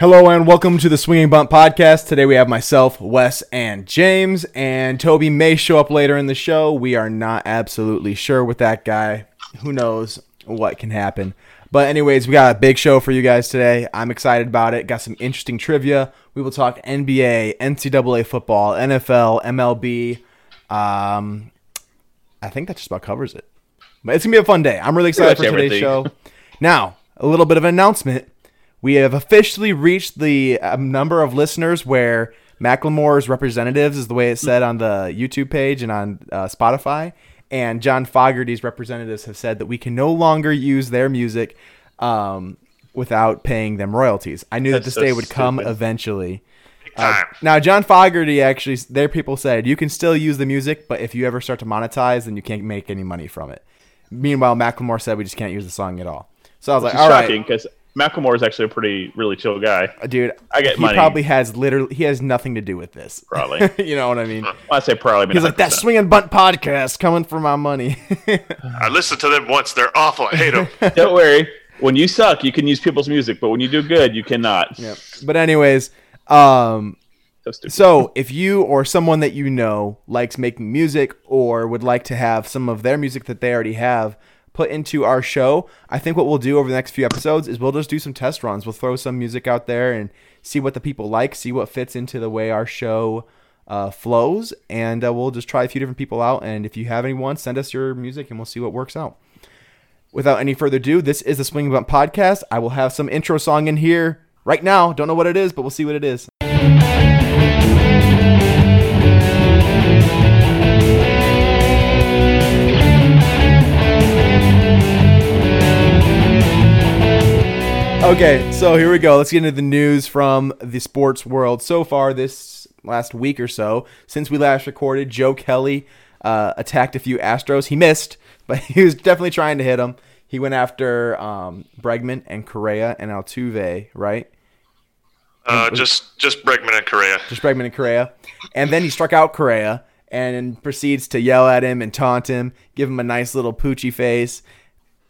Hello and welcome to the Swinging Bunt Podcast. Today we have myself, Wes, and James, and Toby may show up later in the show. We are not absolutely sure with that guy. Who knows what can happen. But anyways, we got a big show for you guys today. I'm excited about it. Got some interesting trivia. We will talk NBA, NCAA football, NFL, MLB. Um, I think that just about covers it. But it's gonna be a fun day. I'm really excited for today's everything. show. Now, a little bit of an announcement. We have officially reached the um, number of listeners where Macklemore's representatives is the way it said on the YouTube page and on uh, Spotify, and John Fogerty's representatives have said that we can no longer use their music um, without paying them royalties. I knew that That's this day so would come eventually. Uh, now, John Fogerty actually, their people said you can still use the music, but if you ever start to monetize, then you can't make any money from it. Meanwhile, Macklemore said we just can't use the song at all. So I was like, It's all right, shocking because Macklemore is actually a pretty really chill guy. dude. I get he money. probably has literally he has nothing to do with this. Probably. you know what I mean? Well, I say probably. I mean He's like that 100%. swinging bunt podcast coming for my money. I listened to them once. They're awful. I hate them. Don't worry. When you suck, you can use people's music, but when you do good, you cannot. Yep. But anyways, um, So. So, if you or someone that you know likes making music or would like to have some of their music that they already have put into our show, I think what we'll do over the next few episodes is we'll just do some test runs. We'll throw some music out there and see what the people like, see what fits into the way our show uh, flows, and uh, we'll just try a few different people out. And if you have anyone, send us your music and we'll see what works out. Without any further ado, this is the Swinging Bunt Podcast. I will have some intro song in here right now. Don't know what it is, but we'll see what it is. Okay, so here we go. Let's get into the news from the sports world. So far, this last week or so, since we last recorded, Joe Kelly uh, attacked a few Astros. He missed, but he was definitely trying to hit them. He went after um, Bregman and Correa and Altuve, right? Uh, just just Bregman and Correa. Just Bregman and Correa. And then he struck out Correa and proceeds to yell at him and taunt him, give him a nice little poochy face.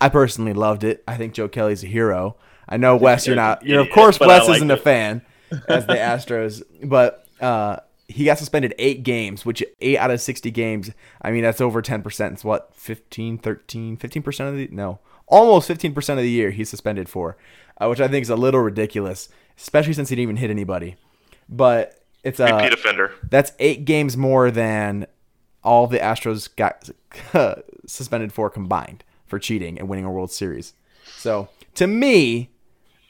I personally loved it. I think Joe Kelly's a hero. I know Wes, you're not. You're of course Wes liked isn't a fan as the Astros, but uh, he got suspended eight games, which eight out of sixty games. I mean, that's over ten percent. It's what 15, 13, 15 percent of the no, almost fifteen percent of the year he's suspended for, uh, which I think is a little ridiculous, especially since he didn't even hit anybody. But it's uh, Repeat offender. that's eight games more than all the Astros got suspended for combined for cheating and winning a World Series. So to me,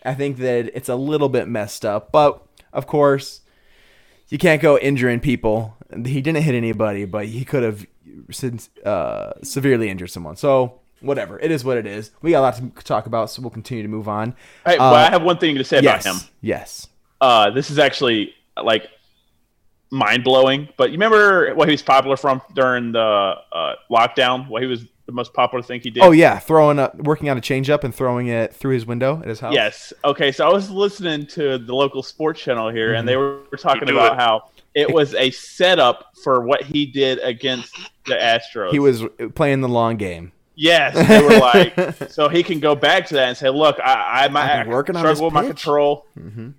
I think that it's a little bit messed up. But of course, you can't go injuring people. He didn't hit anybody, but he could have since uh, severely injured someone. So whatever, it is what it is. We got a lot to talk about, so we'll continue to move on. Hey, Uh, well, I have one thing to say yes, about him. yes. Uh, this is actually like mind blowing. But you remember what he was popular from during the uh, lockdown? What he was the most popular thing he did? Oh yeah, throwing up, working on a changeup and throwing it through his window at his house. Yes. Okay. So I was listening to the local sports channel here, and they were, were talking about it. how it was a setup for what he did against the Astros. He was playing the long game. Yes. They were like, so he can go back to that and say, "Look, I, I might I've working on struggle this with my pitch." control." Mhm.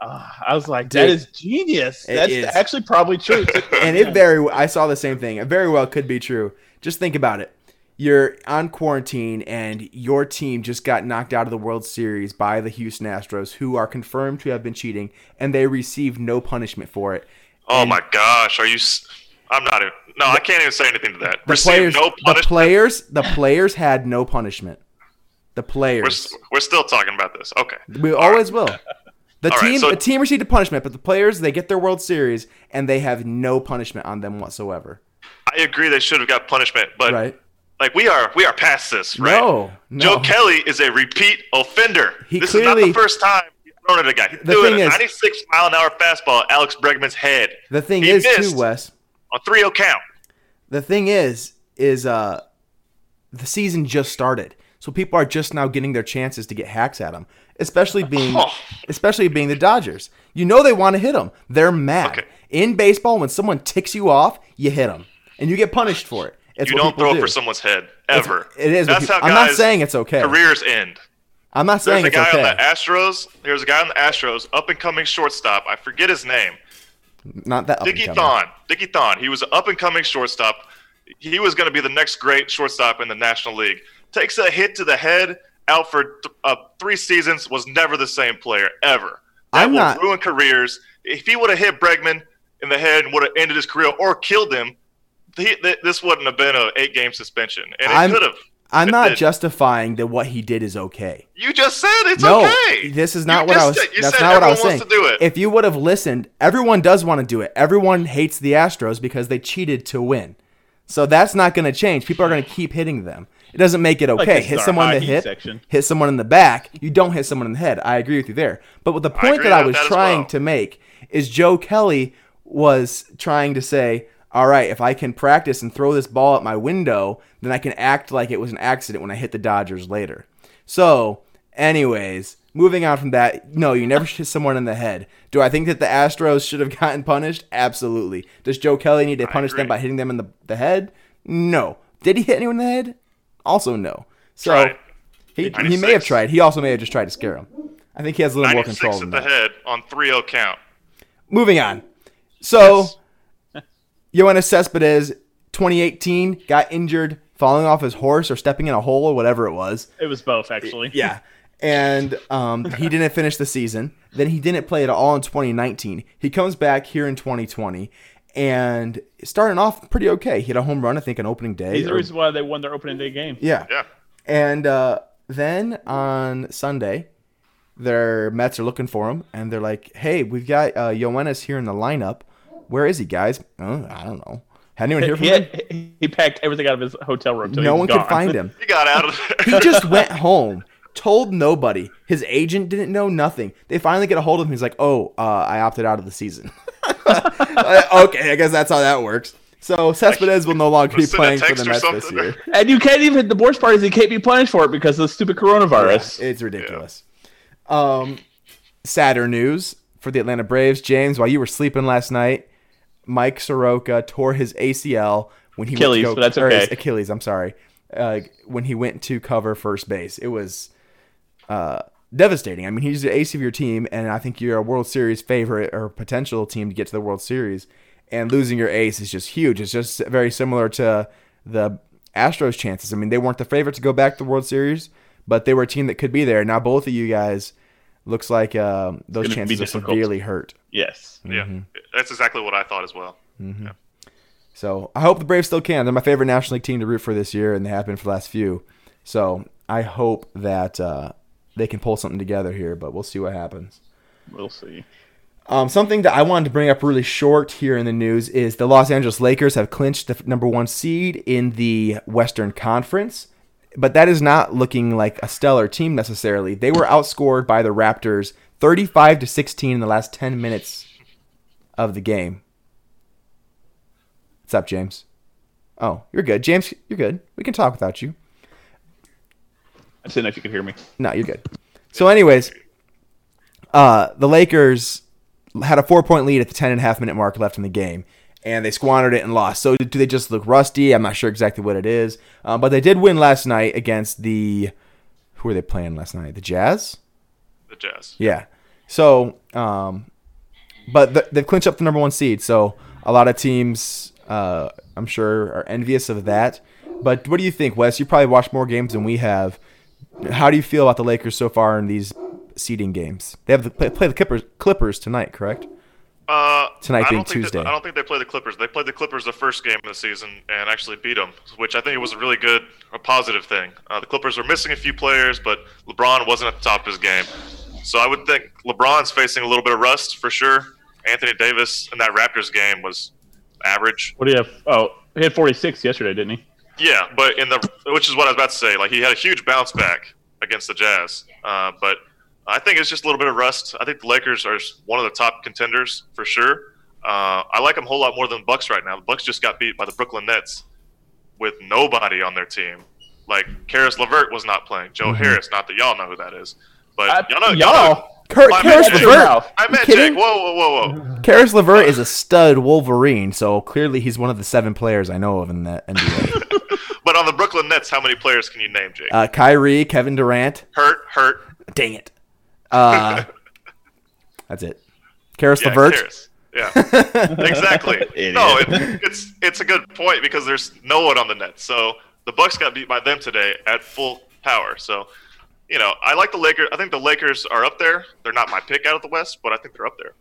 Uh, I was like, "That Dude, is genius. That's is. actually probably true." And it very, I saw the same thing. It very well could be true. Just think about it. You're on quarantine and your team just got knocked out of the World Series by the Houston Astros, who are confirmed to have been cheating, and they received no punishment for it. Oh And my gosh, are you? s- I'm not. Even, no, I can't even say anything to that. The Receive players, no the punishment. players, the players had no punishment. The we're, players. we're still talking about this. Okay. We always will. The All right, team, so- the team received a punishment, but the players they get their World Series and they have no punishment on them whatsoever. I agree they should have got punishment, but Right? Like we are, we are past this, right? No, no. Joe Kelly is a repeat offender. He this is not the first time he's thrown at a guy. He's The doing thing a is- 96 mile an hour fastball at Alex Bregman's head The thing He is too, Wes. on 3-0 count. The thing is, is uh, the season just started, so people are just now getting their chances to get hacks at him. Especially being, Oh. especially being the Dodgers. You know they want to hit them. They're mad. Okay. In baseball, when someone ticks you off, you hit them, and you get punished for it. It's You don't throw do. it for someone's head ever. It is. That's how I'm not saying it's okay. Careers end. I'm not saying There's saying a it's guy okay. on the Astros. There's a guy on the Astros, up and coming shortstop. I forget his name. Not that Dickie. Thon. Dickie Thon. He was an up and coming shortstop. He was going to be the next great shortstop in the National League. Takes a hit to the head, out for th- uh, three seasons, was never the same player ever. That I'm will not- ruin careers. If he would have hit Bregman in the head and would have ended his career or killed him, he, th- this wouldn't have been an eight game suspension, and I'm- it could have. I'm It not did. justifying that what he did is okay. You just said it's no, okay. this is not You what I was. said- you That's said not what I was everyone saying. wants to do it. If you would have listened, everyone does want to do it. Everyone hates the Astros because they cheated to win. So that's not going to change. People are going to keep hitting them. It doesn't make it okay. this is hit someone in the hockey hit, section. hit someone in the back. You don't hit someone in the head. I agree with you there. But what the point agree that I was that trying well. to make is Joe Kelly was trying to say, all right, if I can practice and throw this ball at my window, then I can act like it was an accident when I hit the Dodgers later. So, anyways, moving on from that, no, you never hit someone in the head. Do I think that the Astros should have gotten punished? Absolutely. Does Joe Kelly need to punish them by hitting them in the, the head? No. Did he hit anyone in the head? Also, no. So, Tried. he, he may have tried. He also may have just tried to scare him. I think he has a little more 96 control at than the that. head on 3-0 count. Moving on. So, Yoenis Cespedes, 2018, got injured falling off his horse or stepping in a hole or whatever it was. It was both actually. Yeah. And um, he didn't finish the season. Then he didn't play at all in 2019. He comes back here in 2020 and starting off pretty okay. He had a home run, I think, on opening day. He's the or- reason why they won their opening day game. yeah. Yeah. And uh, then on Sunday, their Mets are looking for him, and they're like, "Hey, we've got uh, Yoenis here in the lineup. Where is he, guys? Uh, I don't know. Had anyone hear from He, him? had, he packed everything out of his hotel room. till No one gone. could find him. He got out of there. He just went home, told nobody. His agent didn't know nothing. They finally get a hold of him. He's like, "Oh, uh, I opted out of the season." Uh, okay, I guess that's how that works. So Cespedes will no longer be playing for the Mets this year. And you can't even the worst part is he can't be punished for it because of the stupid coronavirus. It's ridiculous. Um, sadder news for the Atlanta Braves. James, while you were sleeping last night, Mike Soroka tore his ACL when he Achilles, went to but that's okay. Achilles, I'm sorry. Uh, when he went to cover first base, it was uh, devastating. I mean, he's the ace of your team, and I think you're a World Series favorite or potential team to get to the World Series. And losing your ace is just huge. It's just very similar to the Astros' chances. I mean, they weren't the favorite to go back to the World Series, but they were a team that could be there. Now, both of you guys looks like um, those chances are severely hurt. Yes. yeah. Mm-hmm. That's exactly what I thought as well. So I hope the Braves still can. They're my favorite National League team to root for this year, and they have been for the last few. So I hope that uh, they can pull something together here, but we'll see what happens. We'll see. Um, something that I wanted to bring up really short here in the news is the Los Angeles Lakers have clinched the number one seed in the Western Conference, but that is not looking like a stellar team necessarily. They were outscored by the Raptors 35 to 16 in the last 10 minutes of the game. What's up, James? Oh, you're good. James, you're good. We can talk without you. I didn't know if you could hear me. No, you're good. So, anyways, uh, the Lakers had a four point lead at the 10 and a half minute mark left in the game, and they squandered it and lost. So, do they just look rusty? I'm not sure exactly what it is. Um, but they did win last night against the. Who were they playing last night? The Jazz? The Jazz. Yeah. So, um, but th- they've clinched up the number one seed. So, a lot of teams, uh, I'm sure, are envious of that. But what do you think, Wes? You probably watched more games than we have. How do you feel about the Lakers so far in these seeding games? They have the, play, play the Clippers, Clippers tonight, correct? Uh, Tonight I being Tuesday. They, I don't think they played the Clippers. They played the Clippers the first game of the season and actually beat them, which I think was a really good, a positive thing. Uh, the Clippers were missing a few players, but LeBron wasn't at the top of his game. So I would think LeBron's facing a little bit of rust for sure. Anthony Davis in that Raptors game was average. What do you have? Oh, he had 46 yesterday, didn't he? Yeah, but in the which is what I was about to say. Like he had a huge bounce back against the Jazz, uh, but I think it's just a little bit of rust. I think the Lakers are one of the top contenders for sure. Uh, I like them a whole lot more than the Bucks right now. The Bucks just got beat by the Brooklyn Nets with nobody on their team. Like Caris LeVert was not playing. Joe Harris, not that y'all know who that is, but Uh, y'all know y'all. y'all. know- Kurt, I Caris. LeVert. I meant kidding? Jake. Whoa, whoa, whoa, whoa. Caris LeVert is a stud Wolverine, so clearly he's one of the seven players I know of in the NBA. but on the Brooklyn Nets, how many players can you name, Jake? Uh, Kyrie, Kevin Durant. hurt, hurt. Dang it. Uh, that's it. Caris Yeah, LeVert. Caris. Yeah, exactly. No, it, it's it's a good point because there's no one on the net. So the Bucks got beat by them today at full power. So, you know, I like the Lakers. I think the Lakers are up there. They're not my pick out of the West, but I think they're up there.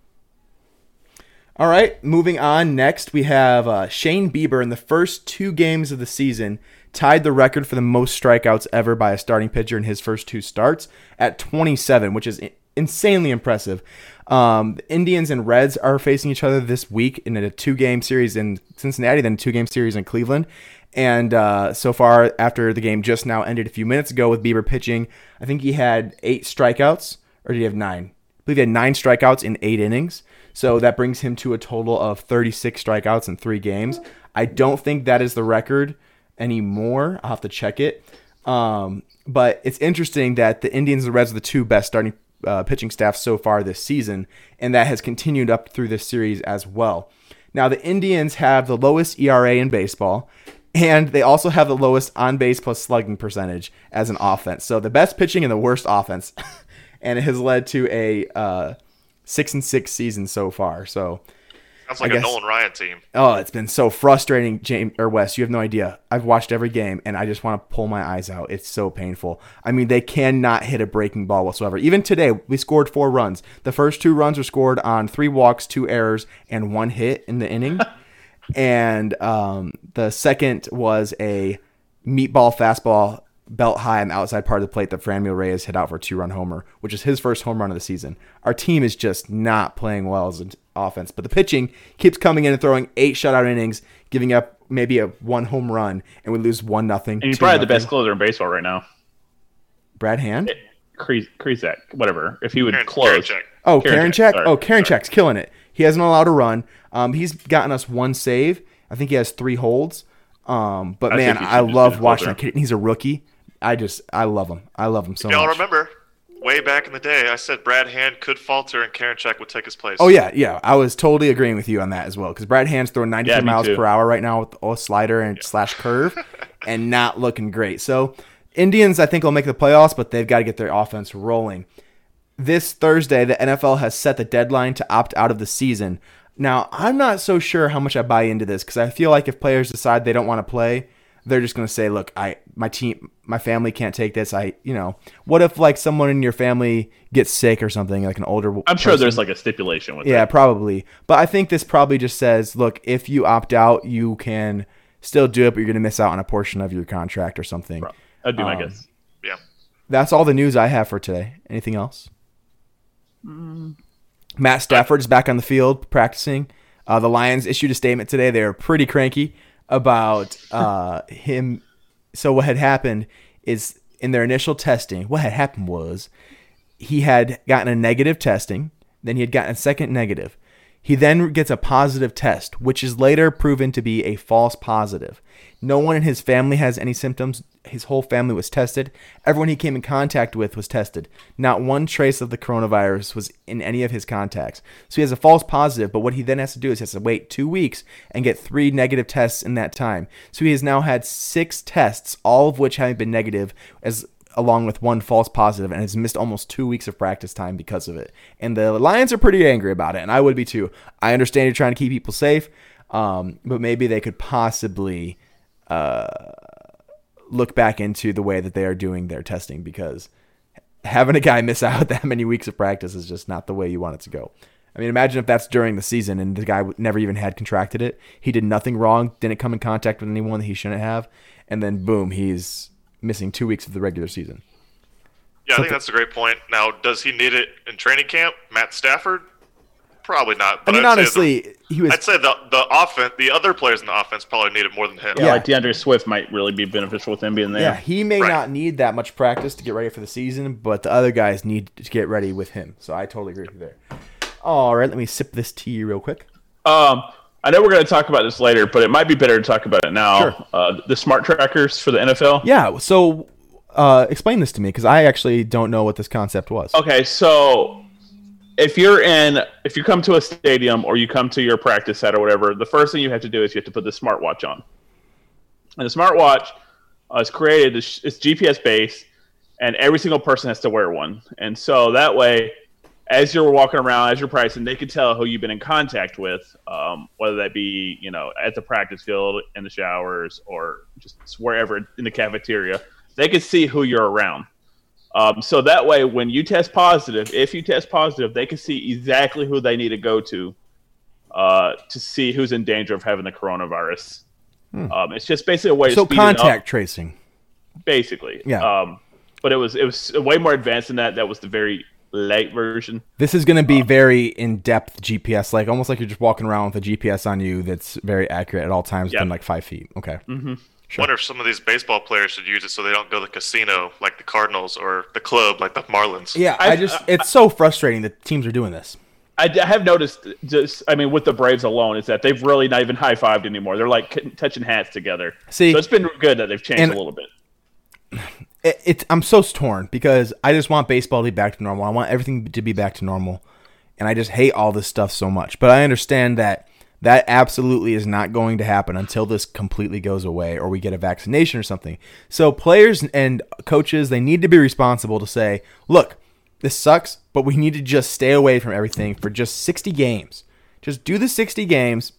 All right, moving on. Next, we have uh, Shane Bieber in the first two games of the season tied the record for the most strikeouts ever by a starting pitcher in his first two starts at 27, which is insanely impressive. Um, the Indians and Reds are facing each other this week in a two-game series in Cincinnati, then a two-game series in Cleveland. And uh, so far, after the game just now ended a few minutes ago with Bieber pitching, I think he had eight strikeouts, or did he have nine? I believe he had nine strikeouts in eight innings. So that brings him to a total of 36 strikeouts in three games. I don't think that is the record anymore. I'll have to check it. Um, but it's interesting that the Indians and the Reds are the two best starting uh, pitching staffs so far this season, and that has continued up through this series as well. Now, the Indians have the lowest ERA in baseball, and they also have the lowest on base plus slugging percentage as an offense. So the best pitching and the worst offense. and it has led to a uh, six and six season so far. So, Sounds like I a guess- Nolan Ryan team. oh, it's been so frustrating, James or Wes. You have no idea. I've watched every game, and I just want to pull my eyes out. It's so painful. I mean, they cannot hit a breaking ball whatsoever. Even today, we scored four runs. The first two runs were scored on three walks, two errors, and one hit in the inning. and um, the second was a meatball fastball belt high on the outside part of the plate that Franmil Reyes hit out for a two run homer, which is his first home run of the season. Our team is just not playing well as an offense, but the pitching keeps coming in and throwing eight shutout innings, giving up maybe a one home run, and we lose one nothing. And he's two probably the best closer in baseball right now. Brad Hand. Kriz- Krizak, whatever. If he would Karen- close. Karinchak. Oh, Karen Karen Check, Check. Oh, Karen sorry. Check's killing it. He hasn't allowed a run. Um, he's gotten us one save. I think he has three holds. Um, but I man, I love watching closer. that kid. He's a rookie. I just, I love him. I love him so Y'all much. remember way back in the day, I said Brad Hand could falter and Karinchak would take his place. Oh yeah, yeah. I was totally agreeing with you on that as well because Brad Hand's throwing 93 Yeah, miles too. per hour right now with a slider and slash curve, and not looking great. So Indians, I think, will make the playoffs, but they've got to get their offense rolling. This Thursday, the NFL has set the deadline to opt out of the season. Now, I'm not so sure how much I buy into this because I feel like if players decide they don't want to play, they're just going to say, "Look, I my team, my family can't take this. I, you know, what if like someone in your family gets sick or something, like an older I'm sure person? there's like a stipulation with that. Yeah, that. probably. But I think this probably just says, look, if you opt out, you can still do it, but you're going to miss out on a portion of your contract or something. That'd be my Um, guess. Yeah. That's all the news I have for today. Anything else? Matt Stafford is back on the field practicing. Uh, the Lions issued a statement today. They are pretty cranky about uh, him. So what had happened is in their initial testing, what had happened was he had gotten a negative testing, then he had gotten a second negative. He then gets a positive test, which is later proven to be a false positive. No one in his family has any symptoms. His whole family was tested. Everyone he came in contact with was tested. Not one trace of the coronavirus was in any of his contacts. So he has a false positive, but what he then has to do is he has to wait two weeks and get three negative tests in that time. So he has now had six tests, all of which having been negative, as along with one false positive and has missed almost two weeks of practice time because of it. And the Lions are pretty angry about it, and I would be too. I understand you're trying to keep people safe, um, but maybe they could possibly uh, look back into the way that they are doing their testing because having a guy miss out that many weeks of practice is just not the way you want it to go. I mean, imagine if that's during the season and the guy never even had contracted it. He did nothing wrong, didn't come in contact with anyone that he shouldn't have, and then boom, he's missing two weeks of the regular season. Yeah, I Something- think that's a great point. Now, does he need it in training camp? Matt Stafford? Probably not. I mean, I'd say honestly, he was. I'd say the the offense, the other players in the offense probably need it more than him. Yeah, Yeah. like D'Andre Swift might really be beneficial with him being there. Yeah, he may Right. not need that much practice to get ready for the season, but the other guys need to get ready with him. So I totally agree with you there. All right, let me sip this tea real quick. Um, I know we're going to talk about this later, but it might be better to talk about it now. Sure. Uh, the smart trackers for the NFL. Yeah, so uh, explain this to me because I actually don't know what this concept was. Okay, so if you're in, if you come to a stadium or you come to your practice set or whatever, the first thing you have to do is you have to put the smartwatch on. And the smartwatch uh, is created. It's, it's GPS based, and every single person has to wear one. And so that way, as you're walking around, as you're pricing, they can tell who you've been in contact with, um, whether that be you know at the practice field, in the showers, or just wherever in the cafeteria. They can see who you're around. Um, so that way, when you test positive, if you test positive, they can see exactly who they need to go to uh, to see who's in danger of having the coronavirus. Um, it's just basically a way to So speed it up contact tracing. basically. Yeah. Um, but it was it was way more advanced than that. That was the very late version. This is going to be um, very in depth GPS, like almost like you're just walking around with a GPS on you that's very accurate at all times Yeah. within like five feet. Okay. Mm-hmm. I wonder if some of these baseball players should use it so they don't go to the casino like the Cardinals or the club like the Marlins. Yeah, I, I- just it's so frustrating that teams are doing this. I have noticed just I mean with the Braves alone is that they've really not even high fived anymore. They're like touching hats together. See- so it's been good that they've changed And- a little bit. It, it's I'm so torn because I just want baseball to be back to normal. I want everything to be back to normal, and I just hate all this stuff so much. But I understand that that absolutely is not going to happen until this completely goes away or we get a vaccination or something. So players and coaches they need to be responsible to say, look, this sucks, but we need to just stay away from everything for just 60 games. Just do the 60 games.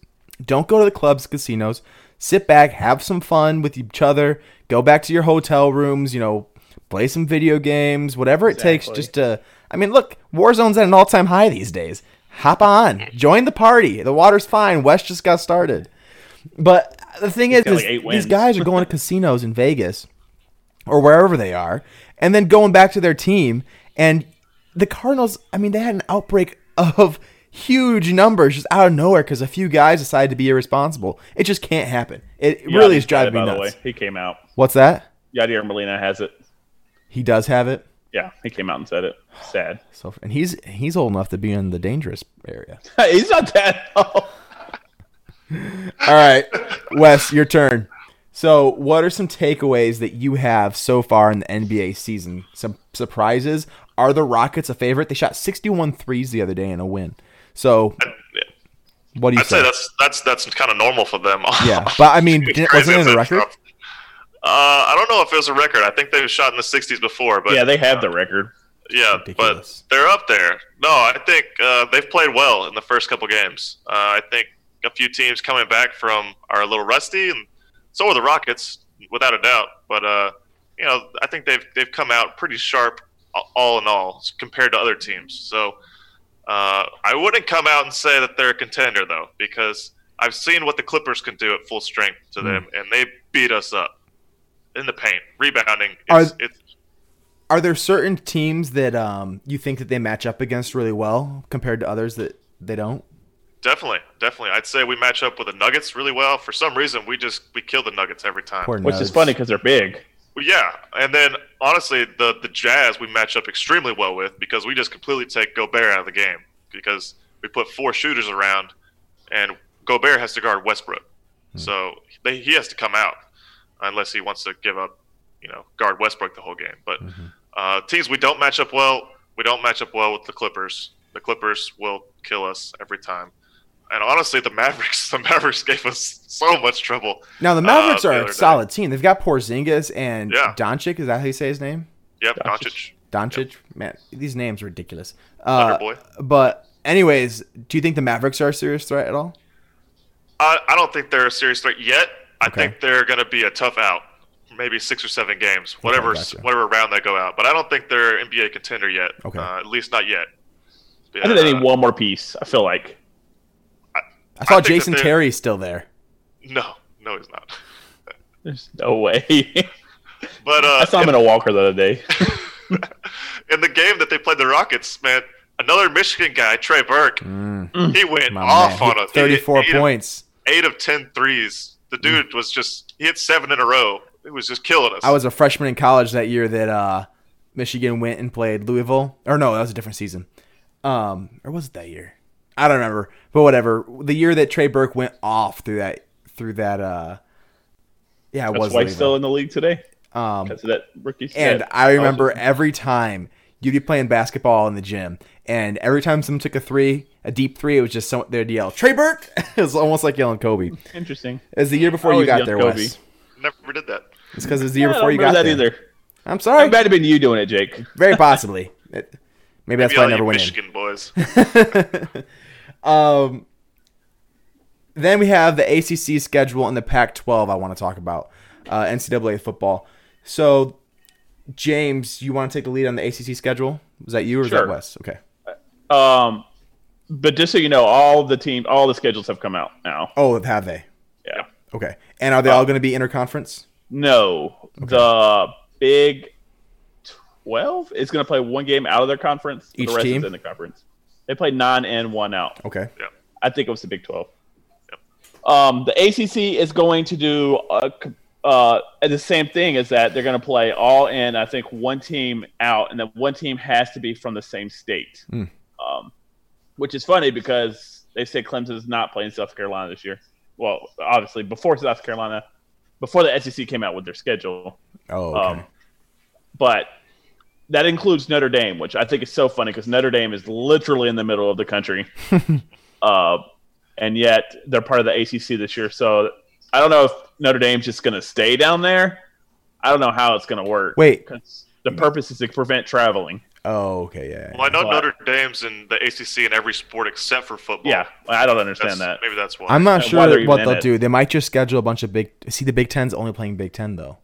Don't go to the clubs, casinos. Sit back, have some fun with each other. Go back to your hotel rooms. You know, play some video games, whatever it takes. Just to, I mean, look, Warzone's at an all-time high these days. Hop on, join the party. The water's fine. Wes just got started. But the thing is, is like these guys are going to casinos in Vegas or wherever they are, and then going back to their team. And the Cardinals, I mean, they had an outbreak of huge numbers just out of nowhere because a few guys decided to be irresponsible. It just can't happen. It really is driving me it, by nuts. The way. He came out. What's that? Yadier Molina has it. He does have it. Yeah, he came out and said it. Sad. So, and he's he's old enough to be in the dangerous area. He's not that. old. All right, Wes, your turn. So, what are some takeaways that you have so far in the NBA season? Some surprises? Are the Rockets a favorite? They shot 61 threes the other day in a win. So, what do you I'd say? say that's that's that's kind of normal for them. yeah, but I mean, It's wasn't it in the record? it's- Uh, I don't know if it was a record. I think they've shot in the 60s before, but yeah, they have the record. Yeah, Ridiculous. but they're up there. No, I think uh, they've played well in the first couple games. Uh, I think a few teams coming back from are a little rusty, and so are the Rockets, without a doubt. But uh, you know, I think they've they've come out pretty sharp, all in all, compared to other teams. So uh, I wouldn't come out and say that they're a contender though, because I've seen what the Clippers can do at full strength to Hmm. them, and they beat us up in the paint, rebounding. Are- It's, it's Are there certain teams that um, you think that they match up against really well compared to others that they don't? Definitely, definitely. I'd say we match up with the Nuggets really well. For some reason, we just we kill the Nuggets every time. Poor Which is funny because they're big. Well, yeah, and then honestly, the the Jazz we match up extremely well with because we just completely take Gobert out of the game because we put four shooters around, and Gobert has to guard Westbrook, so they, he has to come out unless he wants to give up, you know, guard Westbrook the whole game. But uh, teams we don't match up well, we don't match up well with the Clippers. The Clippers will kill us every time. And honestly, the Mavericks, the Mavericks gave us so much trouble. Now the Mavericks uh, the are other a day. solid team. They've got Porzingis and Yeah. Doncic. Is that how you say his name? Yep, Doncic. Doncic, Doncic. Man, these names are ridiculous. Uh, boy. but anyways, do you think the Mavericks are a serious threat at all? I, I don't think they're a serious threat yet. I Okay. think they're going to be a tough out, maybe six or seven games, whatever gotcha. whatever round they go out. But I don't think they're NBA contender yet. Okay. uh, at least not yet. I think they Uh, need one more piece. I feel like. I saw think that Jason they're- Terry still there. No, no, he's not. There's no way. But uh, I saw him in a walker the other day. in the game that they played the Rockets, man, another Michigan guy, Trey Burke, he went Mm. My off man, on he- us. He hit 34 eight of- points. eight of 10 threes. The dude was just he hit seven in a row. It was just killing us. I was a freshman in college that year that uh, Michigan went and played Louisville. Or no, that was a different season. Um, or was it that year? I don't remember. But whatever. The year that Trey Burke went off through that through that uh yeah, it That's was why he's Louisville. still in the league today. Um, Because of that rookie. And stat. I remember every time you'd be playing basketball in the gym, and every time someone took a three, a deep three, it was just someone they'd yell, Trey Burke! it was almost like yelling Kobe. Interesting. It was the year before you got there, Kobe. Wes. Never did that. It's because it's the year I don't before you got that there. either. I'm sorry. It might have been you doing it, Jake. Very possibly. It- maybe that's why I all never you went Michigan boys. Um, then we have the ACC schedule and the Pac-12. I want to talk about uh, NCAA football. So, James, you want to take the lead on the ACC schedule? Was that you or was that Wes? Okay. Um, but just so you know, all the teams, all the schedules have come out now. Oh, have they? Yeah. Okay. And are they all going to be interconference? No, the Big Twelve is going to play one game out of their conference. Each the rest team? is in the conference. They play nine and one out. Okay. yeah. I think it was the Big Twelve. Um, the ACC is going to do a, uh, the same thing as that. They're going to play all in. I think one team out, and that one team has to be from the same state. Hmm. Um, which is funny because they say Clemson is not playing South Carolina this year. Well, obviously before South Carolina, before the SEC came out with their schedule. Oh, okay. Um, but that includes Notre Dame, which I think is so funny because Notre Dame is literally in the middle of the country, uh, and yet they're part of the ACC this year. So I don't know if Notre Dame's just going to stay down there. I don't know how it's going to work. Wait. 'cause the purpose is to prevent traveling. Oh, okay. Yeah. Well, I know But- Notre Dame's in the ACC in every sport except for football. Yeah, I don't That's- understand that. Maybe that's why. I'm not and sure even what they'll it. do. They might just schedule a bunch of big. See, the Big Ten's only playing Big Ten though.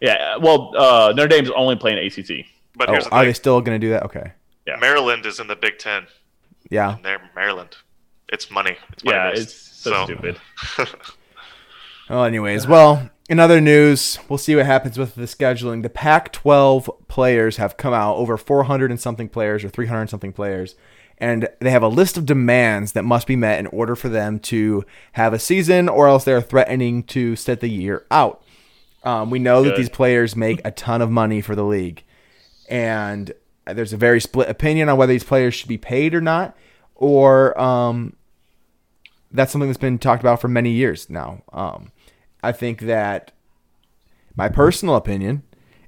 Yeah, well, uh, Notre Dame's only playing ACC. But Oh, here's the are thing: they still going to do that? Okay. Yeah. Maryland is in the Big Ten. Yeah. They're Maryland. It's money. It's money Yeah, based. it's so, So- stupid. Well, anyways, well, in other news, we'll see what happens with the scheduling. The Pac-12 players have come out over 400 and something players or 300 and something players, and they have a list of demands that must be met in order for them to have a season, or else they're threatening to sit the year out. Um, we know that these players make a ton of money for the league, and there's a very split opinion on whether these players should be paid or not, or um, that's something that's been talked about for many years now. Um, I think that my personal opinion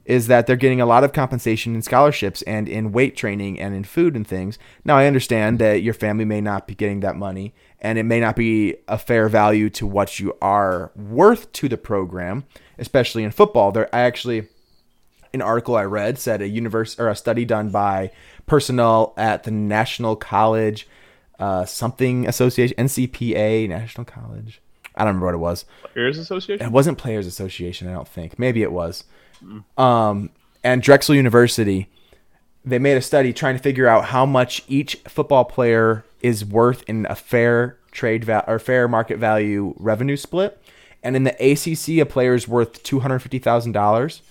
is that they're getting a lot of compensation in scholarships and in weight training and in food and things. Now, I understand that your family may not be getting that money and it may not be a fair value to what you are worth to the program, especially in football. There, I actually an article I read said a universe or a study done by personnel at the National College uh, something association NCPA National College. I don't remember what it was. Players Association. It wasn't Players Association, I don't think. Maybe it was. Um, and Drexel University, they made a study trying to figure out how much each football player is worth in a fair trade val- or fair market value revenue split. And in the ACC, a player is worth two hundred fifty thousand dollars.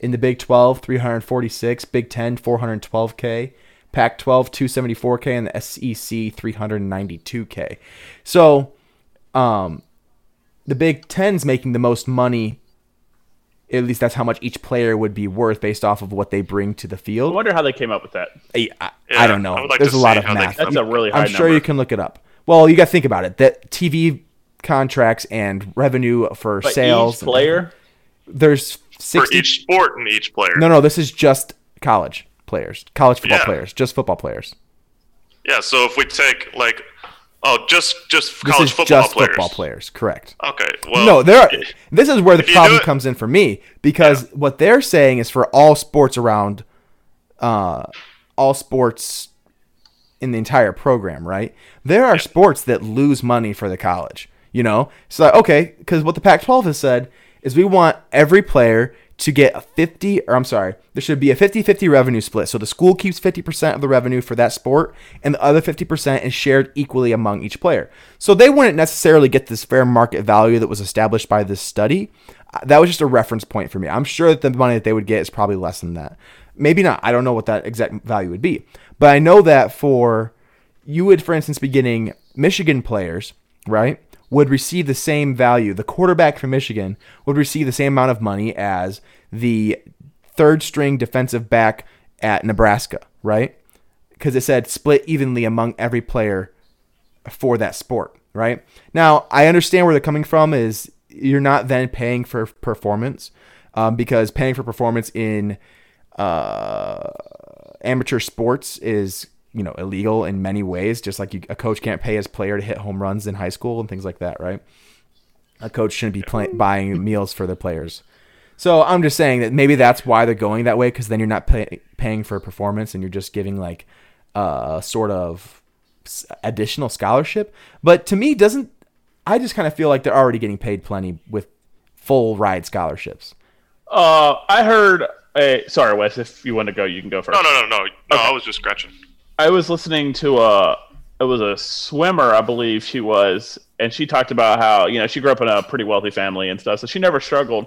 In the Big 12, 346, Big 10, 412K, Pac 12, 274K, and the SEC, 392K. So um, the Big 10's making the most money. At least that's how much each player would be worth based off of what they bring to the field. I wonder how they came up with that. I, I, yeah, I don't know. I like There's a lot of math. That's a really high I'm sure number. you can look it up. Well, you got to think about it. That TV contracts and revenue for but sales. player. There's 60... for each sport and each player. No, no, this is just college players, college football yeah. players, just football players. Yeah, so if we take like oh, just just college this is football just players. football players, correct? Okay, well, no, there. Are, this is where the problem comes in for me because yeah. what they're saying is for all sports around, uh, all sports in the entire program, right? There are yeah. sports that lose money for the college. You know, so okay, because what the Pac-12 has said is we want every player to get a 50 or I'm sorry, there should be a 50-50 revenue split. So the school keeps 50% of the revenue for that sport and the other 50% is shared equally among each player. So they wouldn't necessarily get this fair market value that was established by this study. Uh, That was just a reference point for me. I'm sure that the money that they would get is probably less than that. Maybe not. I don't know what that exact value would be. But I know that for you would for instance be getting Michigan players, right? Would receive the same value. The quarterback from Michigan would receive the same amount of money as the third string defensive back at Nebraska, right? Because it said split evenly among every player for that sport, right? Now, I understand where they're coming from is you're not then paying for performance um, because paying for performance in uh, amateur sports is you know illegal in many ways just like you, a coach can't pay his player to hit home runs in high school and things like that right a coach shouldn't be play, buying meals for their players So I'm just saying that maybe that's why they're going that way because then you're not pay, paying for performance and you're just giving like a sort of additional scholarship. But to me, doesn't I just kind of feel like they're already getting paid plenty with full ride scholarships. Uh, I heard. A, sorry, Wes. If you want to go, you can go first. No, no, no, no, no. I was just scratching. I was listening to a it was a swimmer, I believe she was, and she talked about how you know she grew up in a pretty wealthy family and stuff, so she never struggled.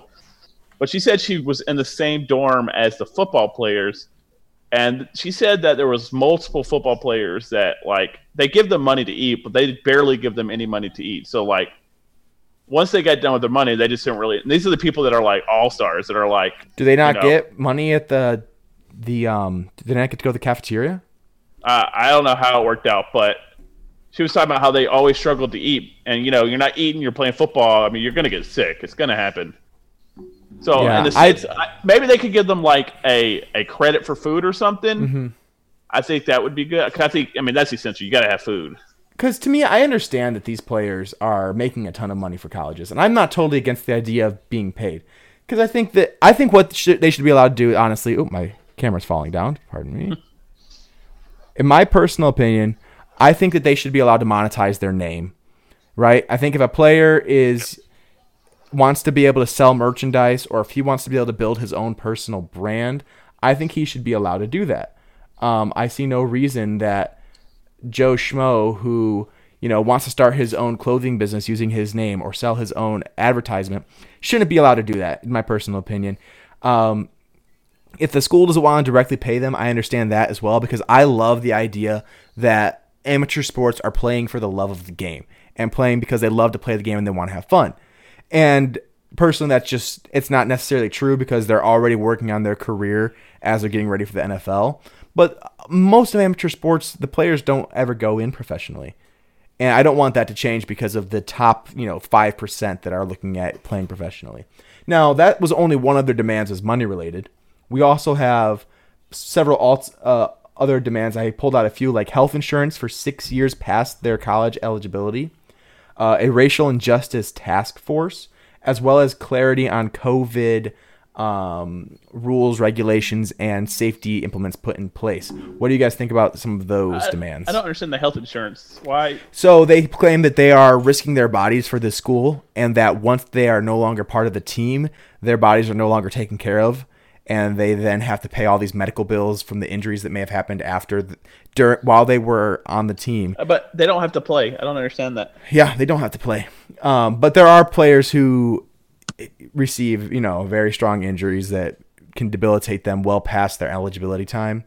But she said she was in the same dorm as the football players, and she said that there was multiple football players that like they give them money to eat, but they barely give them any money to eat. So like once they got done with their money, they just didn't really. These are the people that are like all stars that are like Do they not know. get money at the the um? Do they not get to go to the cafeteria? Uh, I don't know how it worked out, but she was talking about how they always struggled to eat, and you know, you're not eating, you're playing football. I mean, you're gonna get sick. It's gonna happen. So Yeah, in the I- maybe they could give them like a, a credit for food or something. Mm-hmm. I think that would be good. I think, I mean, that's essential. You got to have food. Because to me, I understand that these players are making a ton of money for colleges, and I'm not totally against the idea of being paid. Because I think that I think what should, they should be allowed to do, honestly. Oh, my camera's falling down. Pardon me. In my personal opinion, I think that they should be allowed to monetize their name. Right? I think if a player is wants to be able to sell merchandise, or if he wants to be able to build his own personal brand, I think he should be allowed to do that. Um, I see no reason that Joe Schmo who you know wants to start his own clothing business using his name or sell his own advertisement shouldn't be allowed to do that in my personal opinion um, if the school doesn't want to directly pay them i understand that as well because i love the idea that amateur sports are playing for the love of the game and playing because they love to play the game and they want to have fun. And personally that's just it's not necessarily true because they're already working on their career as they're getting ready for the nfl but most of amateur sports the players don't ever go in professionally. And i don't want that to change because of the top you know 5% that are looking at playing professionally. Now that was only one of their demands as money related we also have several alts, uh, other demands i pulled out a few like health insurance for six years past their college eligibility uh, a racial injustice task force, as well as clarity on COVID um, rules, regulations, and safety implements put in place. What do you guys think about some of those demands? I don't understand the health insurance. Why? So they claim that they are risking their bodies for this school, and that once they are no longer part of the team, their bodies are no longer taken care of, and they then have to pay all these medical bills from the injuries that may have happened after, the, dur- while they were on the team. Uh, But they don't have to play. I don't understand that. Yeah, they don't have to play. Um, but there are players who receive, you know, very strong injuries that can debilitate them well past their eligibility time.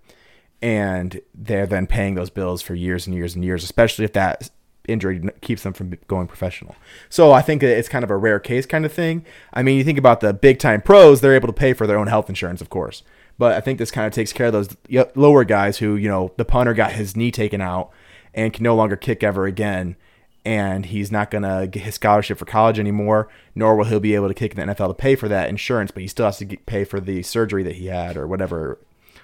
And they're then paying those bills for years and years and years, especially if that injury keeps them from going professional. So I think it's kind of a rare case kind of thing. I mean, you think about the big time pros, they're able to pay for their own health insurance, of course. But I think this kind of takes care of those lower guys who, you know, the punter got his knee taken out and can no longer kick ever again and he's not going to get his scholarship for college anymore, nor will he be able to kick in the NFL to pay for that insurance, but he still has to get, pay for the surgery that he had or whatever,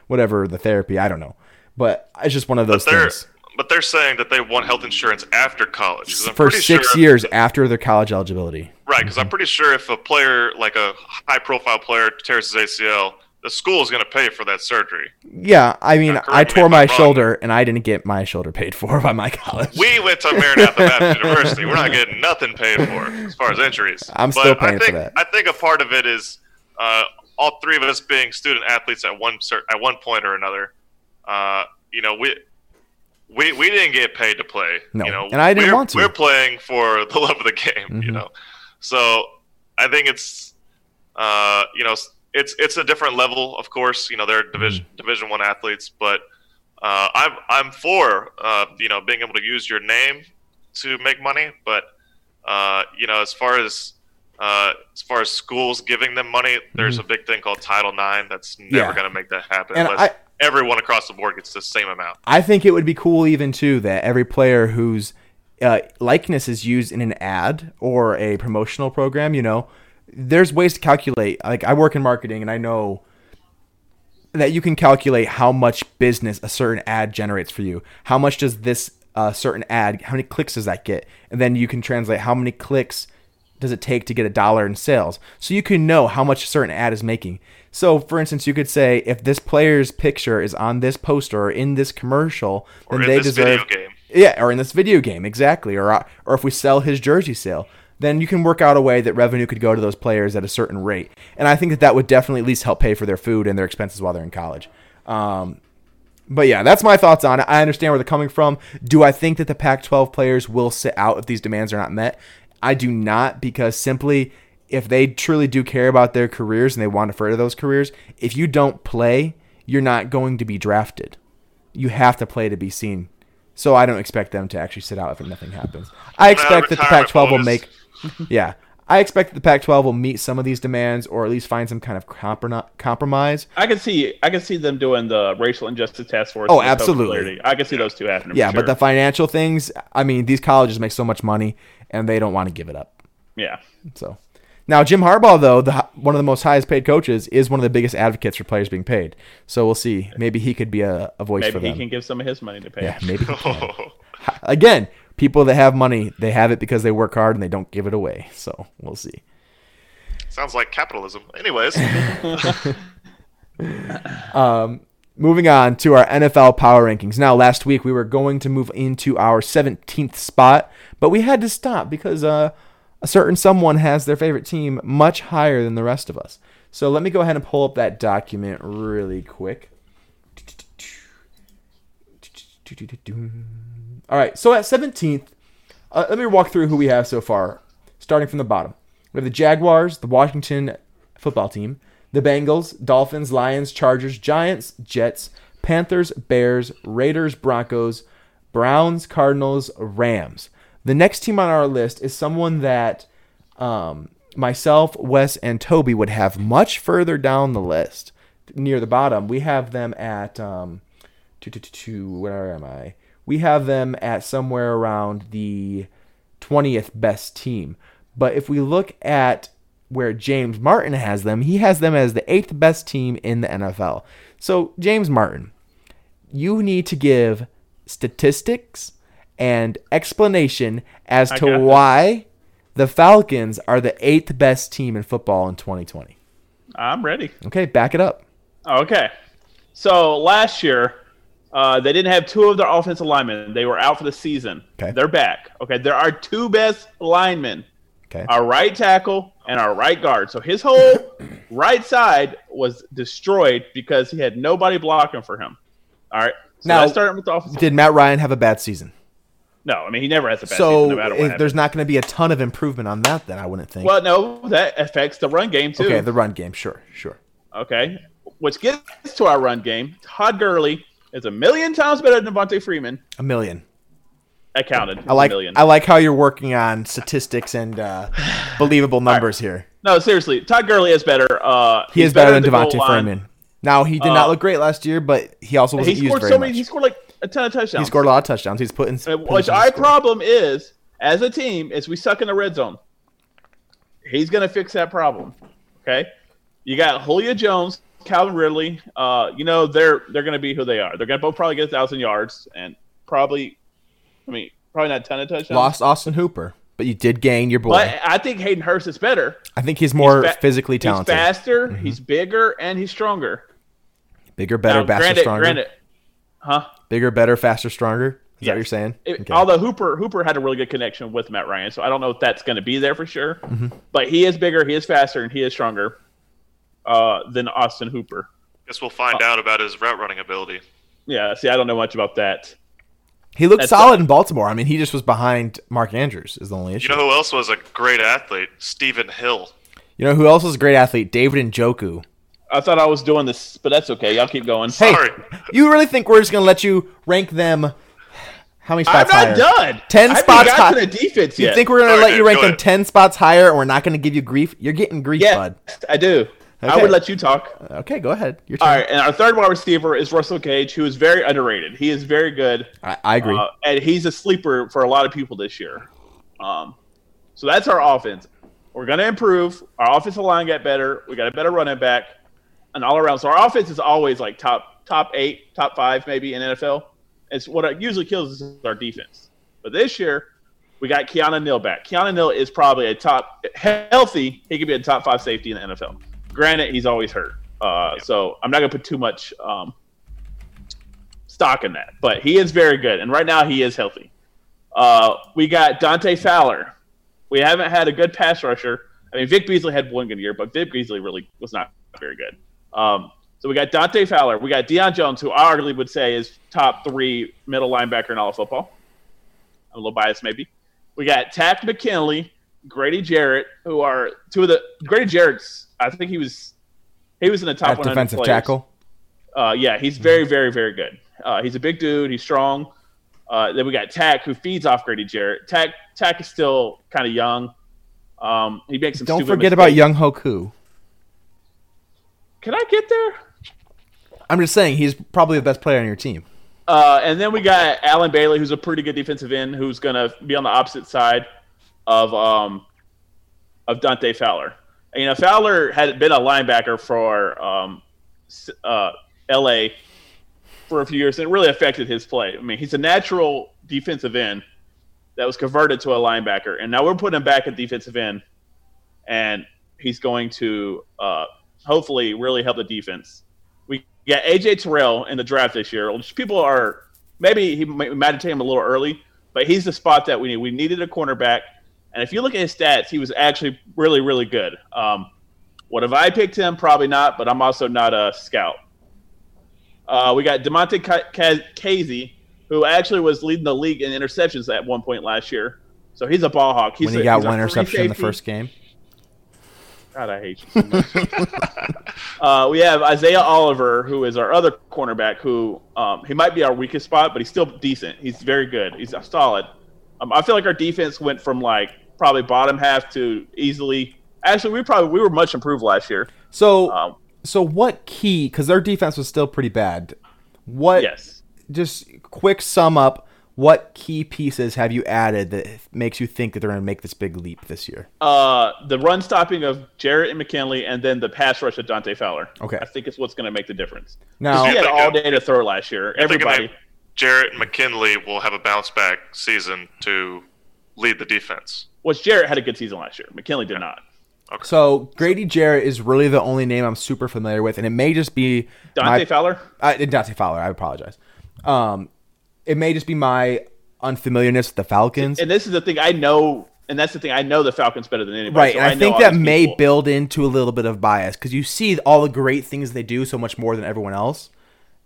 whatever the therapy. I don't know, but it's just one of those things. But they're saying that they want health insurance after college. I'm For six sure- years after their college eligibility. Right, because I'm Mm-hmm. pretty sure if a player, like a high profile player, tears his ACL, the school is going to pay for that surgery. Yeah, I mean, I tore I'm my shoulder and I didn't get my shoulder paid for by my college. We went to Maranatha Baptist University. We're not getting nothing paid for as far as injuries. I'm But still paying I for think, that. I think a part of it is uh, all three of us being student athletes at one cer- at one point or another. Uh, you know, we. We, we didn't get paid to play. No, you know, and I didn't want to. We're playing for the love of the game, you Mhm. know. So I think it's, uh, you know, it's it's a different level, of course. You know, they're division Mm-hmm. Division One athletes, but uh, I'm I'm for uh, you know being able to use your name to make money, but uh, you know, as far as uh, as far as schools giving them money, there's a big thing called Title IX that's never Mm-hmm. Yeah. going to make that happen And unless I- everyone across the board gets the same amount. I think it would be cool even too that every player whose uh, likeness is used in an ad or a promotional program, you know, there's ways to calculate. Like I work in marketing and I know that you can calculate how much business a certain ad generates for you. How much does this uh, certain ad, how many clicks does that get? And then you can translate how many clicks does it take to get a dollar in sales? So you can know how much a certain ad is making. So, for instance, you could say if this player's picture is on this poster or in this commercial, Or then in they this deserve video game. yeah, or in this video game, exactly. Or uh, or if we sell his jersey sale, then you can work out a way that revenue could go to those players at a certain rate. And I think that that would definitely at least help pay for their food and their expenses while they're in college. Um, but yeah, that's my thoughts on it. I understand where they're coming from. Do I think that the Pac-12 players will sit out if these demands are not met? I do not because simply if they truly do care about their careers and they want to further those careers, if you don't play, you're not going to be drafted. You have to play to be seen. So I don't expect them to actually sit out if nothing happens. I expect that the retirement Pac-12 will make yeah. I expect that the Pac-12 will meet some of these demands or at least find some kind of compro- compromise. I can see I can see them doing the racial injustice task force. Oh, and the code absolutely. I can see those two happening. Yeah, but the financial things, I mean, these colleges make so much money and they don't want to give it up. yeah. So now Jim Harbaugh, though, the one of the most highest paid coaches, is one of the biggest advocates for players being paid. So we'll see. Maybe he could be a, a voice Maybe for he them. can give some of his money to pay. yeah, maybe. he Again, people that have money, they have it because they work hard and they don't give it away. So we'll see. sounds like capitalism. Anyways, Moving on to our NFL power rankings. Now, last week we were going to move into our 17th spot, but we had to stop because uh, a certain someone has their favorite team much higher than the rest of us. So let me go ahead and pull up that document really quick. All right, so at 17th, uh, let me walk through who we have so far, starting from the bottom. We have the Jaguars, the Washington football team, the Bengals, Dolphins, Lions, Chargers, Giants, Jets, Panthers, Bears, Raiders, Broncos, Browns, Cardinals, Rams. The next team on our list is someone that um, myself, Wes, and Toby would have much further down the list. Near the bottom, we have them at um, two, two, two, where am I? We have them at somewhere around the 20th best team. But if we look at where James Martin has them, he has them as the eighth best team in the NFL. So, James Martin, you need to give statistics and explanation as I to why the Falcons are the eighth best team in football in 2020. I'm ready. Okay, back it up. Okay. So last year, uh, they didn't have two of their offensive linemen. They were out for the season. Okay. They're back. Okay. There are two best linemen, Okay. our right tackle and our right guard. So his whole right side was destroyed because he had nobody blocking for him. All right. So Now- let's with the offensive. Did Matt Ryan have a bad season? No, I mean he never has a bad so season no matter what. happens. there's not going to be a ton of improvement on that, then I wouldn't think. Well, no, that affects the run game too. okay, the run game, sure, sure. Okay. Which gets to our run game. Todd Gurley is a million times better than Devonta Freeman. A million. I counted. I like a million. I like how you're working on statistics and uh, believable numbers here. no, seriously, Todd Gurley is better. Uh, He is better than at Devonta. Freeman. Now he did Uh, not look great last year, but he also wasn't used scored very so much. many. He scored like a ton of touchdowns. he scored a lot of touchdowns. He's put in. Uh, Which our score. problem is, as a team, is we suck in the red zone. He's gonna fix that problem. Okay, you got Julio Jones, Calvin Ridley. Uh, you know they're they're gonna be who they are. They're gonna both probably get a thousand yards and probably, I mean, probably not a ton of touchdowns. Lost Austin Hooper, but you did gain your boy. But I think Hayden Hurst is better. I think he's more He's fa- physically talented. He's faster. Mm-hmm. He's bigger, and he's stronger. Bigger, better, Now, faster, granted, stronger. Granted, huh? Bigger, better, faster, stronger. Is that what you're saying? It- Okay. Although Hooper Hooper had a really good connection with Matt Ryan, so I don't know if that's going to be there for sure. Mm-hmm. But he is bigger, he is faster, and he is stronger uh, than Austin Hooper. guess we'll find out about his route running ability. Yeah, see, I don't know much about that. he looked that's solid a- in Baltimore. I mean, he just was behind Mark Andrews. Is the only issue. You know who else was a great athlete? Stephen Hill. You know who else was a great athlete? David Njoku. I thought I was doing this, but that's okay. Y'all keep going. Hey, Sorry. you really think we're just gonna let you rank them? How many spots? I'm spots not higher? done. 10 I haven't spots got high- to the defense You think we're gonna Sorry, let you rank go them ahead. ten spots higher, and we're not gonna give you grief? You're getting grief, yeah, bud. I do. I would let you talk. Okay, go ahead. Your All turn. right, and our third wide receiver is Russell Gage, who is very underrated. He is very good. I, I agree. Uh, and he's a sleeper for a lot of people this year. Um, so that's our offense. We're going to improve. Our offensive line got better. We got a better running back, and all around. So our offense is always like top top eight, top five maybe in NFL. It's what it usually kills us is our defense. But this year, We got Keanu Neal back. Keanu Neal is probably a top healthy. He could be a top five safety in the NFL. Granted, he's always hurt, uh, so I'm not gonna put too much um, stock in that. But he is very good, and right now he is healthy. Uh, we got Dante Fowler. We haven't had a good pass rusher. I mean, Vic Beasley had one good year, but Vic Beasley really was not very good. Um, so we got Dante Fowler. We got Deion Jones, who I arguably would say is top three middle linebacker in all of football. I'm a little biased, maybe. We got Takk McKinley, Grady Jarrett, who are two of the Grady Jarrett's. I think he was he was in the top At 100 defensive players. tackle. Uh, yeah, he's very, very, very good. Uh, he's a big dude. He's strong. Uh, then we got Takk, who feeds off Grady Jarrett. Takk, Takk is still kind of young. Um, he makes some. Don't forget about. Younghoe Koo. Can I get there? I'm just saying he's probably the best player on your team. Uh, and then we got Allen Bailey, who's a pretty good defensive end, who's going to be on the opposite side of um, of Dante Fowler. You know, Fowler had been a linebacker for um, uh, L.A. for a few years, and it really affected his play. I mean, he's a natural defensive end that was converted to a linebacker, and now we're putting him back at defensive end, and he's going to uh, hopefully really help the defense. We got AJ Terrell in the draft this year. Which people are maybe he might, might have taken him a little early, but he's the spot that we need. We needed a cornerback, and if you look at his stats, he was actually really, really good. Um, what have I picked him? Probably not, but I'm also not a scout. Uh, we got Damontae Kazee, who actually was leading the league in interceptions at one point last year. So he's a ball hawk. He's when he a- got one interception in the first game. God, I hate you. So much. uh, we have Isaiah Oliver, who is our other cornerback. Who um, he might be our weakest spot, but he's still decent. He's very good. He's solid. Um, I feel like our defense went from like probably bottom half to easily. Actually, we probably we were much improved last year. So, Um, so what key? Because their defense was still pretty bad. What? yes. Just quick sum up. What key pieces have you added that makes you think that they're going to make this big leap this year? Uh, the run stopping of Jarrett and McKinley, and then the pass rush of Dante Fowler. Okay. I think it's what's going to make the difference. Now, he had all day to throw last year. You're Everybody. That Jarrett McKinley will have a bounce back season to lead the defense. Was Jarrett had a good season last year. McKinley did not. Okay. so Grady Jarrett is really the only name I'm super familiar with, and it may just be Dante my, Fowler. uh, Dante Fowler. I apologize. Um, it may just be my unfamiliarness with the Falcons. and this is the thing I know, and that's the thing I know the Falcons better than anybody. Right, so and I, know think that may people. build into a little bit of bias because you see all the great things they do so much more than everyone else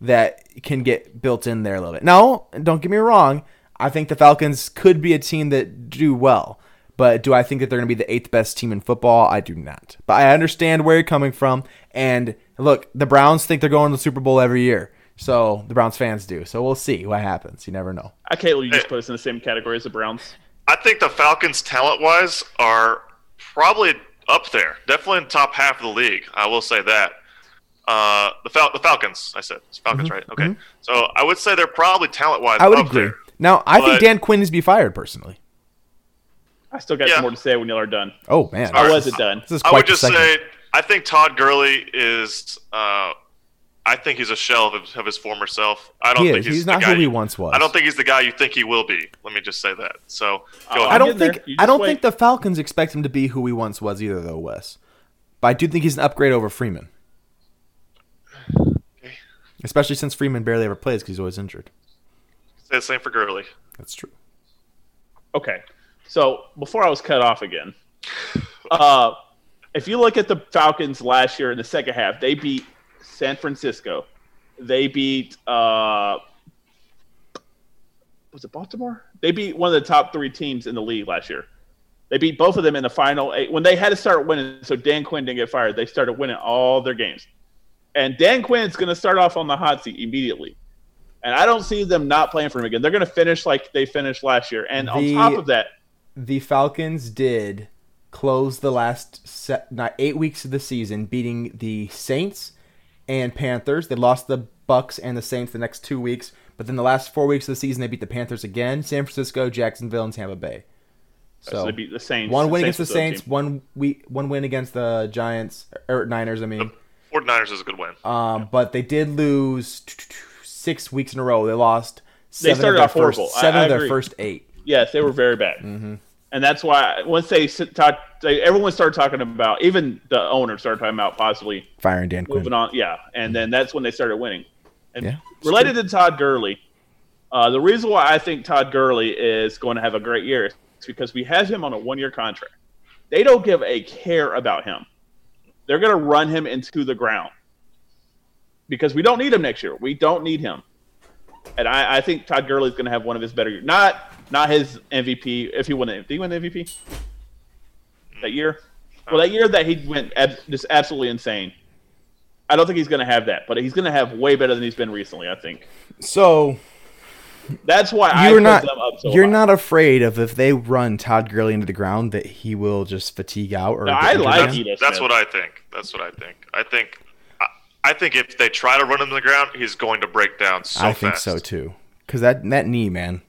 that can get built in there a little bit. No, don't get me wrong. I think the Falcons could be a team that do well, but do I think that they're going to be the eighth best team in football? I do not. But I understand where you're coming from. And look, the Browns think they're going to the Super Bowl every year. So the Browns fans do. So we'll see what happens. You never know. I can't believe you just put us in the same category as the Browns. I think the Falcons, talent wise, are probably up there. Definitely in the top half of the league. I will say that. Uh, the, Fal- the Falcons, I said. It's Falcons, right? Okay. So I would say they're probably talent wise Mm-hmm. I would up agree. there. Now, I think Dan Quinn needs to be fired personally. I still got Yeah. some more to say when y'all are done. Oh, man. Or right. was it done? This is I would just segment. say I think Todd Gurley is. Uh, I think he's a shell of his, of his former self. I don't He think is. he's, He's the not guy who he you- once was. I don't think he's the guy you think he will be. Let me just say that. So go ahead. I don't think I don't wait. think the Falcons expect him to be who he once was either, though, Wes. But I do think he's an upgrade over Freeman, especially since Freeman barely ever plays because he's always injured. Say the same for Gurley. That's true. Okay. So before I was cut off again, uh, if you look at the Falcons last year in the second half, they beat San Francisco. They beat uh, was it Baltimore? They beat one of the top three teams in the league last year. They beat both of them in the final eight when they had to start winning. So Dan Quinn didn't get fired. They started winning all their games, and Dan Quinn's going to start off on the hot seat immediately. And I don't see them not playing for him again. They're going to finish like they finished last year. And on top of that, The Falcons did close the last set, not eight weeks of the season, beating the Saints and Panthers. They lost the Bucs and the Saints the next two weeks, but then the last four weeks of the season, they beat the Panthers again, San Francisco, Jacksonville, and Tampa Bay. So, So they beat the Saints. one The win against the the Saints, one we one win against the Giants or Niners. I mean. 49ers is a good win. Um, but they did lose six weeks in a row. They lost They seven started of their off first I- seven I of their first eight. Yes, they were very bad, Mm-hmm. and that's why once they s- talk, they, everyone started talking about. Even the owner started talking about possibly Firing Dan moving Quinn. on. Yeah, and then that's when they started winning. And Yeah, it's related to Todd Gurley, uh, the reason why I think Todd Gurley is going to have a great year is because we have him on a one-year contract. They don't give a care about him. They're going to run him into the ground because we don't need him next year. We don't need him, and I, I think Todd Gurley is going to have one of his better years. Not not his MVP. If he won, it, did he win the MVP that year? Well, that year that he went ab- just absolutely insane. I don't think he's going to have that, but he's going to have way better than he's been recently. I think So that's why I you're put not them up so you're high. not afraid of if they run Todd Gurley into the ground that he will just fatigue out or No, I like again? Ito That's what I think. That's what I think. I think. I, I think if they try to run him to the ground, he's going to break down so I think fast. so too. Because that that knee, man.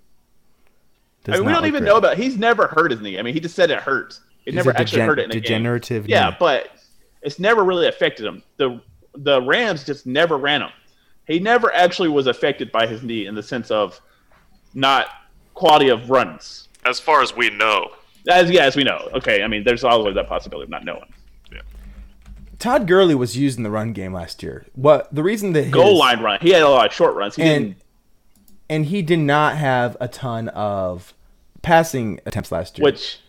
I mean, we don't even great. know about. He's never hurt his knee. I mean, he just said it hurts. He He's never a actually hurt it in a game. degenerative Yeah, but it's never really affected him. the The Rams just never ran him. He never actually was affected by his knee in the sense of not quality of runs. As far as we know, As yeah, as we know. Okay, I mean, there's always that possibility of not knowing. Todd Gurley was used in the run game last year. What the reason that his, Goal line run. He had a lot of short runs. He and didn't. and he did not have a ton of passing attempts last year. Which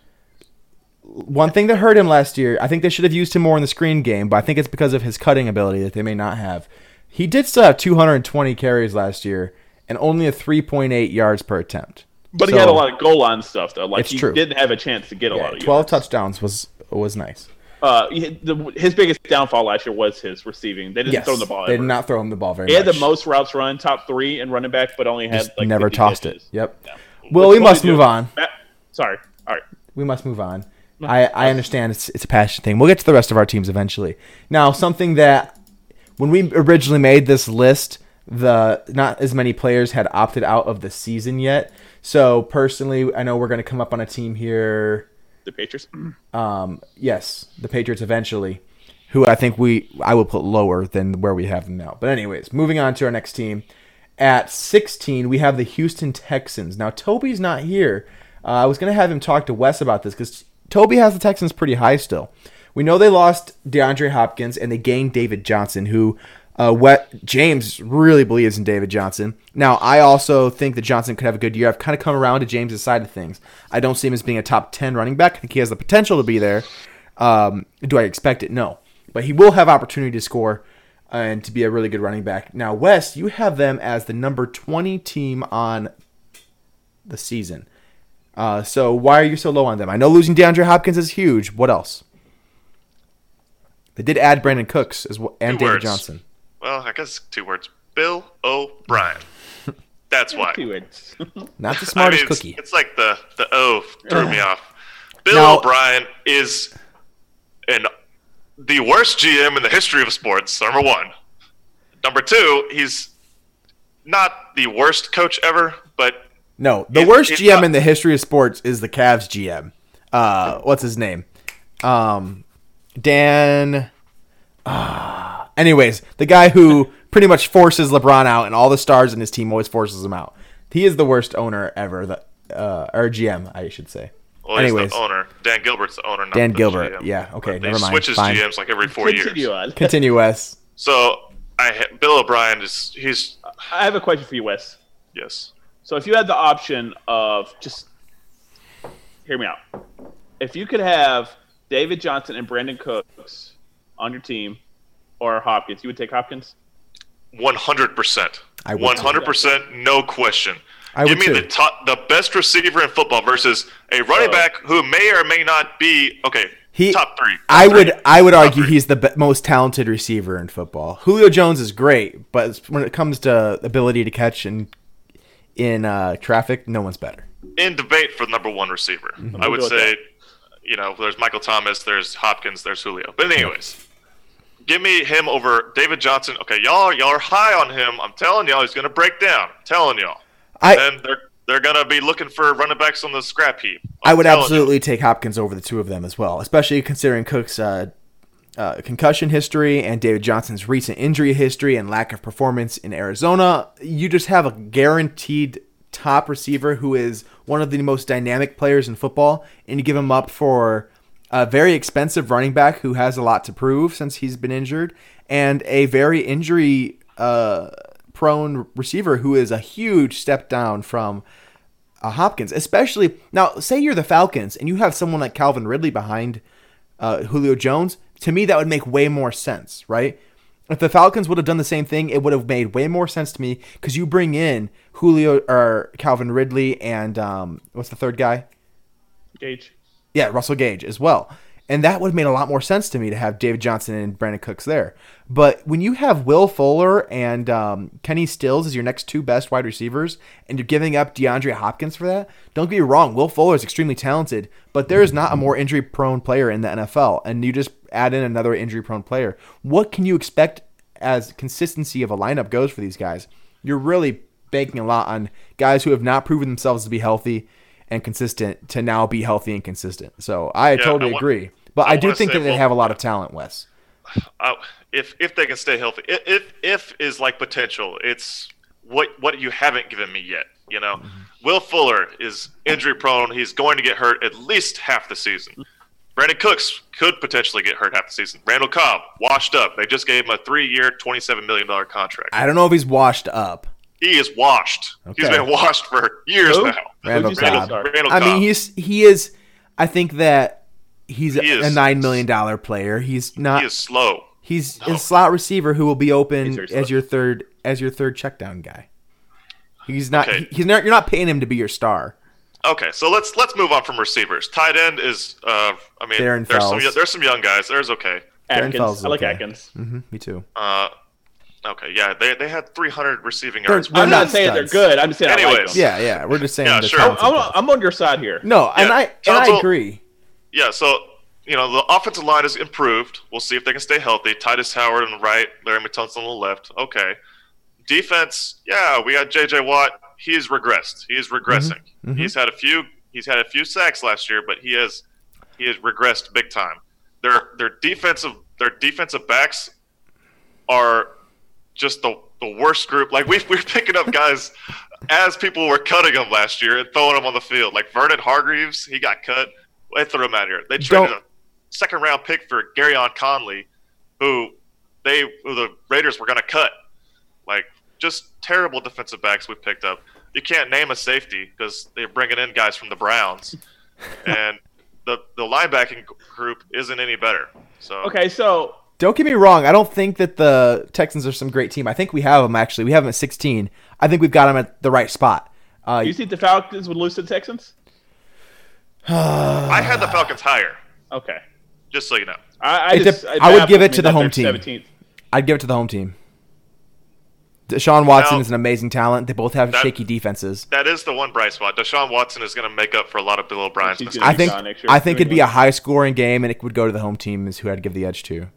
one thing that hurt him last year, I think they should have used him more in the screen game, but I think it's because of his cutting ability that they may not have. He did still have 220 carries last year and only a 3.8 yards per attempt. But he had a lot of goal line stuff though. Like he true. didn't have a chance to get a lot of 12 yards. touchdowns was was nice. Uh, the, his biggest downfall last year was his receiving. They didn't Yes, throw him the ball. they did not throw him the ball very much. He had the most routes run, top three in running back, but only had Just like never tossed catches. it. Yep. Yeah. Well, What's we must move on. Sorry. All right. we must move on. I, I understand it's it's a passion thing. We'll get to the rest of our teams eventually. Now, something that when we originally made this list, the not as many players had opted out of the season yet. So personally, I know we're going to come up on a team here. The Patriots. Um, yes, the Patriots eventually, who I think we I will put lower than where we have them now. But anyways, moving on to our next team. At 16, we have the Houston Texans. Now Toby's not here. Uh, I was gonna have him talk to Wes about this because Toby has the Texans pretty high still. We know they lost DeAndre Hopkins and they gained David Johnson, who uh, what James really believes in David Johnson. Now, I also think that Johnson could have a good year. I've kind of come around to James's side of things. I don't see him as being a top 10 running back. I think he has the potential to be there. Um, do I expect it? No. But he will have opportunity to score and to be a really good running back. Now, Wes, you have them as the number 20 team on the season. Uh, so why are you so low on them? I know losing DeAndre Hopkins is huge. What else? They did add Brandin Cooks as well, and Two David words. Johnson. well, I guess two words: Bill O'Brien. That's why. Two words. Not the I smartest mean, it's, cookie. it's like the the O threw me off. Bill Now- O'Brien is an the worst GM in the history of sports. Number one. Number two, he's not the worst coach ever, but No, the He's- worst he's GM not- in the history of sports is the Cavs GM. Uh, what's his name? Um, Dan. Ah. anyways, the guy who pretty much forces LeBron out, and all the stars in his team always forces him out. He is the worst owner ever. The uh, or GM, I should say. well, he's Anyways, the owner. Dan Gilbert's the owner. Not Dan the Gilbert, GM. yeah, okay, But never he mind, Switches fine. GMs like every four Continue years. on. continue, Wes. So I Bill O'Brien is he's I have a question for you, Wes. yes. So if you had the option of just hear me out. If you could have David Johnson and Brandin Cooks on your team or Hopkins, you would take Hopkins? One hundred percent. I would hundred percent, no question. I Give would me too. the top, the best receiver in football versus a running Oh. back who may or may not be okay. He- top three. I Top would. I would Top argue three. he's the be- most talented receiver in football. Julio Jones is great, but when it comes to ability to catch and in uh, traffic, no one's better. in debate for the number one receiver. Mm-hmm. I would We'll say, you know, there's Michael Thomas, there's Hopkins, there's Julio. But anyways, give me him over David Johnson. Okay, y'all y'all are high on him. I'm telling y'all, he's gonna break down. I'm telling y'all. I and they're they're gonna be looking for running backs on the scrap heap. I I'm would telling absolutely take Hopkins over the two of them as well, especially considering Cook's uh, uh, concussion history and David Johnson's recent injury history and lack of performance in Arizona. You just have a guaranteed top receiver who is one of the most dynamic players in football, and you give him up for a very expensive running back who has a lot to prove since he's been injured, and a very injury uh, prone receiver who is a huge step down from uh, Hopkins. Especially now, say you're the Falcons and you have someone like Calvin Ridley behind uh, Julio Jones. To me, that would make way more sense, right? If the Falcons would have done the same thing, it would have made way more sense to me because you bring in Julio or Calvin Ridley and um, what's the third guy? Gage. Yeah, Russell Gage as well. And that would have made a lot more sense to me to have David Johnson and Brandin Cooks there. But when you have Will Fuller and um, Kenny Stills as your next two best wide receivers, and you're giving up DeAndre Hopkins for that, don't get me wrong. Will Fuller is extremely talented, but there is not a more injury prone player in the NFL. And you just add in another injury prone player. What can you expect as consistency of a lineup goes for these guys? You're really banking a lot on guys who have not proven themselves to be healthy and consistent to now be healthy and consistent. So I Yeah, totally I want- agree. But I, I do think say that they Will- have a lot of talent, Wes. uh, if if they can stay healthy, I- if if is like potential, it's what what you haven't given me yet. You know, Will Fuller is injury prone. He's going to get hurt at least half the season. Brandin Cooks could potentially get hurt half the season. Randall Cobb washed up. They just gave him a three-year, twenty-seven million dollar contract. I don't know if he's washed up. He is washed. He's been washed for years Who? now. Randall Who'd you say Cobb. I mean, he's he is. I think that he's He a, is- a nine million dollar player. He's not. he is slow. He's No. a slot receiver who will be open as your third as your third check down guy. He's not. Okay. He's not. You're not paying him to be your star. Okay, so let's let's move on from receivers. Tight end is, uh, I mean, Darren there's some there's some young guys. There's okay. Darren Akins. Fells I like okay. Akins. hmm me too. Uh, okay, yeah, they, they had 300 receiving They're- yards. they're I'm not not saying they're good. I'm just saying I like Anyways. them. Yeah, yeah. We're just saying. Yeah, the sure. talented I'm. I'm on your side here. no, and Yeah, I and I agree. Yeah, so you know the offensive line is improved. We'll see if they can stay healthy. Tytus Howard on the right, Laremy Tunsil on the left. Okay. Defense, yeah, we got J.J. Watt. He has regressed. He is regressing. mhm. He's had a few. He's had a few sacks last year, but he has he has regressed big time. Their their defensive their defensive backs are just the the worst group. Like we we're picking up guys as people were cutting them last year and throwing them on the field. Like Vernon Hargreaves, he got cut. They threw him out here. They traded Don't- a second round pick for Gareon Conley, who they who the Raiders were going to cut. Like just terrible defensive backs we've picked up. You can't name a safety because they're bringing in guys from the Browns, and the the linebacking group isn't any better. So Okay, so Don't get me wrong. I don't think that the Texans are some great team. I think we have them actually. We have them at 16. I think we've got them at the right spot. Uh, you think the Falcons would lose to the Texans? I had the Falcons higher, Okay. just so you know. I, I, just, dep- it I would give it to the home team. 17th. I'd give it to the home team. Deshaun Watson Now- is an amazing talent. They both have That- shaky defenses. That is the one bright spot. Deshaun Watson is going to make up for a lot of Bill O'Brien's mistakes. I think gone next year. I think it'd be a high scoring game, and it would go to the home team. Is who I'd give the edge to.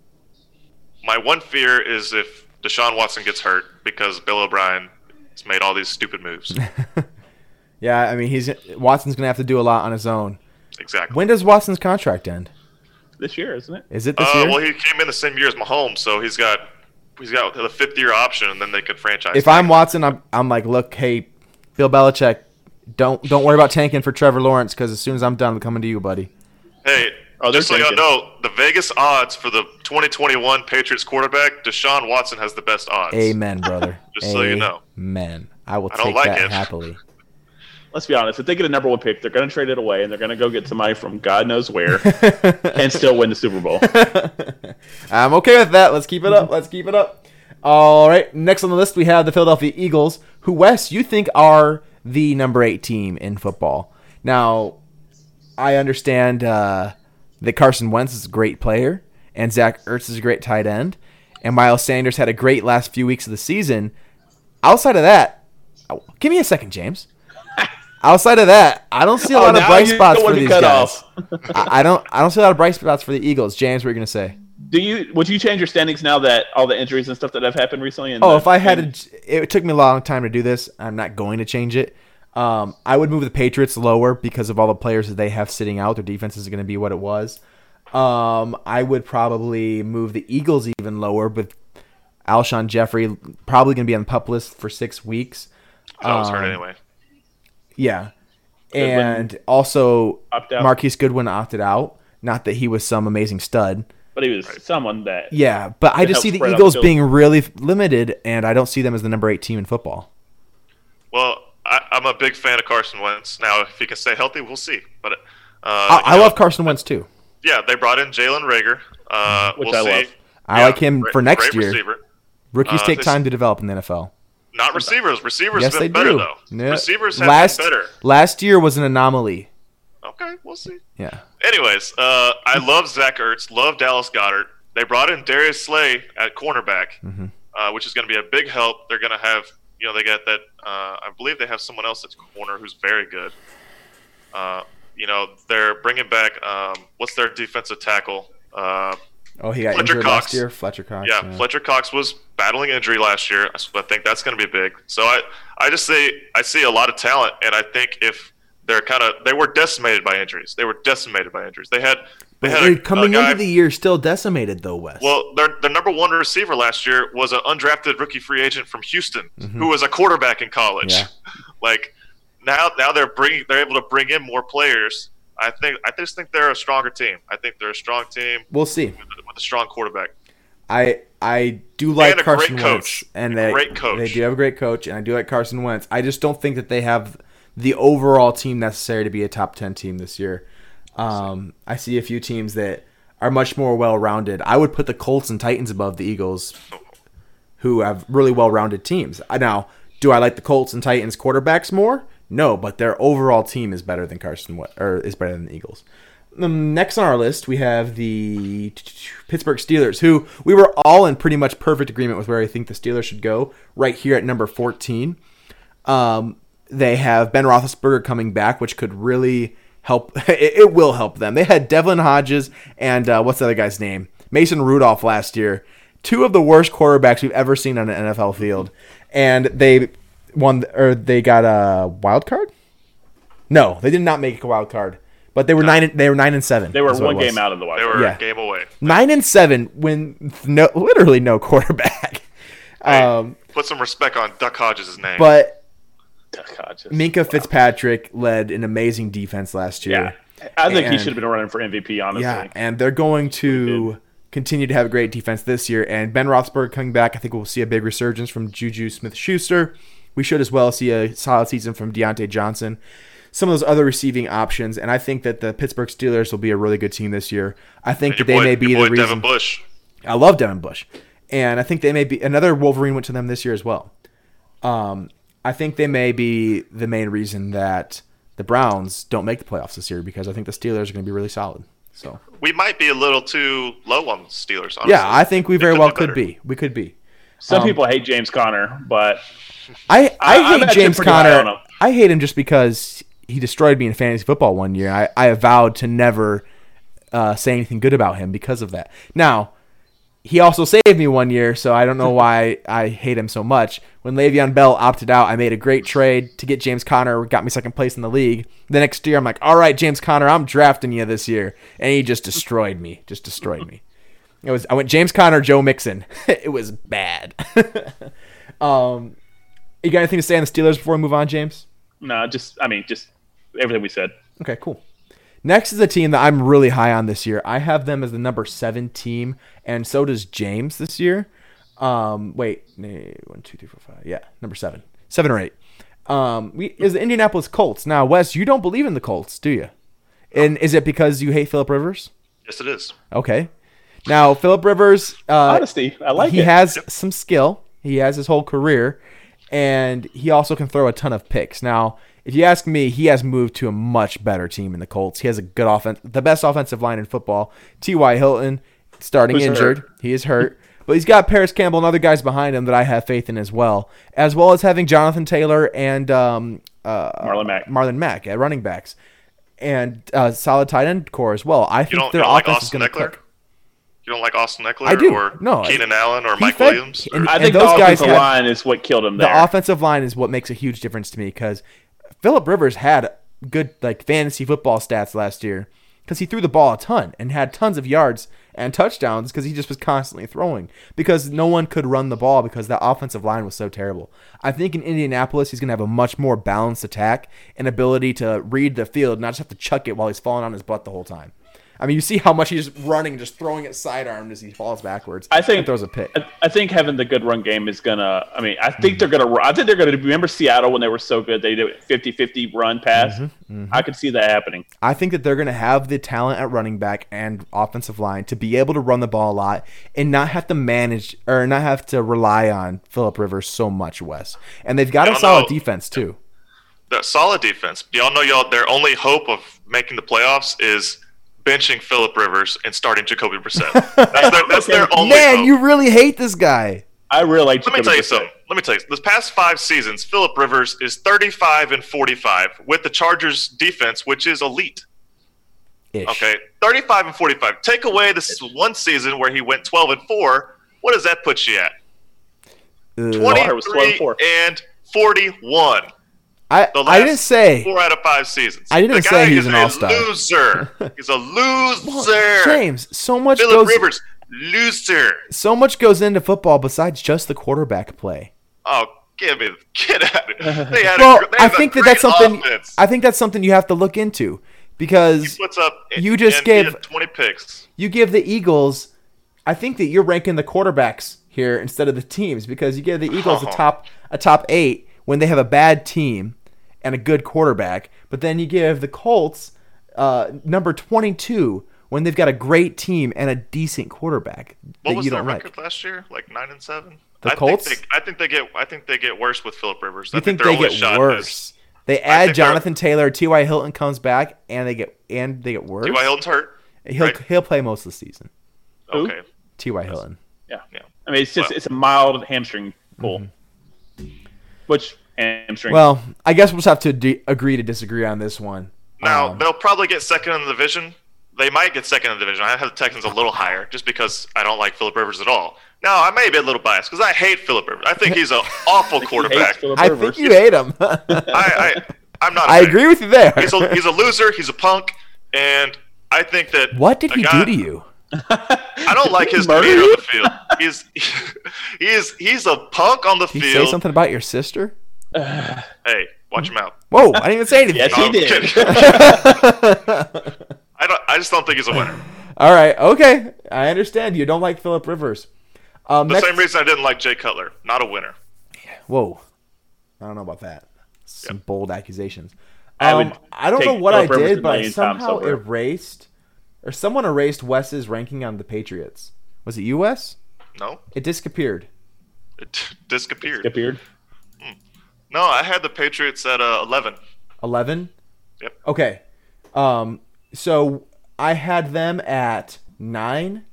My one fear is if Deshaun Watson gets hurt because Bill O'Brien has made all these stupid moves. Yeah, I mean he's Watson's gonna have to do a lot on his own. exactly. When does Watson's contract end? this year, isn't it? Is it this Uh, year? well, he came in the same year as Mahomes, so he's got he's got the fifth year option, and then they could franchise. if tag I'm. Watson, I'm I'm like, look, hey, Bill Belichick, don't don't worry about tanking for Trevor Lawrence because as soon as I'm done, I'm coming to you, buddy. hey, Oh, they're just so y'all know, the Vegas odds for the 2021 Patriots quarterback, Deshaun Watson has the best odds. Amen, brother. Just so you know. Amen. I will I take like that it. happily. Let's be honest. If they get a number one pick, they're going to trade it away, and they're going to go get somebody from God knows where, and still win the Super Bowl. I'm okay with that. Let's keep it up. Let's keep it up. All right. Next on the list, we have the Philadelphia Eagles, who Wes you think are the number eight team in football. Now, I understand uh, that Carson Wentz is a great player, and Zach Ertz is a great tight end, and Miles Sanders had a great last few weeks of the season. Outside of that, oh, give me a second, James. Outside of that, I don't see a Oh, lot of bright spots for these guys. I, I don't. I don't see a lot of bright spots for the Eagles. James, what are you gonna say? Do you? Would you change your standings now that all the injuries and stuff that have happened recently? in Oh, the- if I had to, it took me a long time to do this. I'm not going to change it. Um, I would move the Patriots lower because of all the players that they have sitting out. Their defense is going to be what it was. Um, I would probably move the Eagles even lower with Alshon Jeffery probably going to be on the pup list for six weeks. I was hurt um, anyway. Yeah, and also Opt out. Marquise Goodwin opted out. Not that he was some amazing stud. but he was someone that Yeah, but I just see the Eagles the being really limited, and I don't see them as the number eight team in football. Well, I, I'm a big fan of Carson Wentz. Now, if he can stay healthy, we'll see. But uh, I, I know, love Carson Wentz too. Yeah, they brought in Jalen Reagor. Uh, Which we'll I see. love. I Yeah, like him great- for next great year. Receiver. Rookies Uh, take time to develop in the NFL. Not receivers. Receivers Yes, have been better do. though. Yeah. Receivers have last been better. last year was an anomaly. Okay, we'll see. Yeah, Anyways, uh, I love Zach Ertz. Love Dallas Goedert. They brought in Darius Slay at cornerback, Mm-hmm. uh, which is going to be a big help. They're going to have, you know, they got that. Uh, I believe they have someone else at corner who's very good. Uh, you know, they're bringing back. Um, what's their defensive tackle? Uh, Oh, he got Fletcher injured Cox. last year. Fletcher Cox. yeah, Fletcher Cox was battling injury last year, so I think that's going to be big. So I, I just say I see a lot of talent, and I think if they're kind of they were decimated by injuries. They were decimated by injuries. They had they But had they're a, coming a guy, into the year still decimated though, Wes. well, their their number one receiver last year was an undrafted rookie free agent from Houston, mm-hmm. who was a quarterback in college. Yeah. like now, now they're bringing they're able to bring in more players. I think I just think they're a stronger team. I think they're a strong team we'll see. with, with a strong quarterback. I I do like And a great Carson. Wentz, and A they great coach. they do have a great coach, and I do like Carson Wentz. I just don't think that they have the overall team necessary to be a top ten team this year. Um, I see a few teams that are much more well rounded. I would put the Colts and Titans above the Eagles, who have really well rounded teams. Now, do I like the Colts and Titans quarterbacks more? No, but their overall team is better than Carson or is better than the Eagles. Um, next on our list, we have the Pittsburgh Steelers, who we were all in pretty much perfect agreement with where I think the Steelers should go, right here at number 14. Um, they have Ben Roethlisberger coming back, which could really help. It, it will help them. They had Devlin Hodges and uh, what's the other guy's name? Mason Rudolph last year. Two of the worst quarterbacks we've ever seen on an NFL field, and they won or they got a wild card. No, they did not make a wild card, but they were nine. They were nine and seven. they were one game out of the wild. They were Yeah. a game away. Nine and seven when no, literally no quarterback. Hey, Um, put some respect on Duck Hodges' name. but Duck Hodges. Minkah Fitzpatrick led an amazing defense last year. yeah, I think he should have been running for MVP. Honestly, Yeah, and they're going to continue to have a great defense this year. And Ben Roethlisberger coming back, I think we'll see a big resurgence from Juju Smith-Schuster. We should as well see a solid season from Diontae Johnson. Some of those other receiving options, and I think that the Pittsburgh Steelers will be a really good team this year. I think Your that they boy- may be your the boy reason. Devin Bush. I love Devin Bush, and I think they may be another Wolverine went to them this year as well. Um, I think they may be the main reason that the Browns don't make the playoffs this year because I think the Steelers are going to be really solid. So We might be a little too low on the Steelers. Honestly. yeah, I think we They very could well do could be. We could be. some um, people hate James Conner, but I I, I- hate James pretty high on Conner. I hate him just because he destroyed me in fantasy football one year. I I vowed to never uh, say anything good about him because of that. Now. He also saved me one year, so I don't know why I hate him so much. When Le'Veon Bell opted out, I made a great trade to get James Conner, got me second place in the league. The next year, I'm like, all right, James Conner, I'm drafting you this year, and he just destroyed me, just destroyed me. It was I went James Conner, Joe Mixon. it was bad. um, you got anything to say on the Steelers before we move on, James? no, just I mean, just everything we said. Okay, cool. Next is a team that I'm really high on this year. I have them as the number seven team, and so does James this year. Um, wait, one, two, three, four, five. Yeah, number seven, seven or eight. Um, we is the Indianapolis Colts. Now, Wes, you don't believe in the Colts, do you? And is it because you hate Philip Rivers? Yes, it is. Okay. Now, Philip Rivers, uh, Honesty, I like he it. has some skill. He has his whole career, and he also can throw a ton of picks. Now, if you ask me, he has moved to a much better team in the Colts. He has a good offense, the best offensive line in football. T.Y. Hilton starting Who's injured. hurt? He is hurt. But he's got Parris Campbell and other guys behind him that I have faith in as well, as well as having Jonathan Taylor and um, uh, Marlon Mack. Marlon Mack at running backs, and uh, solid tight end core as well. I think don't, their you don't like offense is Austin going to Eckler? click. You don't like Austin Ekeler I do. or No, Keenan Allen or Mike fed- Williams? and- or- I think those the guys offensive had- line is what killed him the offensive line is what makes a huge difference to me because Philip Rivers had good like fantasy football stats last year because he threw the ball a ton and had tons of yards and touchdowns because he just was constantly throwing because no one could run the ball because the offensive line was so terrible. I think in Indianapolis he's going to have a much more balanced attack and ability to read the field, not just have to chuck it while he's falling on his butt the whole time. I mean, you see how much he's running, just throwing it sidearm as he falls backwards. I think and throws a pick. I, I think having the good run game is gonna. I mean, I think they're gonna. I think they're gonna. Remember Seattle when they were so good, they did 50-50 run pass. Mm-hmm, I could see that happening. I think that they're going to have the talent at running back and offensive line to be able to run the ball a lot and not have to manage or not have to rely on Philip Rivers so much, Wes. And they've got a Y'all solid know- defense too. That solid defense. Y'all know y'all. Their only hope of making the playoffs is benching Philip Rivers and starting Jacoby Brissett. That's their, that's their only Man, hope. you really hate this guy. I really like. Let me tell you Brissett. something. Let me tell you. This past five seasons, Philip Rivers is 35 and 45 with the Chargers defense, which is elite. Ish. Okay, 35 and 45. Take away this one season where he went 12 and 4. What does that put you at? Ugh. Water was 12 and 23 4. and 41. I, I didn't say. Four out of five seasons. I didn't say he's an all-star. Loser. He's a loser. James, so much Philip goes Rivers, loser. so much goes into football besides just the quarterback play. Oh, give me, get out of here. They had Well, a, I a think that that's something. offense. I think that's something you have to look into because He puts up. You just and gave- 20 picks. you give the Eagles. I think that you're ranking the quarterbacks here instead of the teams because you give the Eagles a Oh. top a top eight when they have a bad team and a good quarterback, but then you give the Colts uh, number 22 when they've got a great team and a decent quarterback What that was you their don't record like. last year? Like nine and seven. The I Colts? Think they, I think they get. I think they get worse with Philip Rivers. You I think their they get shot worse? They add Jonathan Taylor, T.Y. Hilton comes back, and they get and they get worse. T.Y. Hilton's hurt. He'll right? he'll play most of the season. Okay. T.Y. Hilton. Yeah. Yeah. I mean, it's just Well- it's a mild hamstring pull. Which hamstring? Well, I guess we'll just have to de- agree to disagree on this one. Now Um, they'll probably get second in the division. They might get second in the division. I have the Texans a little higher just because I don't like Philip Rivers at all. Now I may be a little biased because I hate Philip Rivers. I think he's an awful quarterback. I think you hate him. I, I I'm not. a I fan. agree with you there. He's a he's a loser. He's a punk, and I think that what did he guy- do to you? I don't like his Murder demeanor on the field. He's he's he's a punk on the Did he field. say something about your sister? Hey, watch him out. Whoa, I didn't even say anything. Yes, No, he did. I don't. I just don't think he's a winner. All right, okay. I understand. You don't like Philip Rivers. Um, The next- same reason I didn't like Jay Cutler. Not a winner. Whoa. I don't know about that. Some bold accusations. I Um, would I don't know what I Rivers did, but I somehow erased, or someone erased Wes's ranking on the Patriots. Was it U.S.? No, It disappeared. it disappeared. Disappeared. No, I had the Patriots at uh, 11. 11? Yep. Okay. Um, so I had them at 9.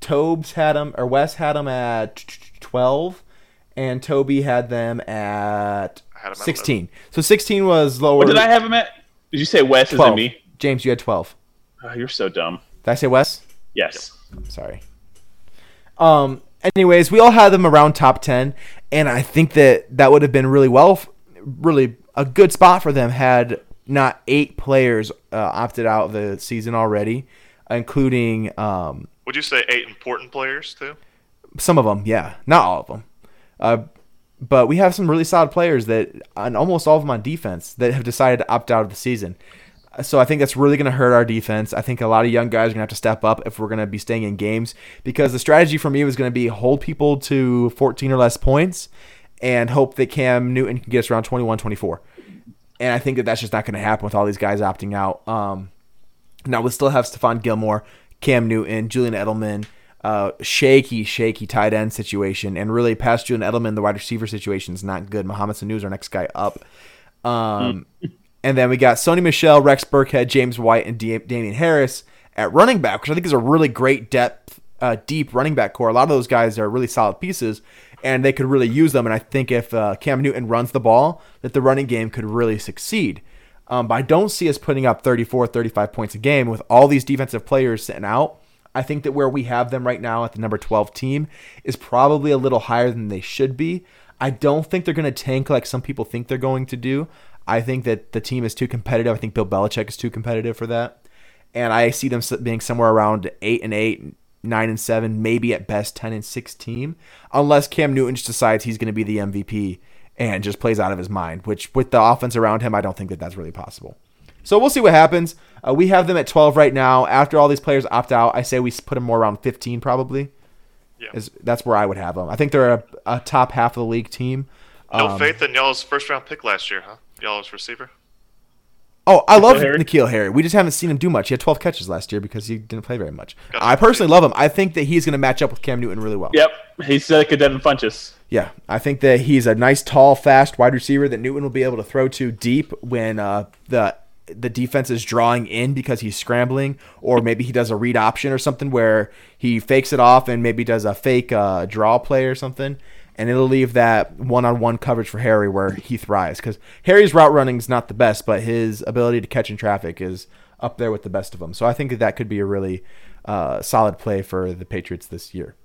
Tobes had them, or Wes had them at 12. And Toby had them at I had 'em at 16. So 16 was lower. What did I have them at? Did you say Wes is 12. in me? James, you had 12. Oh, you're so dumb. Did I say Wes? Yes. Sorry. Um. Anyways, we all had them around top ten, and I think that that would have been really well, really a good spot for them had not eight players uh, opted out of the season already, including um, Would you say eight important players too? some of them. Yeah, not all of them. Uh, but we have some really solid players that, and almost all of them on defense, that have decided to opt out of the season. So I think that's really going to hurt our defense. I think a lot of young guys are going to have to step up if we're going to be staying in games because the strategy for me was going to be hold people to 14 or less points and hope that Cam Newton can get us around 21, 24. And I think that that's just not going to happen with all these guys opting out. Um, now we still have Stephon Gilmore, Cam Newton, Julian Edelman, uh, shaky, shaky tight end situation, and really past Julian Edelman, the wide receiver situation is not good. Mohamed Sanu is our next guy up. Um, and then we got Sony Michel, Rex Burkhead, James White, and D- Damien Harris at running back, which I think is a really great depth, uh, deep running back core. A lot of those guys are really solid pieces, and they could really use them. And I think if uh, Cam Newton runs the ball, that the running game could really succeed. Um, but I don't see us putting up 34, 35 points a game with all these defensive players sitting out. I think that where we have them right now at the number 12 team is probably a little higher than they should be. I don't think they're going to tank like some people think they're going to do. I think that the team is too competitive. I think Bill Belichick is too competitive for that. and I see them being somewhere around eight and eight, nine and seven, maybe at best ten and six team, unless Cam Newton just decides he's going to be the MVP and just plays out of his mind. Which with the offense around him, I don't think that that's really possible. So we'll see what happens. Uh, we have them at 12 right now. After all these players opt out, I say we put them more around 15 probably. Yeah. Is that's where I would have them. I think they're a, a top half of the league team. No Um, faith in y'all's first round pick last year, huh? Y'all's receiver. Oh, I love Harry? N'Keal Harry. We just haven't seen him do much. He had 12 catches last year because he didn't play very much. Got I personally love him. I think that he's going to match up with Cam Newton really well. Yep, he's like a Devin Funchess. Yeah, I think that he's a nice, tall, fast wide receiver that Newton will be able to throw to deep when uh, the the defense is drawing in because he's scrambling, or maybe he does a read option or something where he fakes it off and maybe does a fake uh, draw play or something, and it'll leave that one-on-one coverage for Harry where he thrives because Harry's route running is not the best, but his ability to catch in traffic is up there with the best of them. So I think that that could be a really uh, solid play for the Patriots this year.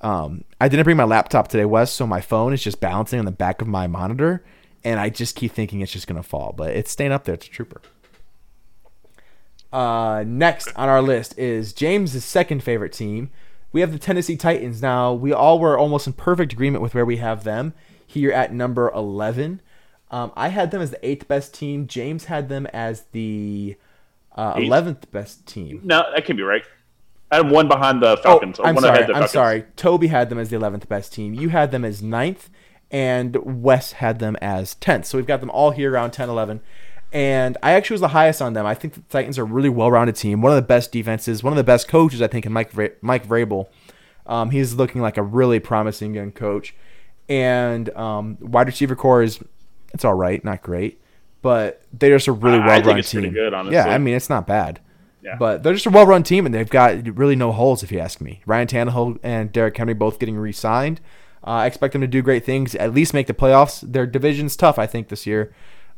Um, I didn't bring my laptop today, Wes, so my phone is just bouncing on the back of my monitor, and I just keep thinking it's just gonna fall, but it's staying up there. It's a trooper. Uh, next on our list is James's second favorite team. We have the Tennessee Titans. Now we all were almost in perfect agreement with where we have them here at number eleven. Um, I had them as the eighth best team. James had them as the uh, eleventh best team. No, that can't be right. I had one behind the Oh, Falcons. or I'm one sorry. I'm Falcons. sorry. Toby had them as the 11th best team. You had them as 9th, and Wes had them as 10th. So we've got them all here around 10, 11. And I actually was the highest on them. I think the Titans are a really well-rounded team. One of the best defenses. One of the best coaches, I think, in Mike Vra- Mike Vrabel. Um, he's looking like a really promising young coach. And um, wide receiver core is it's all right, not great, but they're just a really well-run think it's team. pretty good, honestly. Yeah, I mean it's not bad. Yeah. But they're just a well-run team, and they've got really no holes, if you ask me. Ryan Tannehill and Derrick Henry both getting re-signed. Uh, I expect them to do great things, at least make the playoffs. Their division's tough, I think, this year,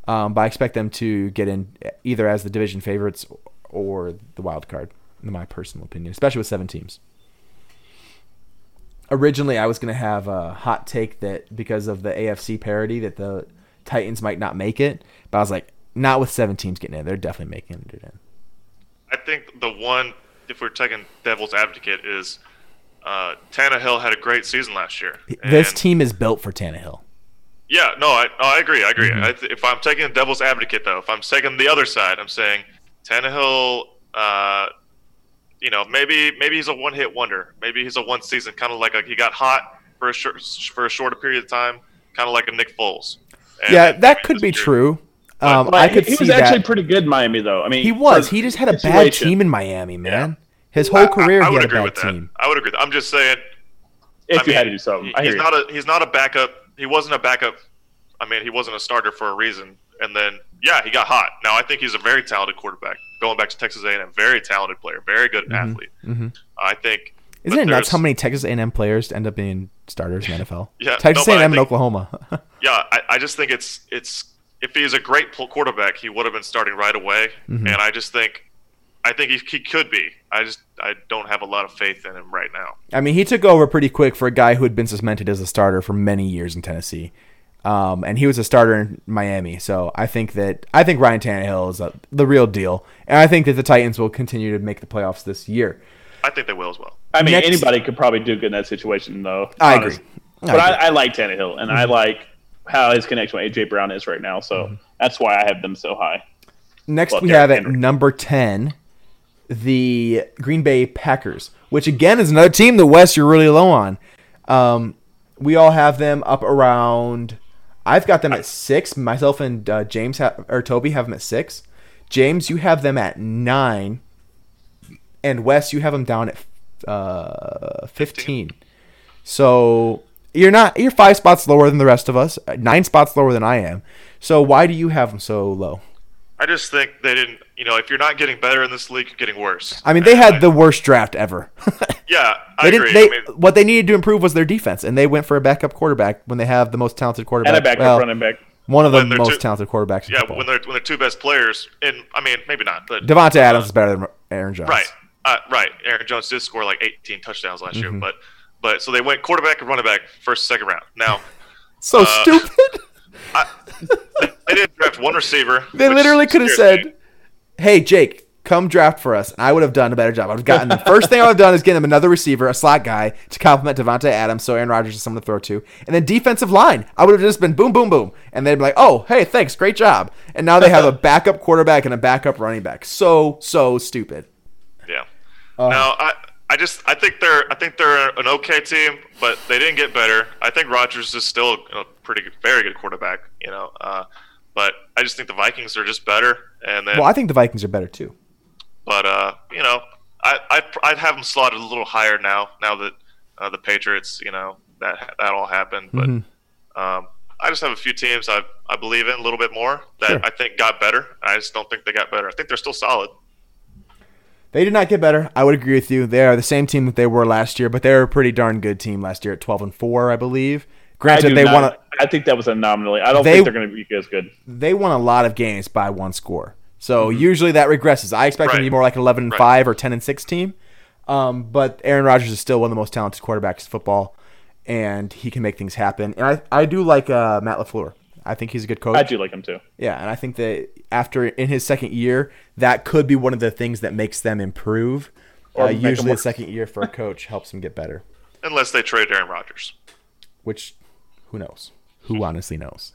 um, but I expect them to get in either as the division favorites or the wild card, in my personal opinion, especially with seven teams. Originally, I was going to have a hot take that because of the AFC parity that the Titans might not make it, but I was like, not with seven teams getting in. They're definitely making it in. I think the one, if we're taking devil's advocate, is uh, Tannehill had a great season last year. This team is built for Tannehill. Yeah, no, I, I agree. I agree. Mm-hmm. I th- if I'm taking the devil's advocate, though, if I'm taking the other side, I'm saying Tannehill, uh, you know, maybe maybe he's a one-hit wonder. Maybe he's a one season, kind of like a, he got hot for a short for a shorter period of time, kind of like a Nick Foles. And yeah, that could be year- true. Um, But I could he, he see was actually that. pretty good in Miami, though. I mean, he was. He just had a bad team in Miami, man. His I- whole career, I, I he would had a agree bad with team. that. I would agree. With that. I'm just saying. If I you had to do something, he- I hear he's you. not a he's not a backup. He wasn't a backup. I mean, he wasn't a starter for a reason. And then, yeah, he got hot. Now I think he's a very talented quarterback. Going back to Texas A&M, very talented player, very good athlete. Mhm. I think. Isn't it nuts how many Texas A&M players end up being starters in the NFL? Yeah, Texas no, A&M and think- Oklahoma. Yeah, I, I just think it's it's if he's a great quarterback, he would have been starting right away. Mm-hmm. And I just think, I think he, he could be. I just I don't have a lot of faith in him right now. I mean, he took over pretty quick for a guy who had been suspended as a starter for many years in Tennessee. Um, and he was a starter in Miami, so I think that I think Ryan Tannehill is a, the real deal, and I think that the Titans will continue to make the playoffs this year. I think they will as well. I mean, Next- anybody could probably do good in that situation, though. I honest. agree. But I I, agree. I like Tannehill, and I like how his connection with AJ Brown is right now. So Mm-hmm. that's why I have them so high. Next, Well, we Derrick have at Henry. number 10 the Green Bay Packers, which again is another team the Wes you're really low on. Um, we all have them up around. I've got them at six. Myself and uh, James ha- or Toby have them at six. James, you have them at nine, and Wes, you have them down at uh, fifteen. So you're not you're five spots lower than the rest of us, nine spots lower than I am. So why do you have them so low? I just think they didn't. You know, if you're not getting better in this league, you're getting worse. I mean, they And had I- the worst draft ever. Yeah, I they agree. didn't. They, I mean, what they needed to improve was their defense, and they went for a backup quarterback when they have the most talented quarterback. And a backup well, running back. one of the most two- talented quarterbacks. in yeah, football. when they're when they're two best players, and I mean, maybe not, but Davante Adams is better than Aaron Jones. Right, uh, right. Aaron Jones did score like 18 touchdowns last Mm-hmm. year, but but so they went quarterback and running back first, second round. Now So Uh, stupid. they didn't draft one receiver. They literally could have scares me. said, "Hey, Jake, come draft for us, and I would have done a better job. I would have gotten the first thing I would have done is getting him another receiver, a slot guy to complement Davante Adams, so Aaron Rodgers is someone to throw to, and then defensive line. I would have just been boom, boom, boom, and they'd be like, "Oh, hey, thanks, great job." And now they have a backup quarterback and a backup running back. So so stupid. Yeah. Uh, no, I I just I think they're I think they're an okay team, but they didn't get better. I think Rodgers is still a pretty good, very good quarterback. You know, uh, but I just think the Vikings are just better. And then, Well, I think the Vikings are better too. but uh, you know, I I'd, I'd have them slotted a little higher now. Now that uh, the Patriots, you know, that that all happened. But Mhm. um, I just have a few teams I I believe in a little bit more that Sure. I think got better. I just don't think they got better. I think they're still solid. They did not get better. I would agree with you. They are the same team that they were last year, but they were a pretty darn good team last year at 12 and 4, I believe. Granted, do they not- won a, I think that was anomaly. I don't They- think they're going to be as good. they won a lot of games by one score. So usually that regresses. I expect them to be more like an 11 and Right. 5 or 10 and 6 team. Um, but Aaron Rodgers is still one of the most talented quarterbacks in football, and he can make things happen. And I, I do like uh, Matt LaFleur. I think he's a good coach. I do like him too. Yeah, and I think that after in his second year, that could be one of the things that makes them improve. Or Uh, usually, the second year for a coach helps him get better. Unless they trade Aaron Rodgers. Which, who knows? Who honestly knows?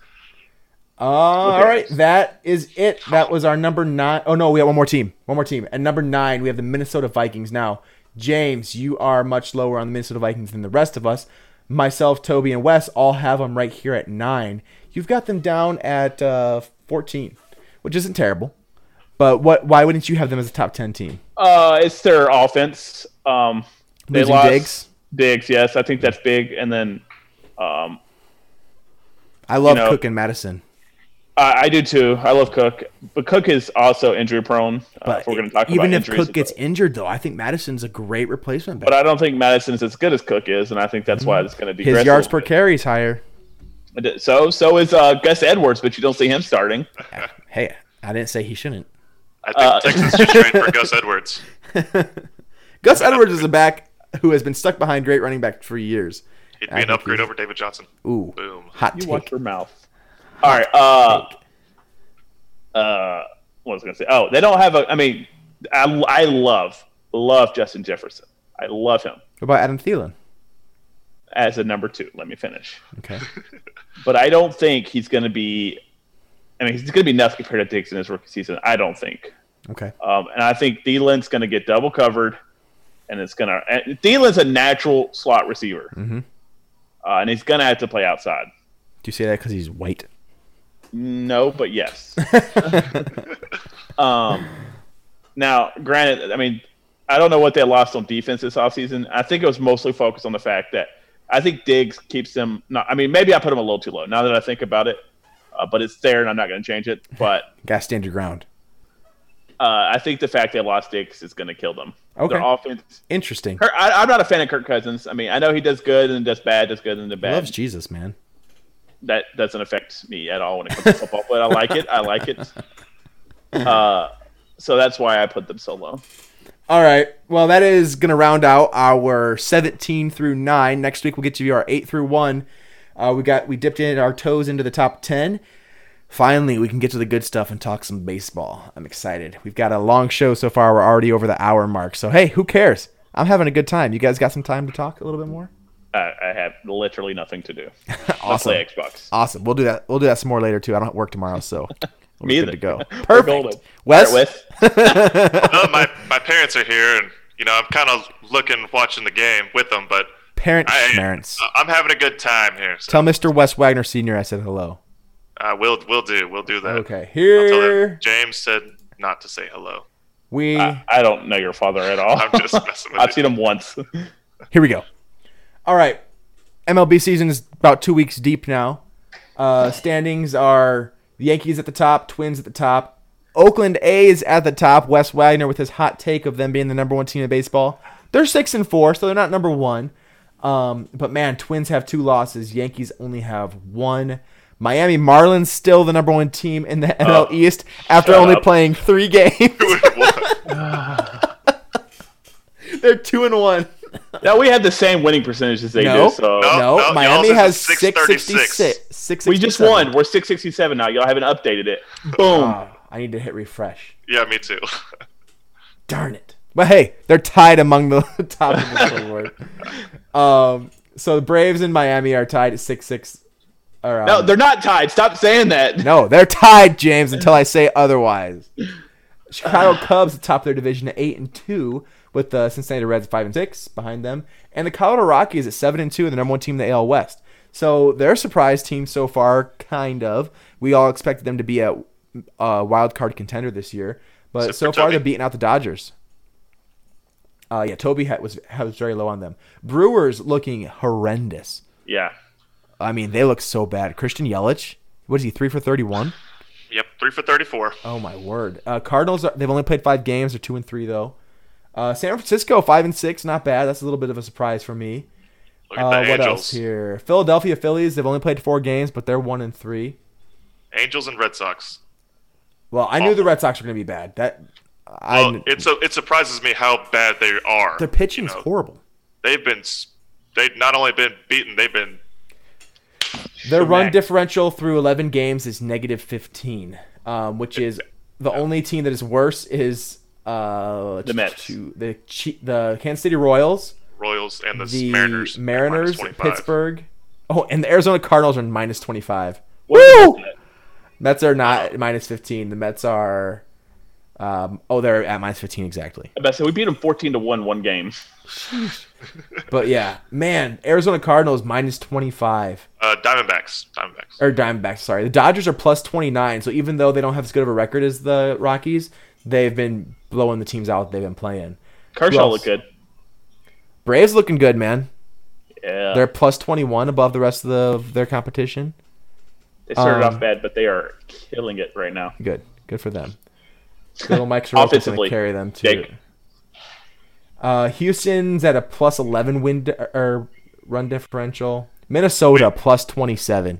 Uh, all right, that is it. That was our number nine. Oh no, we have one more team. One more team. At number nine, we have the Minnesota Vikings. Now, James, you are much lower on the Minnesota Vikings than the rest of us. Myself, Toby, and Wes all have them right here at nine. You've got them down at uh, fourteen, which isn't terrible. But what? Why wouldn't you have them as a top ten team? Uh, it's their offense. Um, they Losing lost Diggs? Diggs, yes, I think that's big. And then um, I love know- Cook and Mattison. I, I do too. I love Cook, but Cook is also injury prone. Uh, But if we're going to talk about that. even about if Cook gets injured, though, I think Mattison's a great replacement. but I don't think Mattison is as good as Cook is, and I think that's why it's going to be His yards per carry is higher. So so is uh, Gus Edwards, but you don't see him starting. Hey, I didn't say he shouldn't. I think Uh, Texans should trade for Gus Edwards. Gus Edwards is a back who has been stuck behind great running back for years. He'd I be an upgrade he's- over David Johnson. Ooh, Boom. hot You take. watch your mouth. All right. Uh, uh, what was I going to say? Oh, they don't have a. I mean, I, I love love Justin Jefferson. I love him What about Adam Thielen? as a number two. Let me finish. Okay, But I don't think he's going to be. I mean, he's going to be nothing compared to Diggs in his rookie season. I don't think. okay. Um, and I think Thielen's going to get double covered, and it's going to. Thielen's a natural slot receiver, Mhm. Uh, and he's going to have to play outside. Do you say that because he's white? No, but yes. um, now, granted, I mean, I don't know what they lost on defense this offseason. I think it was mostly focused on the fact that I think Diggs keeps them. Not, I mean, maybe I put him a little too low now that I think about it, uh, but it's there, and I'm not going to change it. But Got to stand your ground. Uh, I think the fact they lost Diggs is going to kill them. Okay. Their offense. Interesting. Kirk, I, I'm not a fan of Kirk Cousins. I mean, I know he does good and does bad, does good and does He bad. loves Jesus, man. that doesn't affect me at all when it comes to football, but I like it. I like it. Uh, so that's why I put them so low. All right. Well, that is going to round out our 17 through 9. Next week we'll get to our 8 through 1. Uh, we got we dipped in our toes into the top 10. Finally, we can get to the good stuff and talk some baseball. I'm excited. We've got a long show so far. We're already over the hour mark. So, hey, who cares? I'm having a good time. You guys got some time to talk a little bit more? I, I have literally nothing to do. Awesome. I play Xbox. Awesome. We'll do that. We'll do that some more later too. I don't work tomorrow, so we're Me good either. to go. Perfect. Wes, All right, Wes. my my parents are here, and you know I'm kind of looking, watching the game with them, but parent I, parents. I'm having a good time here. So Tell Mr. Wes Wagner Senior I said hello. Uh, we'll we'll do we'll do that. Okay. I'll tell him Here James said not to say hello. we I, I don't know your father at all. I'm just messing with I've you. seen him once. Here we go. All right. MLB season is about two weeks deep now. Uh, standings are the Yankees at the top, Twins at the top, Oakland A's at the top. Wes Wagner with his hot take of them being the number one team in baseball. They're six and four, so they're not number one. Um, but man, Twins have two losses. Yankees only have one. Miami Marlins still the number one team in the NL Oh, East after only up. playing three games. they're two and one. now we had the same winning percentage as they No. do. So No. No, y'all's Miami has 666. we just won. We're six sixty seven now. Y'all haven't updated it. Boom. Oh, I need to hit refresh. yeah, me too. Darn it. But hey, they're tied among the top of the scoreboard. Um, so the Braves and Miami are tied at six six. No, they're not tied. Stop saying that. no, they're tied, James, until I say otherwise. Chicago Cubs atop their division at eight and two, with the Cincinnati Reds at five and six behind them, and the Colorado Rockies at seven and two, and the number one team in the AL West. So they're a surprise team so far, kind of. We all expected them to be a, a wild card contender this year, but Except so far Toby. they're beating out the Dodgers. Uh, yeah, Toby was was very low on them. Brewers looking horrendous. Yeah. I mean, they look so bad. Christian Yelich, what is he? Three for thirty-one. Yep, three for thirty-four. Oh my word! Uh, Cardinals are, they've only played five games. They're two and three though. Uh, San Francisco five and six, not bad. That's a little bit of a surprise for me. Look at Uh, the what else here? Philadelphia Phillies. They've only played four games, but they're one and three. Angels and Red Sox. Well, I knew the Red Sox were going to be bad. That I Well, it's a, it surprises me how bad they are. their pitching's you know. horrible. They've been they've not only been beaten, they've been Their run differential through 11 games is negative 15, um, which is the only team that is worse is uh, The Mets. the the Kansas City Royals, Royals and the, the Mariners. Mariners, Pittsburgh. Oh, and the Arizona Cardinals are minus 25. What is Woo! Mets are not minus 15. The Mets are. Um, oh, they're at minus 15 exactly. I bet so we beat them 14 to 1 one game. But yeah, man, Arizona Cardinals minus 25. Uh, Diamondbacks. Diamondbacks. Or Diamondbacks, sorry. The Dodgers are plus 29. So even though they don't have as good of a record as the Rockies, they've been blowing the teams out they've been playing. Kershaw else? looked good. Braves looking good, man. Yeah. They're plus 21 above the rest of the, their competition. they started um, off bad, but they are killing it right now. Good. Good for them. Little Mike Soroka's going to Offensively, carry them too. Jake. Uh, Houston's at a plus 11 win di- or run differential. Minnesota plus 27.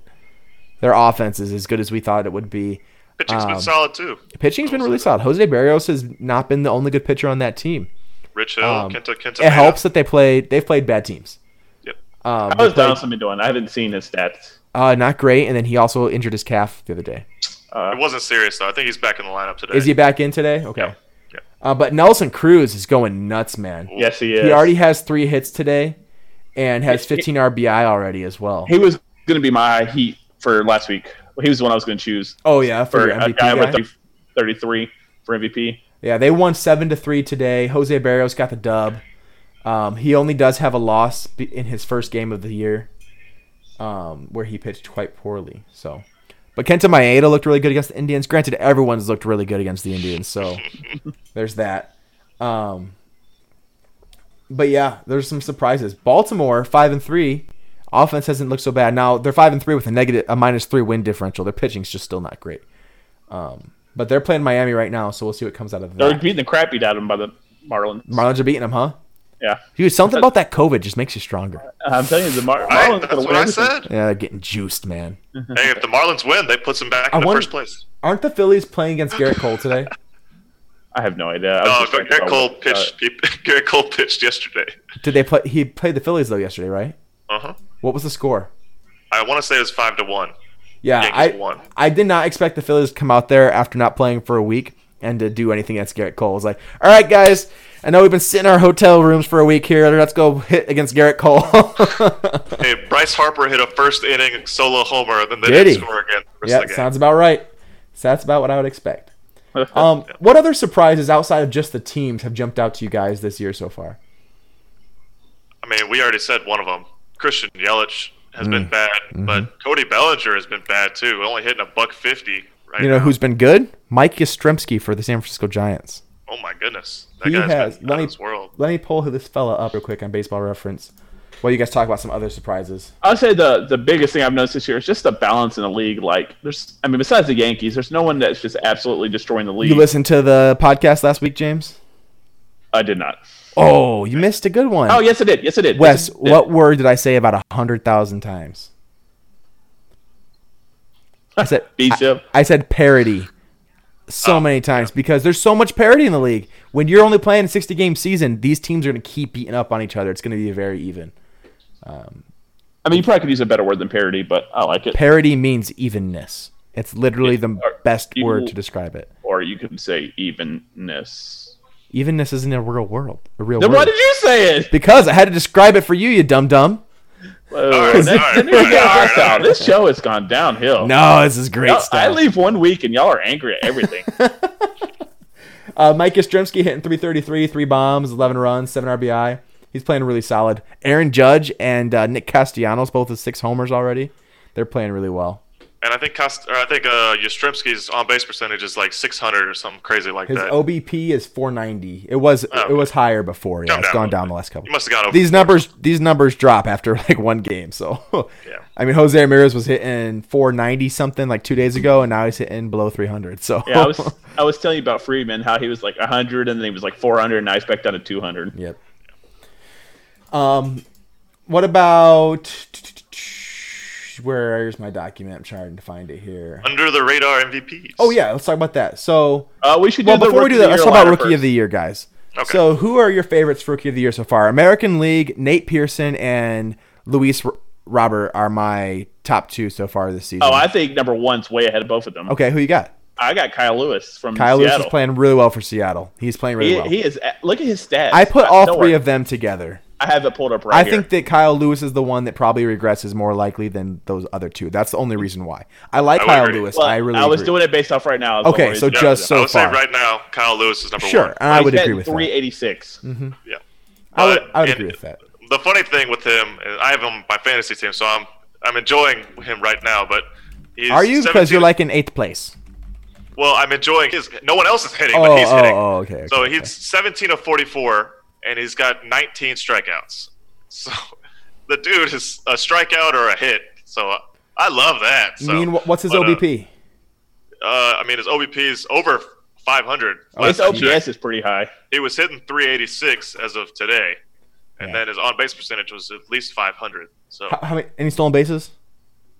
Their offense is as good as we thought it would be. Pitching's um, been solid too. Pitching's been really solid. Jose Berrios has not been the only good pitcher on that team. Rich Hill, um, Kenta, Kenta It helps that they played. They've played bad teams. Yep. Um, How they is played- Donaldson been doing? I haven't seen his stats. uh, not great, and then he also injured his calf the other day. Uh, It wasn't serious though. I think he's back in the lineup today. Is he back in today? Okay. Yeah. Yeah. Uh, but Nelson Cruz is going nuts, man. yes, he is. He already has three hits today, and has 15 RBI already as well. He was going to be my heat for last week. He was the one I was going to choose Oh yeah, for, for your a MVP guy guy. with 33 for MVP. Yeah, they won seven to three today. Jose Berrios got the dub. Um, he only does have a loss in his first game of the year, um, where he pitched quite poorly. So, but Kenta Maeda looked really good against the Indians. Granted, everyone's looked really good against the Indians, so there's that. Um, but yeah, there's some surprises. Baltimore five and three. Offense hasn't looked so bad. Now they're five and three with a negative, a minus three win differential. Their pitching's just still not great. Um, but they're playing Miami right now, so we'll see what comes out of that. They're beating the crap out of them by the Marlins. Marlins are beating them, huh? Yeah, Dude, something about that COVID just makes you stronger. I'm telling you, the Mar- Right? Marlins That's what win I said. Yeah, they're getting juiced, man. hey, if the Marlins win, they put him back I in the wonder- first place. Aren't the Phillies playing against Gerrit Cole today? I have no idea. I was No, just trying to Garrett tell Cole what- pitched. he, Gerrit Cole pitched yesterday. Did they play? He played the Phillies though yesterday, right? Uh huh. What was the score? I want to say it was five to one. Yeah, Yankees I won. I did not expect the Phillies to come out there after not playing for a week and to do anything against Gerrit Cole. It was like, all right, guys, I know we've been sitting in our hotel rooms for a week here. Let's go hit against Gerrit Cole. Hey, Bryce Harper hit a first inning solo homer, then they Did didn't he? score again. The yeah, the sounds about right. So that's about what I would expect. Um, what other surprises outside of just the teams have jumped out to you guys this year so far? I mean, we already said one of them. Christian Yelich has Mm. been bad, Mm-hmm. but Cody Bellinger has been bad too. Only hitting a buck fifty right You know now. who's been good? Mike Yastrzemski for the San Francisco Giants. Oh my goodness, that He guy's has. been Let out me this world. let me pull this fella up real quick on Baseball Reference. While you guys talk about some other surprises. I'll say the the biggest thing I've noticed this year is just the balance in the league. Like, there's, I mean, besides the Yankees, there's no one that's just absolutely destroying the league. You listened to the podcast last week, James? I did not. Oh, you missed a good one. Oh, yes, I did. Yes, I did. Wes, Yes, I did. what word did I say about a hundred thousand times? I said Bishop. I said parody so Oh, many times because there's so much parity in the league. When you're only playing a 60 game season, these teams are going to keep beating up on each other. It's going to be very even. Um, I mean, you probably could use a better word than parity, but I like it. Parity means evenness. It's literally the best word to describe it. or you could say evenness. Evenness isn't a real world. A real Then word. why did you say it? because I had to describe it for you, you dumb dum. Whoa, right, that- all right, that needs to all get right, all hostile. right. This show has gone downhill. No, this is great Y'all- stuff. I leave one week and y'all are angry at everything. Uh, Mike Yastrzemski hitting 333, three bombs, 11 runs, seven RBI. He's playing really solid. Aaron Judge and uh, Nick Castellanos both with six homers already. They're playing really well. And I think Cost, or I think uh, Yastrzemski's on base percentage is like 600 or something crazy like His that. His OBP is 490. It was Oh, it was higher before. Yeah, Come it's down gone down the last couple. you must have got over. These numbers these numbers drop after like one game. So Yeah. I mean Jose Ramirez was hitting 490 something like two days ago, and now he's hitting below 300. So Yeah, I was I was telling you about Freeman how he was like 100 and then he was like 400 and now he's back down to 200. Yep. Um, what about where's my document? I'm trying to find it here. under the radar MVPs. Oh yeah, let's talk about that. So, Uh, we should do well, before we do that, let's talk about lineup rookie of the year, guys. Okay. So, who are your favorites for rookie of the year so far? American League, Nate Pearson and Luis R- Robert are my top two so far this season. Oh, I think number one's way ahead of both of them. okay, who you got? I got Kyle Lewis from Kyle Lewis is playing really well for Seattle. He's playing really he, well. he is. Look at his stats. I put all don't three worry. of them together. I have it pulled up right I here. think that Kyle Lewis is the one that probably regresses more likely than those other two. That's the only reason why. I like I Kyle agree. Lewis. Well, I really. I was agree. doing it based off right now. That's Okay, the only so reason. just I so would far. say right now, Kyle Lewis is number Sure, one. and I would agree with that. 386. Mm-hmm. Yeah. I would, I would and agree with that. The funny thing with him, I have him on my fantasy team, so I'm I'm enjoying him right now. But he's Are you because you're like in eighth place? Well, I'm enjoying his. No one else is hitting, Oh, but he's oh, hitting. oh, okay, okay, so okay. he's 17 of 44, and he's got 19 strikeouts. So the dude is a strikeout or a hit. So uh, I love that. So, I mean, what's his but, uh, OBP? Uh, I mean, his OBP is over 500. His OPS checked. is pretty high. He was hitting 386 as of today, and Yeah. then his on base percentage was at least 500. So How, how many? Any stolen bases?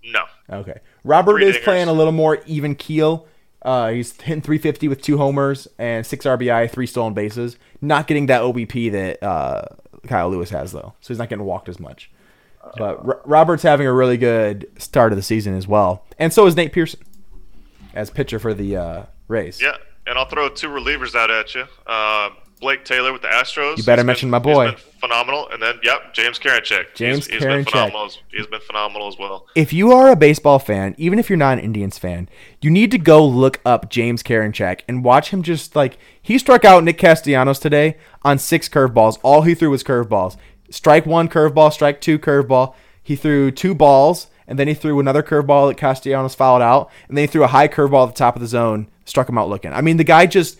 no, Okay. Robert Three is dingers. playing a little more even keel. Uh, he's hitting 350 with two homers and six RBI, three stolen bases. Not getting that OBP that uh, Kyle Lewis has though, so he's not getting walked as much. But R- Robert's having a really good start of the season as well, and so is Nate Pearson as pitcher for the uh, Rays. yeah. And I'll throw two relievers out at you. Uh, Blake Taylor with the Astros. You better He's mention been- my boy. He's been phenomenal. And then, yep, James Karinchak. James he's, he's been phenomenal. as- He's been phenomenal as well. If you are a baseball fan, even if you're not an Indians fan, you need to go look up James Karinchak and watch him just like he struck out Nick Castellanos today on six curveballs. All he threw was curveballs. Strike one curveball, strike two curveball. He threw two balls, and then he threw another curveball that Castellanos fouled out, and then he threw a high curveball at the top of the zone, struck him out looking. I mean, the guy just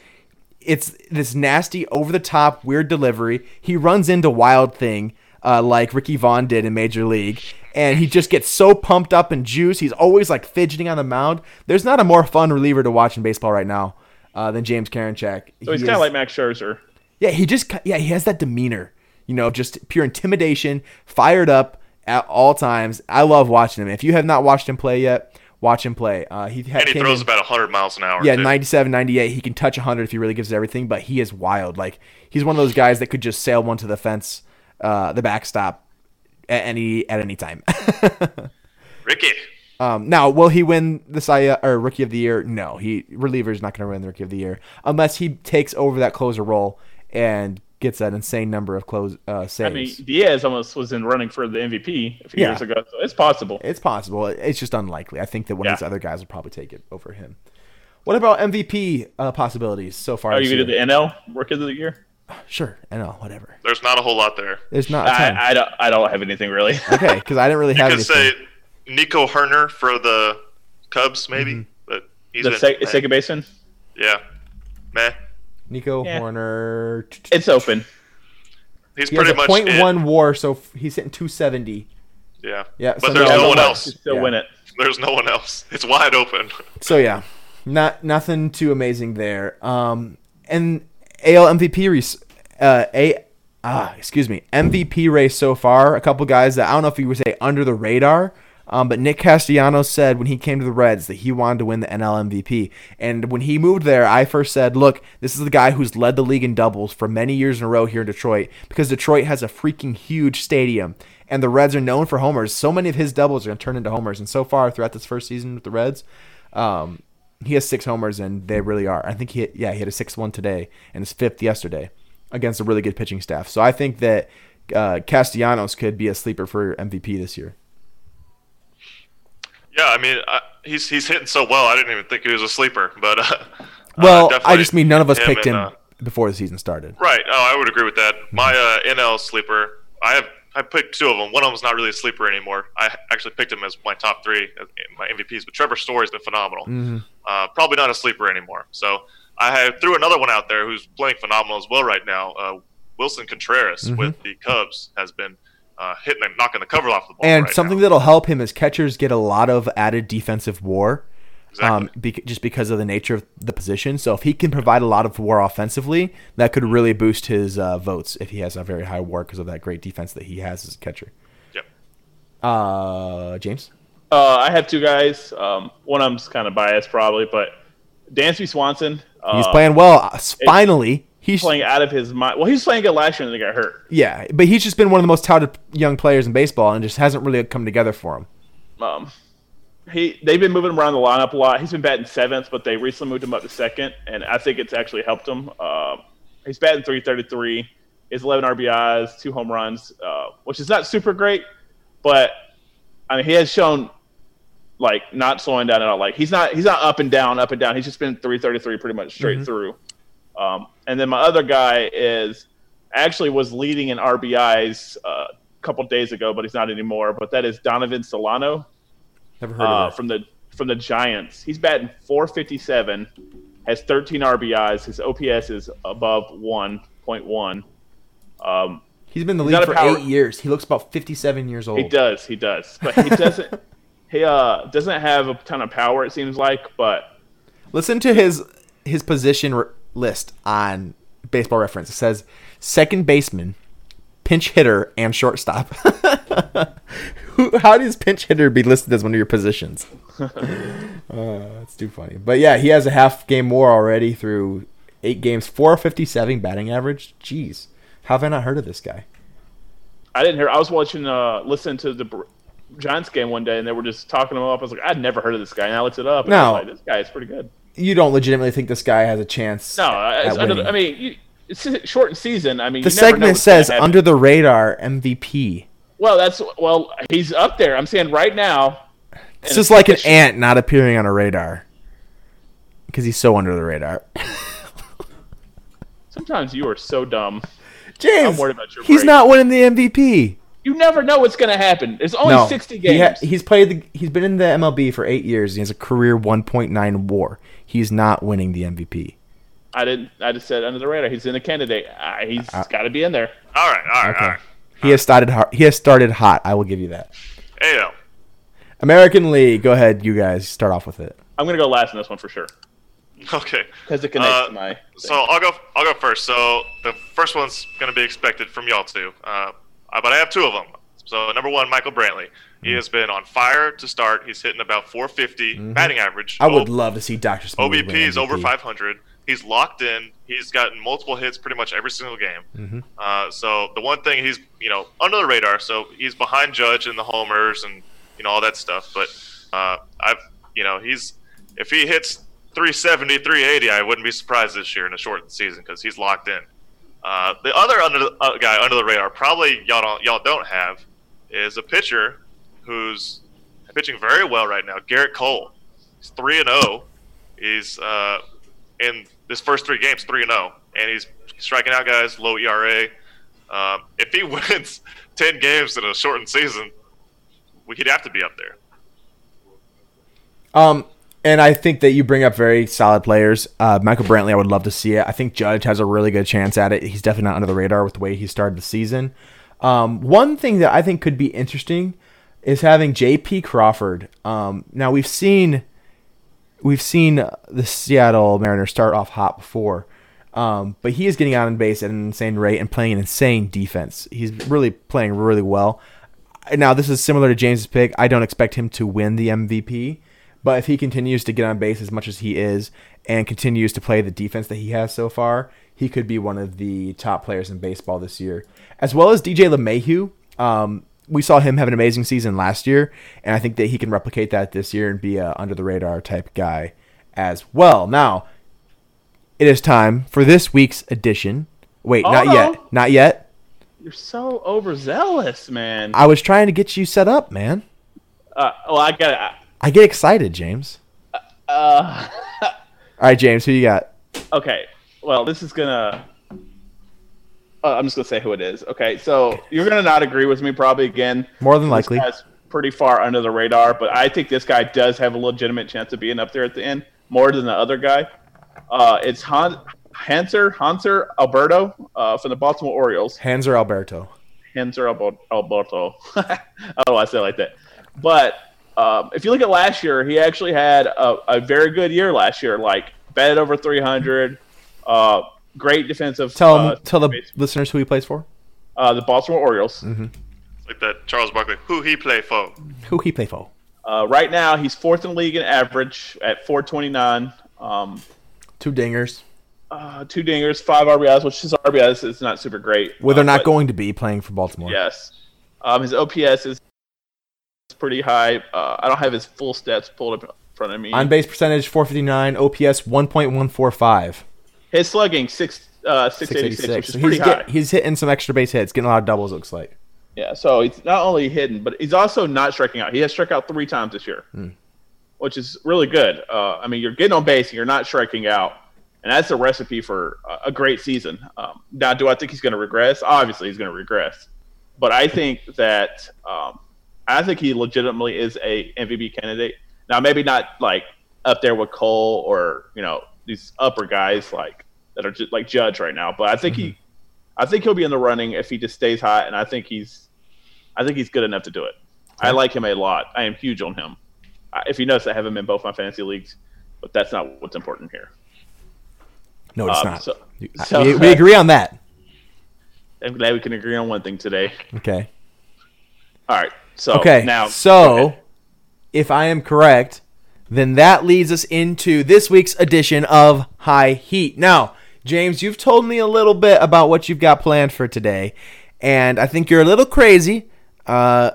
it's this nasty, over the top, weird delivery. He runs into Wild Thing uh, like Ricky Vaughn did in Major League, and he just gets so pumped up and juice. He's always like fidgeting on the mound. There's not a more fun reliever to watch in baseball right now uh, than James Karinchak. So he's He kind of like Max Scherzer. yeah, he just yeah he has that demeanor, you know, just pure intimidation, fired up at all times. I love watching him. If you have not watched him play yet, watch him play. Uh, he had, And he throws in- about 100 miles an hour. yeah, too. 97, 98. He can touch 100 if he really gives it everything, but he is wild. Like, he's one of those guys that could just sail one to the fence, uh, the backstop at any at any time. Ricky. um, now, will he win the Cy or Rookie of the Year? No, he reliever's not going to win the Rookie of the Year unless he takes over that closer role and gets that insane number of close uh, saves. I mean, Diaz almost was in running for the MVP a few Yeah. years ago, so it's possible. It's possible. It's just unlikely. I think that one of these other guys will probably take it over him. What about MVP uh, possibilities so far? Are you going to do the NL Rookie of the Year? Sure, I know, whatever. There's not a whole lot there. There's not a ton. I, I don't. I don't have anything really. Okay, because I didn't really You have could anything. say Nico Hoerner for the Cubs, maybe. Mm-hmm. But he's the been, sec- second baseman. Yeah. Meh. Nico Yeah. Hoerner. It's open. He's He has a much one WAR, so he's hitting 270. Yeah. Yeah, But so there's no- no no one one else. To still Yeah. win it. There's no one else. It's wide open. So yeah, not nothing too amazing there. Um, and AL MVP race, uh, a ah, excuse me, MVP race so far. A couple guys that I don't know if you would say under the radar. Um, but Nick Castellanos said when he came to the Reds that he wanted to win the NL MVP. And when he moved there, I first said, look, this is the guy who's led the league in doubles for many years in a row here in Detroit because Detroit has a freaking huge stadium. And the Reds are known for homers. So many of his doubles are going to turn into homers. And so far, throughout this first season with the Reds, um, he has six homers, and they really are. I think he yeah he had a six one today and his fifth yesterday against a really good pitching staff. So I think that uh, Castellanos could be a sleeper for MVP this year. Yeah, I mean, I, he's he's hitting so well. I didn't even think he was a sleeper, but uh, Well, uh, I just mean none of us him picked and, him uh, before the season started. Right. Oh, I would agree with that. My uh, NL sleeper, I have I picked two of them. One of them's not really a sleeper anymore. I actually picked him as my top three, my MVPs. But Trevor Story's been phenomenal. Mm-hmm. Uh, probably not a sleeper anymore. So I have, threw another one out there who's playing phenomenal as well right now. Uh, Willson Contreras Mm-hmm. with the Cubs has been uh, hitting and knocking the cover off the ball. And right something now. that'll help him is catchers get a lot of added defensive war, Exactly. um, bec just because of the nature of the position. So if he can provide a lot of war offensively, that could really boost his uh, votes if he has a very high war because of that great defense that he has as a catcher. Yep. Uh, James. Uh, I have two guys. Um, one of them's kind of biased, probably, but Dansby Swanson. Uh, He's playing well. Uh, Finally, he's playing out of his mind. Well, he was playing good last year and then he got hurt. yeah, but he's just been one of the most touted young players in baseball, and just hasn't really come together for him. Um, he they've been moving him around the lineup a lot. He's been batting seventh, but they recently moved him up to second, and I think it's actually helped him. Um, he's batting 333. Is 11 RBIs, two home runs, uh, which is not super great, but I mean he has shown like not slowing down at all. Like he's not he's not up and down, up and down. He's just been 333 pretty much straight through. Um, and then my other guy is actually was leading in RBIs uh, a couple days ago, but he's not anymore. But that is Donovan Solano Never heard uh, of it. from the from the Giants. He's batting 457, has 13 RBIs. His OPS is above 1.1. Um, He's been in the league for power- eight years. He looks about fifty-seven years old. he does, he does, but he doesn't. he uh, doesn't have a ton of power. It seems like, but Listen to his his position list on Baseball Reference. It says second baseman, pinch hitter, and shortstop. How does pinch hitter be listed as one of your positions? uh, that's too funny. But yeah, he has a half game more already through eight games, four fifty seven batting average. Jeez, how have I not heard of this guy? I didn't hear. I was watching, uh, listening to the Giants game one day, and they were just talking him up. I was like, I'd never heard of this guy. And I looked it up. No. like, this guy is pretty good. You don't legitimately think this guy has a chance? No, at it's under the, I mean, you, it's a shortened season. I mean, the segment says under the radar MVP. Well, that's well, he's up there. I'm saying right now. It's and just like an ant not appearing on a radar because he's so under the radar. Sometimes you are so dumb. James, I'm worried about your he's not winning the MVP. You never know what's going to happen. There's only no, 60 He ha- games. he's played. The, he's been in the MLB for eight years. He has a career 1.9 WAR. He's not winning the MVP. I didn't. I just said under the radar. He's in a candidate. Uh, he's got to be in there. all right, all right, Okay. all right. He has started. Hot. He has started hot. I will give you that. AL. American League. Go ahead, you guys. Start off with it. I'm going to go last in this one for sure Okay. because it connects Uh, to my. So I'll go. I'll go first. So the first one's going to be expected from y'all two, uh, uh, but I have two of them. So number one, Michael Brantley. Mm-hmm. He has been on fire to start. He's hitting about 450 batting average. Mm-hmm. I would love to see Doctor win OBP is over MVP. 500. He's locked in. He's gotten multiple hits pretty much every single game. Mm-hmm. Uh, so the one thing he's you know under the radar. So he's behind Judge in the homers and you know all that stuff. But uh, I've you know he's if he hits 370, 380, I wouldn't be surprised this year in a shortened season because he's locked in. Uh, the other under the, uh, guy under the radar, probably y'all don't y'all don't have, is a pitcher who's pitching very well right now. Gerrit Cole. He's three and zero. He's uh, in his first three games, three and zero, and he's striking out guys, low ERA. Um, if he wins ten games in a shortened season, we could have to be up there. Um, and I think that you bring up very solid players. Uh, Michael Brantley, I would love to see it. I think Judge has a really good chance at it. He's definitely not under the radar with the way he started the season. Um, one thing that I think could be interesting is having J.P. Crawford. Um, now we've seen we've seen the Seattle Mariners start off hot before, um, but he is getting on base at an insane rate and playing an insane defense. He's really playing really well. Now this is similar to James's pick. I don't expect him to win the MVP, but if he continues to get on base as much as he is and continues to play the defense that he has so far, he could be one of the top players in baseball this year, as well as DJ LeMahieu. Um, we saw him have an amazing season last year, and I think that he can replicate that this year and be a under the radar type guy as well. Now, it is time for this week's edition. Wait, not yet. Not yet. You're so overzealous, man. I was trying to get you set up, man. Uh, well, I got I get excited, James. uh, All right, James, who you got? okay. Well, this is gonna. Uh, I'm just gonna say who it is. Okay, so you're gonna not agree with me probably again. More than likely. pretty far under the radar, but I think this guy does have a legitimate chance of being up there at the end more than the other guy. Uh, it's Han- Hanser Hanser Alberto uh, from the Baltimore Orioles. Hanser Alberto. Hanser Albo- Alberto. I don't know why I say it like that. But um, if you look at last year, he actually had a, a very good year last year. Like batted over 300, uh, great defensive. Tell uh, tell the base- listeners who he plays for. uh, the Baltimore Orioles. Like that Charles Barkley, who he play for. Who he play for? Uh, right now, he's fourth in the league in average at 429. Um, Two dingers. uh, two dingers, five RBIs, which his RBIs is not super great. Well, they're uh, not but- going to be playing for Baltimore. Yes. Um, his OPS is pretty high. Uh, I don't have his full stats pulled up in front of me. On base percentage 459, OPS 1.145. his slugging six uh, 686, which is So pretty he's, high. get, he's hitting some extra base hits, getting a lot of doubles. Looks like. Yeah, so he's not only hidden, but he's also not striking out. He has struck out three times this year, Hmm. which is really good. Uh, I mean, you're getting on base and you're not striking out, and that's a recipe for a- a great season. Um, now, do I think he's going to regress? Obviously, he's going to regress, but I think that um, I think he legitimately is a MVP candidate. Now, maybe not like up there with Cole or you know these upper guys like that are just like Judge right now, but I think he, I think he'll be in the running if he just stays hot, and I think he's I think he's good enough to do it. I like him a lot. I am huge on him. I- If you notice, I have him in both my fantasy leagues, but that's not what's important here. No, it's Um, not. so- so- we, we agree on that. I'm glad we can agree on one thing today. Okay. All right. So Okay. now, so, if I am correct, then that leads us into this week's edition of High Heat. Now, James, you've told me a little bit about what you've got planned for today, and I think you're a little crazy. Uh,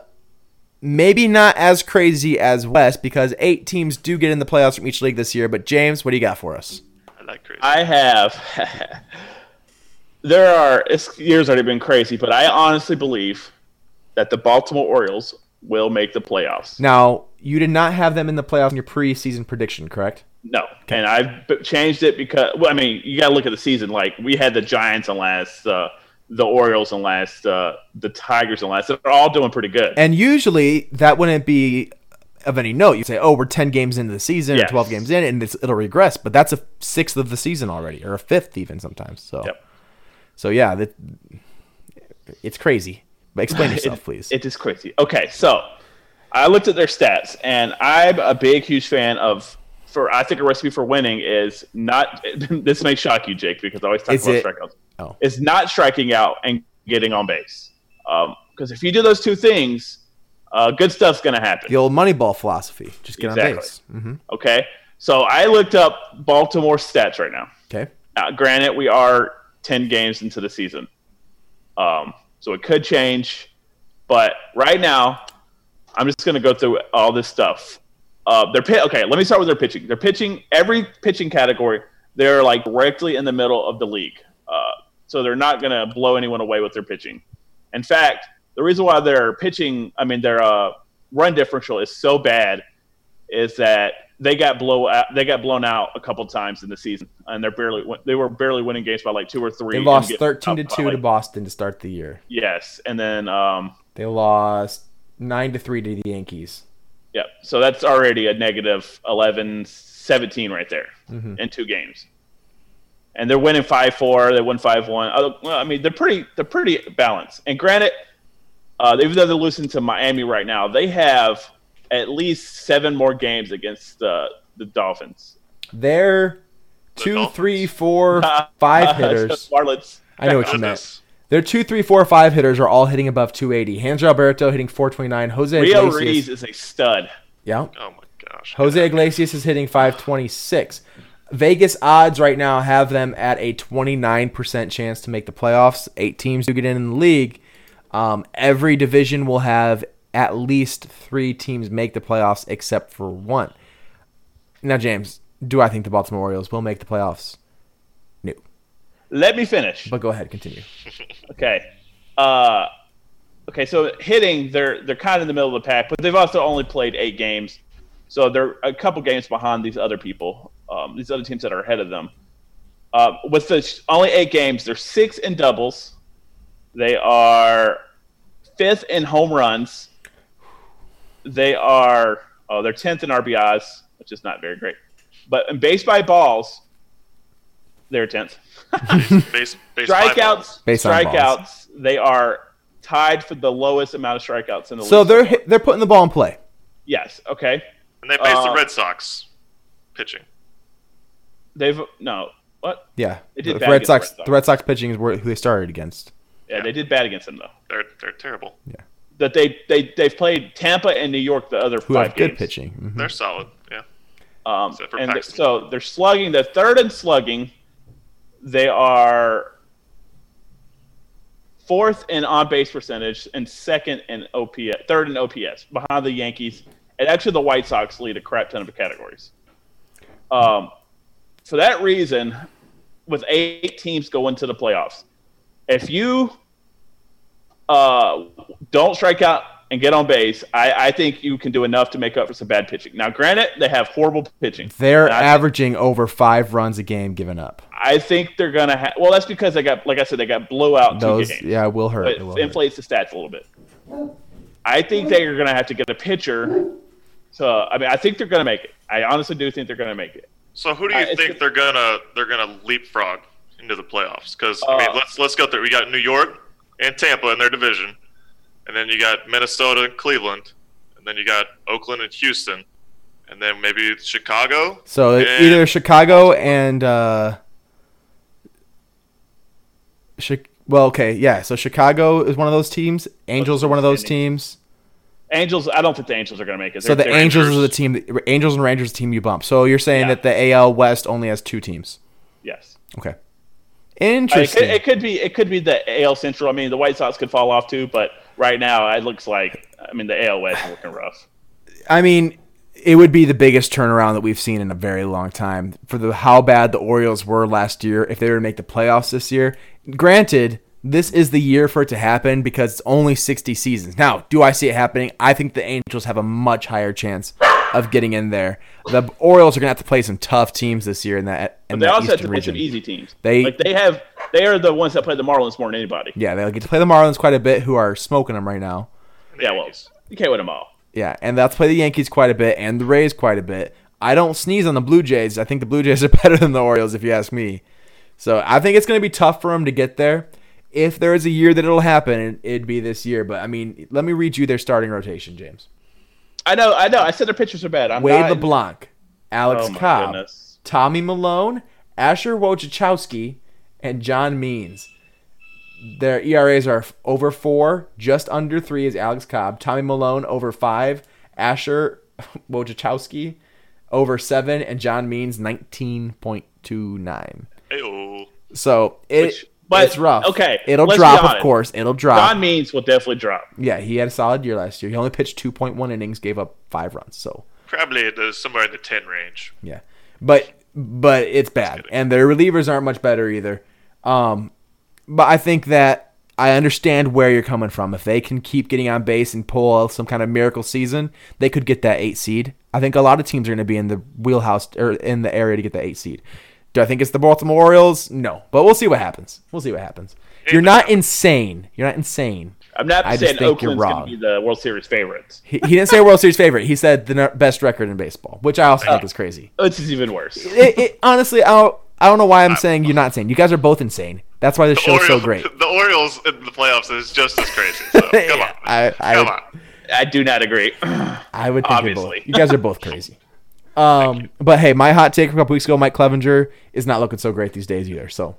maybe not as crazy as Wes because eight teams do get in the playoffs from each league this year. But James, what do you got for us? I like crazy. I have. there are. This year's already been crazy, but I honestly believe that the Baltimore Orioles will make the playoffs. Now, you did not have them in the playoffs in your preseason prediction, correct? No, and I've changed it because well, I mean, you got to look at the season. Like we had the Giants and last, uh, the Orioles and last, uh, the Tigers and last. They're all doing pretty good. And usually that wouldn't be of any note. You say, "Oh, we're ten games into the season, or twelve games in, and it's, it'll regress." But that's a sixth of the season already, or a fifth even sometimes. So, Yep. so yeah, that, it's crazy. Explain yourself, please. It is crazy. Okay, so I looked at their stats, and I'm a big, huge fan of. For I think a recipe for winning is not. This may shock you, Jake, because I always talk Is about it- strikeouts. Oh. It's not striking out and getting on base. Because if you do those two things, uh, good stuff's going to happen. the old Moneyball philosophy: just get on Exactly. base. hmm Okay, so I looked up Baltimore stats right now. Okay. Now, granted, we are ten games into the season, um, so it could change. But right now, I'm just going to go through all this stuff. Uh, pit- okay. Let me start with their pitching. They're pitching every pitching category. They're like directly in the middle of the league, uh, so they're not going to blow anyone away with their pitching. In fact, the reason why their pitching, I mean, their uh, run differential is so bad, is that they got blow out, they got blown out a couple times in the season, and they're barely they were barely winning games by like two or three. They lost thirteen to two to Boston to start the year. Yes, and then um, They lost nine to three to the Yankees. yeah, so that's already a negative 11, 17 right there Mhm. in two games, and they're winning five four. They won five one. Well, I mean, they're pretty they're pretty balanced. And granted, uh, even though they're losing to Miami right now, they have at least seven more games against uh, the Dolphins. They're two, Dolphins? three, four, five hitters. Marlins. I know what you meant. Their two, three, four, five hitters are all hitting above 280. Hanser Alberto hitting 429. Jose Rio Iglesias, Reese is a stud. yeah. Oh my gosh. Jose Iglesias is hitting 526. Vegas odds right now have them at a 29% chance to make the playoffs. Eight teams do get in, in the league. Um, every division will have at least three teams make the playoffs except for one. Now, James, do I think the Baltimore Orioles will make the playoffs? No. Let me finish. But go ahead, continue. Okay. Uh, okay. So hitting, they're they're kind of in the middle of the pack, but they've also only played eight games, so they're a couple games behind these other people, um, these other teams that are ahead of them. Uh, with the sh- only eight games, they're six in doubles. They are fifth in home runs. They are oh, they're tenth in RBIs, which is not very great. But in base by balls, they're tenth. Base, base strikeouts, balls. strikeouts. They are tied for the lowest amount of strikeouts in the So league. So they're hit, they're putting the ball in play. yes, okay. And they faced the Uh, Red Sox pitching. They've no what? Yeah. They did the bad Red against the Sox. Red Sox. The Red Sox pitching is who they started against. Yeah, Yeah. they did bad against them though. They're they're terrible. That they they they've played Tampa and New York the other Who five have good games. pitching. Mhm. They're solid. Yeah. Um, for and th- Paxton. so they're slugging. They're third in slugging. They are fourth in on base percentage and second in OPS, third in OPS behind the Yankees. And actually, the White Sox lead a crap ton of categories. Um, for that reason, with eight teams going to the playoffs, if you uh, don't strike out and get on base, I, I think you can do enough to make up for some bad pitching. Now, granted, they have horrible pitching. They're And I, averaging over five runs a game given up. I think they're gonna have. Well, that's because they got, like I said, they got blowout. two Those, games. yeah, will hurt. But It will it hurt. inflates the stats a little bit. I think they are gonna have to get a pitcher. So, I mean, I think they're gonna make it. I honestly do think they're gonna make it. So who do you it's think they're gonna they're gonna leapfrog into the playoffs? Because I mean, Uh, let's let's go through. We got New York and Tampa in their division, and then you got Minnesota and Cleveland, and then you got Oakland and Houston, and then maybe Chicago. So and- either Chicago and uh, Chi- well, okay, yeah. So Chicago is one of those teams. Angels are one of those teams. Angels. I don't think the Angels are gonna make it. So They're- the Angels Rangers. are the team. That, Angels and Rangers are the team you bump. So you're saying Yeah. that the AL West only has two teams. Yes. Okay. Uh, It could, Interesting. it could be. It could be the AL Central. I mean, the White Sox could fall off too. But right now, it looks like. I mean, the AL West is looking rough. I mean, it would be the biggest turnaround that we've seen in a very long time for the how bad the Orioles were last year. If they were to make the playoffs this year, granted, this is the year for it to happen because it's only 60 seasons. Now, do I see it happening? I think the Angels have a much higher chance of getting in there. The Orioles are gonna have to play some tough teams this year in that in They that also have to Eastern play some easy teams. They- like they have. They are the ones that play the Marlins more than anybody. Yeah, they'll get to play the Marlins quite a bit, who are smoking them right now. Yeah, well, you can't win them all. Yeah, and that's play the Yankees quite a bit and the Rays quite a bit. I don't sneeze on the Blue Jays. I think the Blue Jays are better than the Orioles, if you ask me. So I think it's going to be tough for them to get there. If there is a year that it'll happen, it'd be this year. But I mean, let me read you their starting rotation, James. I know. I know. I said their pitchers are bad. I'm Wade not, LeBlanc, Alex Oh Cobb, goodness. Tommy Milone, Asher Wojciechowski, and John Means. Their ERAs are over four, just under three is Alex Cobb. Tommy Milone over five, Asher Wojciechowski over seven, and John Means nineteen point two nine. Ayo. So it Which- but, it's rough. okay, it'll drop, of course. It'll drop. John Means will definitely drop. yeah, he had a solid year last year. He only pitched two point one innings, gave up five runs. So Probably somewhere in the ten range. Yeah, but but it's bad, and their relievers aren't much better either. Um, but I think that I understand where you're coming from. If they can keep getting on base and pull some kind of miracle season, they could get that eight seed. I think a lot of teams are going to be in the wheelhouse or in the area to get the eight seed. Do I think it's the Baltimore Orioles? No, but we'll see what happens. We'll see what happens. You're not insane. You're not insane. I'm not I just saying think you're Oakland's going to be the World Series favorites. He, he didn't say World Series favorite. He said the best record in baseball, which I also think is crazy. This is even worse. it, it, honestly, I don't, I don't know why I'm saying you're not insane. You guys are both insane. That's why this show's so great. The Orioles in the playoffs is just as crazy. So, come on. I, I, come on. I do not agree. I would think you're both. Obviously. You guys are both crazy. Um, but hey, my hot take from a couple weeks ago, Mike Clevinger is not looking so great these days either. So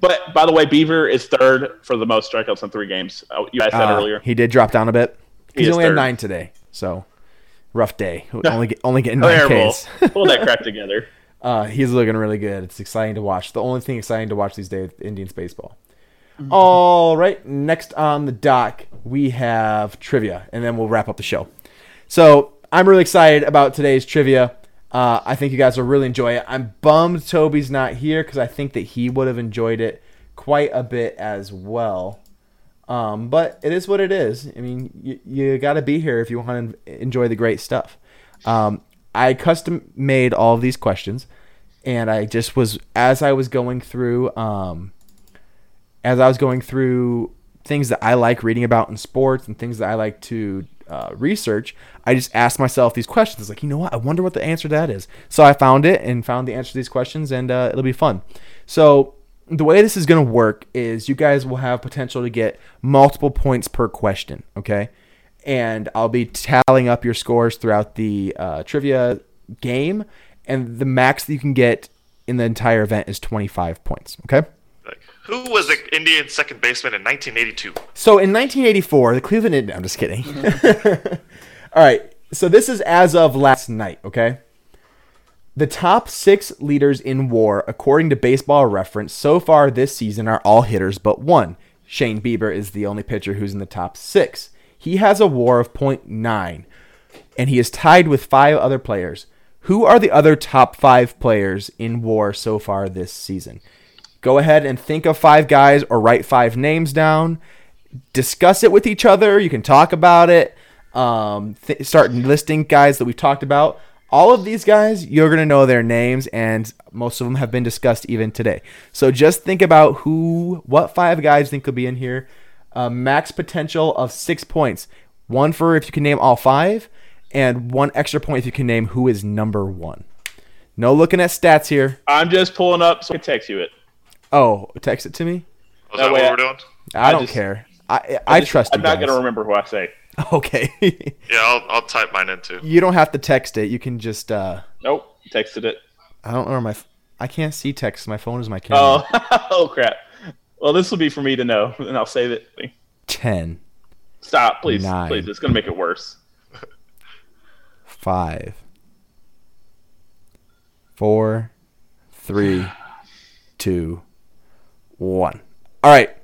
But by the way, Bieber is third for the most strikeouts in three games. Uh, You guys said uh, earlier. he did drop down a bit. He's is only had nine today, so rough day. only get, only getting nine Terrible. Ks. Pull that crap together. Uh, he's looking really good. It's exciting to watch. The only thing exciting to watch these days, Indians baseball. All right, next on the dock we have trivia, and then we'll wrap up the show. So I'm really excited about today's trivia. Uh, I think you guys will really enjoy it. I'm bummed Toby's not here because I think that he would have enjoyed it quite a bit as well. Um, but it is what it is. I mean, you, you got to be here if you want to enjoy the great stuff. Um, I custom made all of these questions, and I just was as I was going through, um, as I was going through things that I like reading about in sports and things that I like to uh, research, I just asked myself these questions. Like, you know what? I wonder what the answer to that is. So I found it and found the answer to these questions, and uh, it'll be fun. So the way this is going to work is you guys will have potential to get multiple points per question. Okay, and I'll be tallying up your scores throughout the uh, trivia game, and the max that you can get in the entire event is 25 points. Okay. Who was the Indian second baseman in 1982? So in 1984, the Cleveland Indians. I'm just kidding. All right. So this is as of last night. Okay. The top six leaders in WAR, according to Baseball Reference, so far this season are all hitters but one. Shane Bieber is the only pitcher who's in the top six. He has a WAR of 0.9, and he is tied with five other players. Who are the other top five players in WAR so far this season? Go ahead and think of five guys or write five names down. Discuss it with each other. You can talk about it. Um, th- start listing guys that we've talked about. All of these guys, you're going to know their names, and most of them have been discussed even today. So just think about who, what five guys think could be in here. Uh, max potential of six points. One for if you can name all five, and one extra point if you can name who is number one. No looking at stats here. I'm just pulling up so I can text you it. Oh, text it to me. Was That that, what I- we're doing? I, I don't just- care. I I, Just- trust I'm not guys. gonna remember who I say. Okay. Yeah, I'll, I'll type mine in too. you don't have to text it. You can just. uh Nope, texted it. I don't know my. f- I can't see text. My phone is my camera. Oh, oh crap. Well, this will be for me to know, and I'll save it. Ten, Stop, please, Nine. please. It's gonna make it worse. five, four, three, two, one. All right.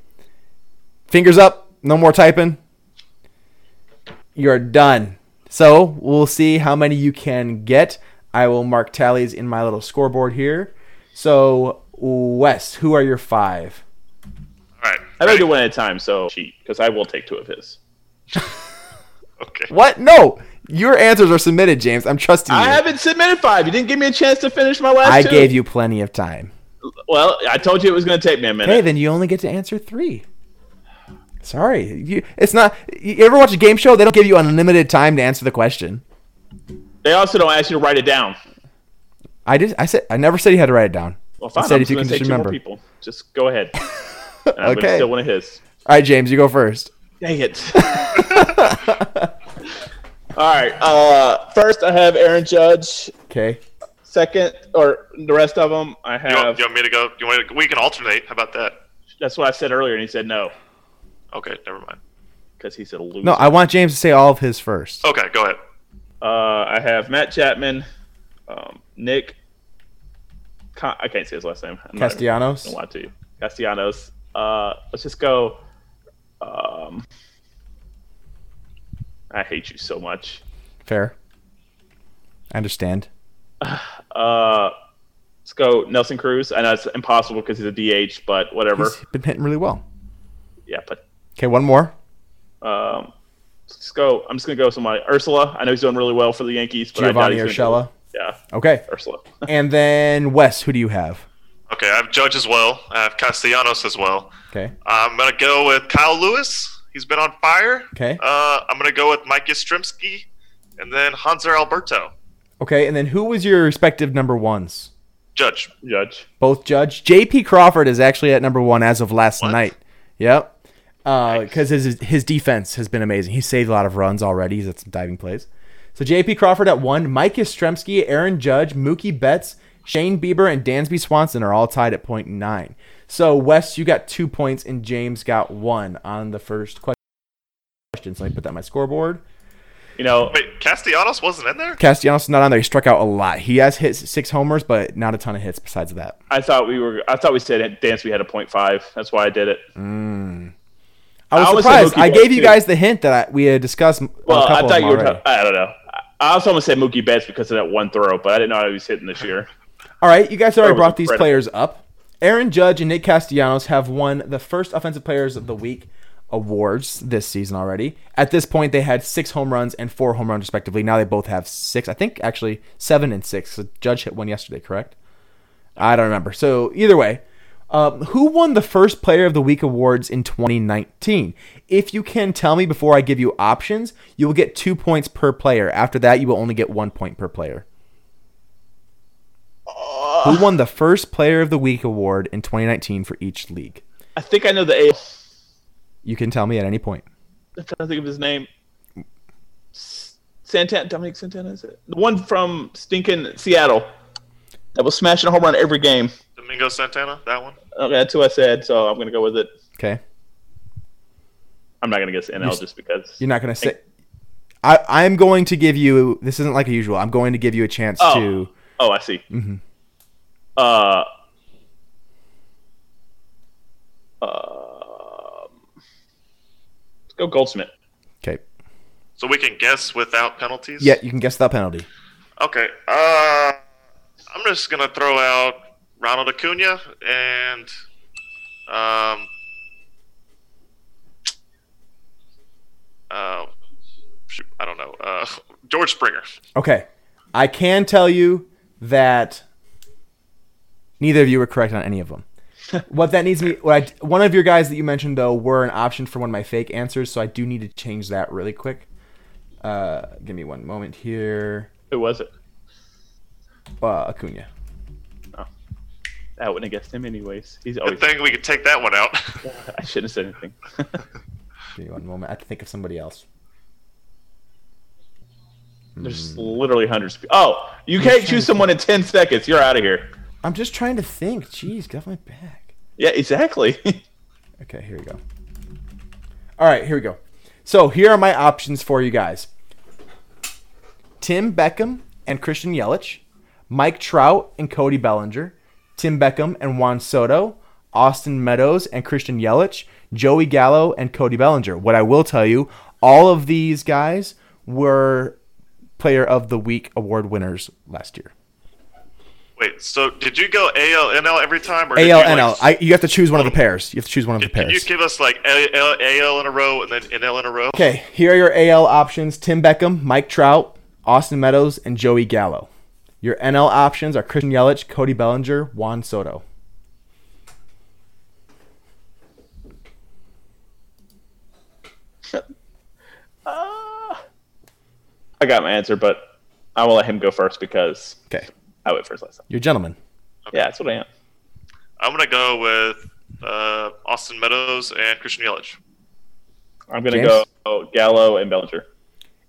Fingers up. No more typing. You're done. So we'll see how many you can get. I will mark tallies in my little scoreboard here. So, Wes, who are your five? All right. I may ready? do one at a time, so cheat because I will take two of his. Okay. What? No, your answers are submitted, James. I'm trusting you. I haven't submitted five. You didn't give me a chance to finish my last I two. gave you plenty of time. Well, I told you it was going to take me a minute. Hey, then you only get to answer three. Sorry, you, it's not. You ever watch a game show? They don't give you unlimited time to answer the question. They also don't ask you to write it down. I did. I said. I never said you had to write it down. Well, fine. I said I'm if you can just take two more remember. people. Just go ahead. I'm going to Okay. steal one of his. All right, James, you go first. Dang it. All right. Uh, first, I have Aaron Judge. Okay. Second, or the rest of them, I You have. want, you want me to go? You want? to, We can alternate. How about that? That's what I said earlier, and he said no Okay, never mind. because he's a loser. No, I want James to say all of his first. Okay, go ahead. Uh, I have Matt Chapman, um, Nick. Con- I can't say his last name. I'm not Castellanos. gonna lie to you. Castellanos. Uh, let's just go. Um, I hate you so much. Fair. I understand. Uh, let's go Nelson Cruz. I know it's impossible because he's a DH, but whatever. He's been hitting really well. Yeah, but Okay, one more. um, let's go. I'm just gonna go somebody. Ursula. I know he's doing really well for the Yankees, but I doubt Giovanni he's gonna Urshela. Yeah, Okay, Ursula. and then Wes. Who do you have? Okay, I have Judge as well. I have Castellanos as well. Okay. I'm gonna go with Kyle Lewis. He's been on fire. Okay. Uh, I'm gonna go with Mike Yastrzemski, and then Hanser Alberto. Okay, and then who was your respective number ones? Judge. Judge. both judge. J.P. Crawford is actually at number one as of last What? night. Yep. Uh, because his his defense has been amazing. He's saved a lot of runs already. He's at some diving plays. So J.P. Crawford at one, Mike Yastrzemski, Aaron Judge, Mookie Betts, Shane Bieber, and Dansby Swanson are all tied at point nine. So Wes, you got two points, and James got one on the first question. So let me put that on my scoreboard. You know, Wait, Castellanos wasn't in there? Castellanos is not on there. He struck out a lot. He has hit six homers, but not a ton of hits besides that. I thought we were. I thought we said dance. We had a point five. That's why I did it. Hmm. I was I surprised. I Betts, gave you too. guys the hint that I, we had discussed. Well, a couple I thought you were. I don't know. I also to say Mookie Betts because of that one throw, but I didn't know he was hitting this year. All right, you guys already brought these incredible. players up. Aaron Judge and Nick Castellanos have won the first Offensive Players of the Week awards this season already. At this point, they had six home runs and four home runs respectively. Now they both have six. I think actually seven and six. So Judge hit one yesterday, correct? I don't remember. So either way, um, who won the first Player of the Week awards in 2019? If you can tell me before I give you options, you will get two points per player. After that, you will only get one point per player. Who won the first Player of the Week award in 2019 for each league? I think I know the A. You can tell me at any point. I'm trying to think of his name. Santana, Dominic Santana, is it? The one from stinking Seattle that was smashing a home run every game. Domingo Santana, that one. Okay, that's who I said, so I'm going to go with it. Okay. I'm not going to guess NL You're- just because. You're not going to say. I, I'm going to give you. This isn't like a usual. I'm going to give you a chance Oh. to. Oh, I see. Mhm. Uh, let's go Goldschmidt. Okay. So we can guess without penalties. Yeah, you can guess without penalty. Okay. Uh, I'm just gonna throw out Ronald Acuna and um. Uh, shoot, I don't know. Uh, George Springer. Okay. I can tell you that neither of you were correct on any of them. What that needs me, what I, one of your guys that you mentioned though were an option for one of my fake answers, so I do need to change that really quick. Uh, give me one moment here. Who was it? Uh, Acuna. I wouldn't have guessed him anyways. He's Good always. thing we could take that one out. I shouldn't have said anything. Give me one moment. I have to think of somebody else. There's Hmm. literally hundreds. Of, oh, you can't choose someone in ten seconds. You're out of here. I'm just trying to think. Jeez, get off my back. Yeah, exactly. Okay, here we go. All right, here we go. So here are my options for you guys: Tim Beckham and Christian Yelich, Mike Trout and Cody Bellinger, Tim Beckham and Juan Soto, Austin Meadows and Christian Yelich, Joey Gallo and Cody Bellinger. What I will tell you, all of these guys were Player of the Week award winners last year. Wait, so did you go AL NL every time, or did AL, you, like, NL. I, you have to choose one of the um, pairs. You have to choose one of the pairs. Can you pairs. give us like AL, AL in a row and then NL in a row? Okay, here are your AL options: Tim Beckham, Mike Trout, Austin Meadows, and Joey Gallo. Your NL options are Christian Yelich, Cody Bellinger, Juan Soto. I got my answer, but I will let him go first because Okay, I went first last time. you're gentlemen. Yeah, that's what I am. I'm gonna go with uh, Austin Meadows and Christian Yelich. I'm gonna James? go Gallo and Bellinger.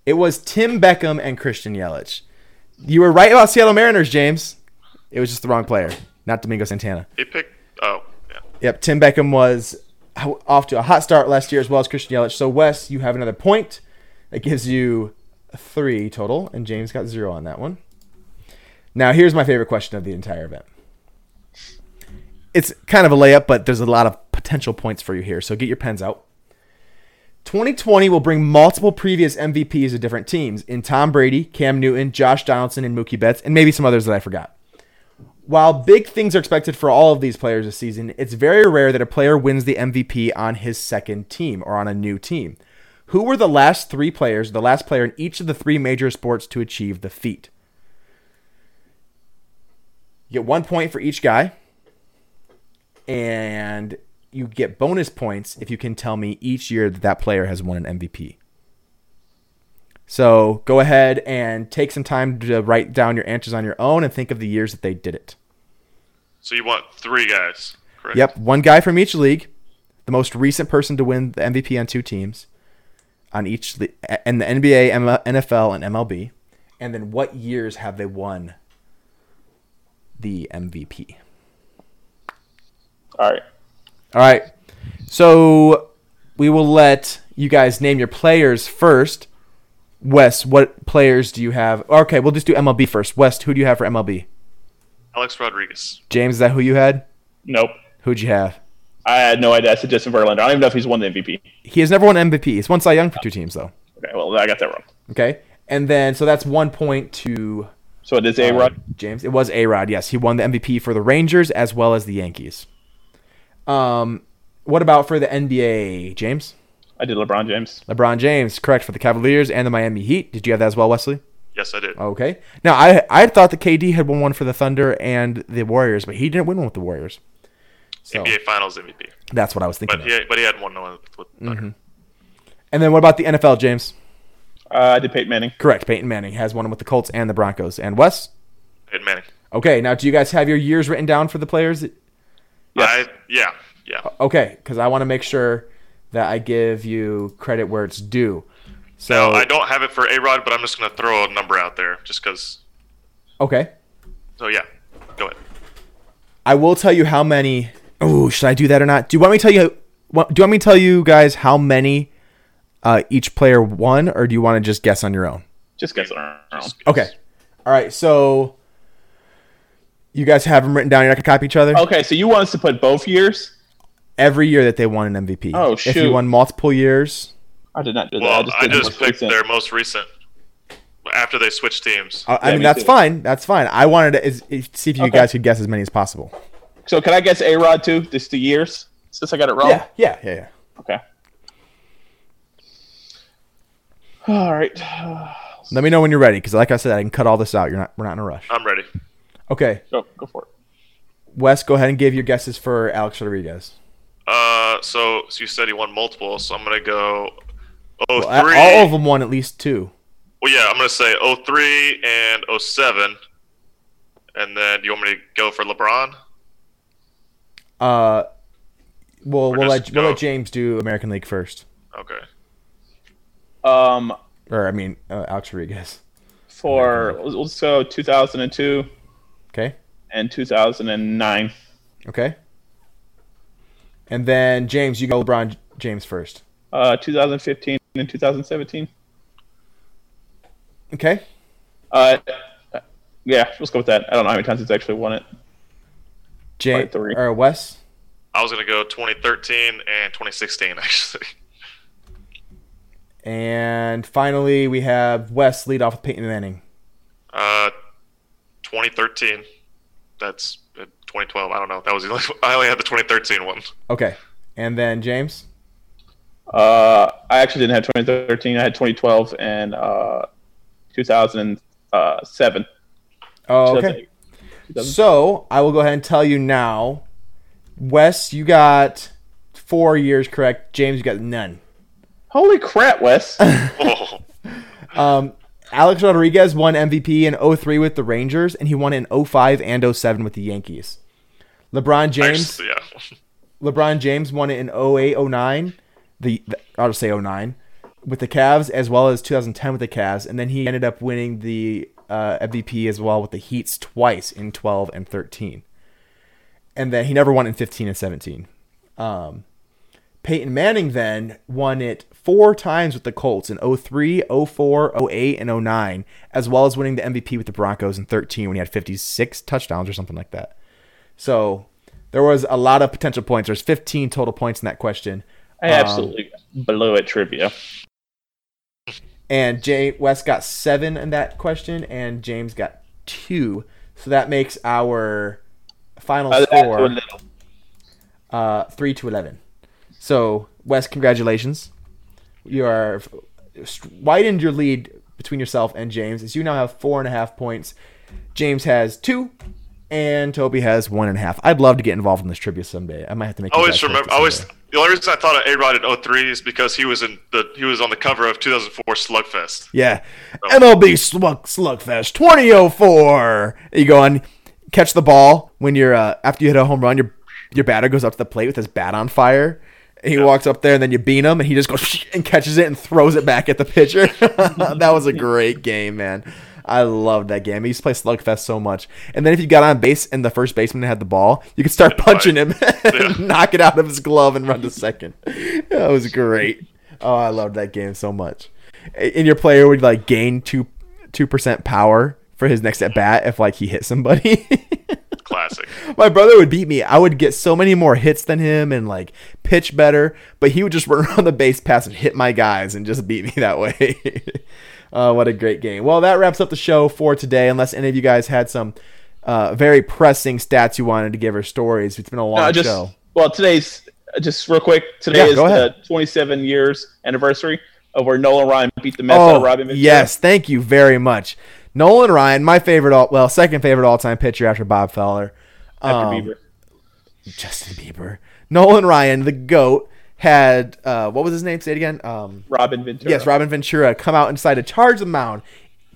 It was Tim Beckham and Christian Yelich. You were right about Seattle Mariners, James. It was just the wrong player, not Domingo Santana. He picked. Oh, yeah. Yep, Tim Beckham was off to a hot start last year as well as Christian Yelich. So Wes, you have another point. That gives you three total, and James got zero on that one. Now here's my favorite question of the entire event. It's kind of a layup, but there's a lot of potential points for you here. So get your pens out. 2020 will bring multiple previous MVPs of different teams in Tom Brady, Cam Newton, Josh Donaldson, and Mookie Betts, and maybe some others that I forgot. While big things are expected for all of these players this season, it's very rare that a player wins the MVP on his second team or on a new team. Who were the last three players, the last player in each of the three major sports to achieve the feat? You get one point for each guy, and you get bonus points if you can tell me each year that that player has won an MVP. So go ahead and take some time to write down your answers on your own and think of the years that they did it. So you want three guys, correct? Yep, one guy from each league, the most recent person to win the MVP on two teams, on each and the NBA, NFL, and MLB, and then what years have they won the MVP? All right. All right, so we will let you guys name your players first. Wes, what players do you have? Okay, we'll just do MLB first. West, who do you have for MLB? Alex Rodriguez. James, is that who you had? Nope. Who'd you have? I had no idea. I said Justin Verlander. I don't even know if he's won the MVP. He has never won MVP. He's won Cy Young for two teams, though. Okay, well, I got that wrong. Okay. And then so that's one point to So it is uh, A Rod. James. It was A Rod. Yes, he won the MVP for the Rangers as well as the Yankees. Um, what about for the NBA, James? I did LeBron James. LeBron James, correct for the Cavaliers and the Miami Heat. Did you have that as well, Wesley? Yes, I did. Okay. Now I I thought that KD had won one for the Thunder and the Warriors, but he didn't win one with the Warriors. So NBA Finals MVP. that's what I was thinking. But of. he, but he had one with, with Thunder. And then what about the NFL, James? Uh, I did Peyton Manning. Correct. Peyton Manning has one with the Colts and the Broncos. And Wes? Peyton Manning. Okay. Now, do you guys have your years written down for the players? Yes. I yeah yeah. Okay, because I want to make sure that I give you credit where it's due. So No, I don't have it for A Rod, but I'm just gonna throw a number out there just because. okay, So yeah, go ahead. I will tell you how many. Oh, should I do that or not? Do you want me to tell you? Do you want me to tell you guys how many uh, each player won, or do you want to just guess on your own? Just guess on our own. Okay. All right. So you guys have them written down. You're not gonna copy each other. Okay, so you want us to put both years? Every year that they won an MVP. Oh, If you shoot. won multiple years, I did not do that. Well, I I just, did just, picked recent. their most recent after they switched teams. I, I Yeah, mean me that's too. fine. That's fine. I wanted to is, is- see if you Okay. guys could guess as many as possible. So can I guess A Rod too? Just the years? Since I got it wrong. Yeah, yeah, yeah, yeah. Okay. All right. Let me know when you're ready, because like I said, I can cut all this out. You're not. We're not in a rush. I'm ready. Okay, Go go for it. Wes, go ahead and give your guesses for Alex Rodriguez. Uh, so, so you said he won multiple, so I'm gonna go. Oh Well, three. all of them won at least two. Well, yeah, I'm gonna say 03 and 07. And then do you want me to go for LeBron? Uh, well, we'll let just we'll let James do American League first, Okay. Um, or I mean uh, Alex Rodriguez. for let's go 2002 Okay, and 2009. okay. And then James, you go LeBron James first. Uh, 2015 and 2017. Okay. Uh, yeah, let's go with that. I don't know how many times he's actually won it. James three. or Wes. I was gonna go 2013 and 2016 actually. And finally, we have Wes lead off with Peyton Manning. Uh, 2013. That's uh, 2012. I don't know. That was the only. I only had the 2013 one. Okay. And then James. Uh, I actually didn't have 2013. I had 2012 and uh, 2007. Oh, okay. So I will go ahead and tell you now. Wes, you got four years correct. James, you got none. Holy crap, Wes! Oh, Um, Alex Rodriguez won MVP in 03 with the Rangers, and he won in 05 and 07 with the Yankees. LeBron James, actually, yeah. LeBron James won it in 08, 09. The, the I'll just say 09 with the Cavs, as well as 2010 with the Cavs, and then he ended up winning the uh, MVP as well with the Heats twice in 12 and 13. And then he never won in 15 and 17. Um, Peyton Manning then won it four times with the Colts in 03, 04, 08, and 09, as well as winning the MVP with the Broncos in 13 when he had 56 touchdowns or something like that. So there was a lot of potential points. There's 15 total points in that question. I absolutely blew it trivia. And Jay West got seven in that question, and James got two. So that makes our final Uh, score uh, three to eleven. So Wes, congratulations! You are widened your lead between yourself and James, as you now have four and a half points. James has two, and Toby has one and a half. I'd love to get involved in this trivia someday. I might have to make. I always remember. I always the only reason I thought of A Rod in 03 is because he was in the he was on the cover of 2004 Slugfest. Yeah. MLB Slug Slugfest 2004. You go on, catch the ball when you're uh, after you hit a home run. Your your batter goes up to the plate with his bat on fire. And he walks up there, and then you beat him, and he just goes and catches it and throws it back at the pitcher. that was a great game, man. I loved that game. I used to play Slugfest so much. And then if you got on base and the first baseman had the ball, you could start punching him and Yeah. knock it out of his glove and run to second. That was great. Oh, I loved that game so much. And your player would like gain two two percent power for his next at bat if like he hit somebody. Classic. My brother would beat me. I would get so many more hits than him and like pitch better, but he would just run around the base pass and hit my guys and just beat me that way. Uh, what a great game. Well, that wraps up the show for today. Unless any of you guys had some uh, very pressing stats you wanted to give or stories. It's been a long Uh, just show. well, today's just real quick. Today Yeah, is the 27 years anniversary of where Nolan Ryan beat the mess out of Oh, Robin Ventura. yes. Thank you very much. Nolan Ryan, my favorite, all, well, second favorite all time pitcher after Bob Feller. after Um, Bieber. Justin Bieber. Nolan Ryan, the GOAT, had, uh, what was his name? Say it again. Um, Robin Ventura. Yes, Robin Ventura come out and decide to charge the mound,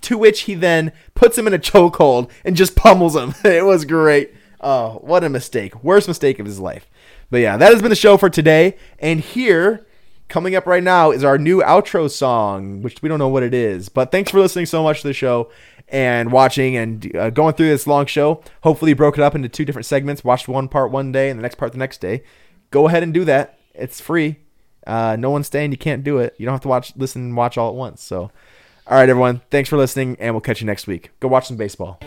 to which he then puts him in a chokehold and just pummels him. it was great. Oh, what a mistake. Worst mistake of his life. But yeah, that has been the show for today. And here, coming up right now, is our new outro song, which we don't know what it is. But thanks for listening so much to the show and watching and uh, going through this long show. Hopefully, you broke it up into two different segments. Watched one part one day and the next part the next day. Go ahead and do that. It's free. Uh, no one's staying. you can't do it. You don't have to watch, listen, and watch all at once. So, all right, everyone. Thanks for listening, and we'll catch you next week. Go watch some baseball.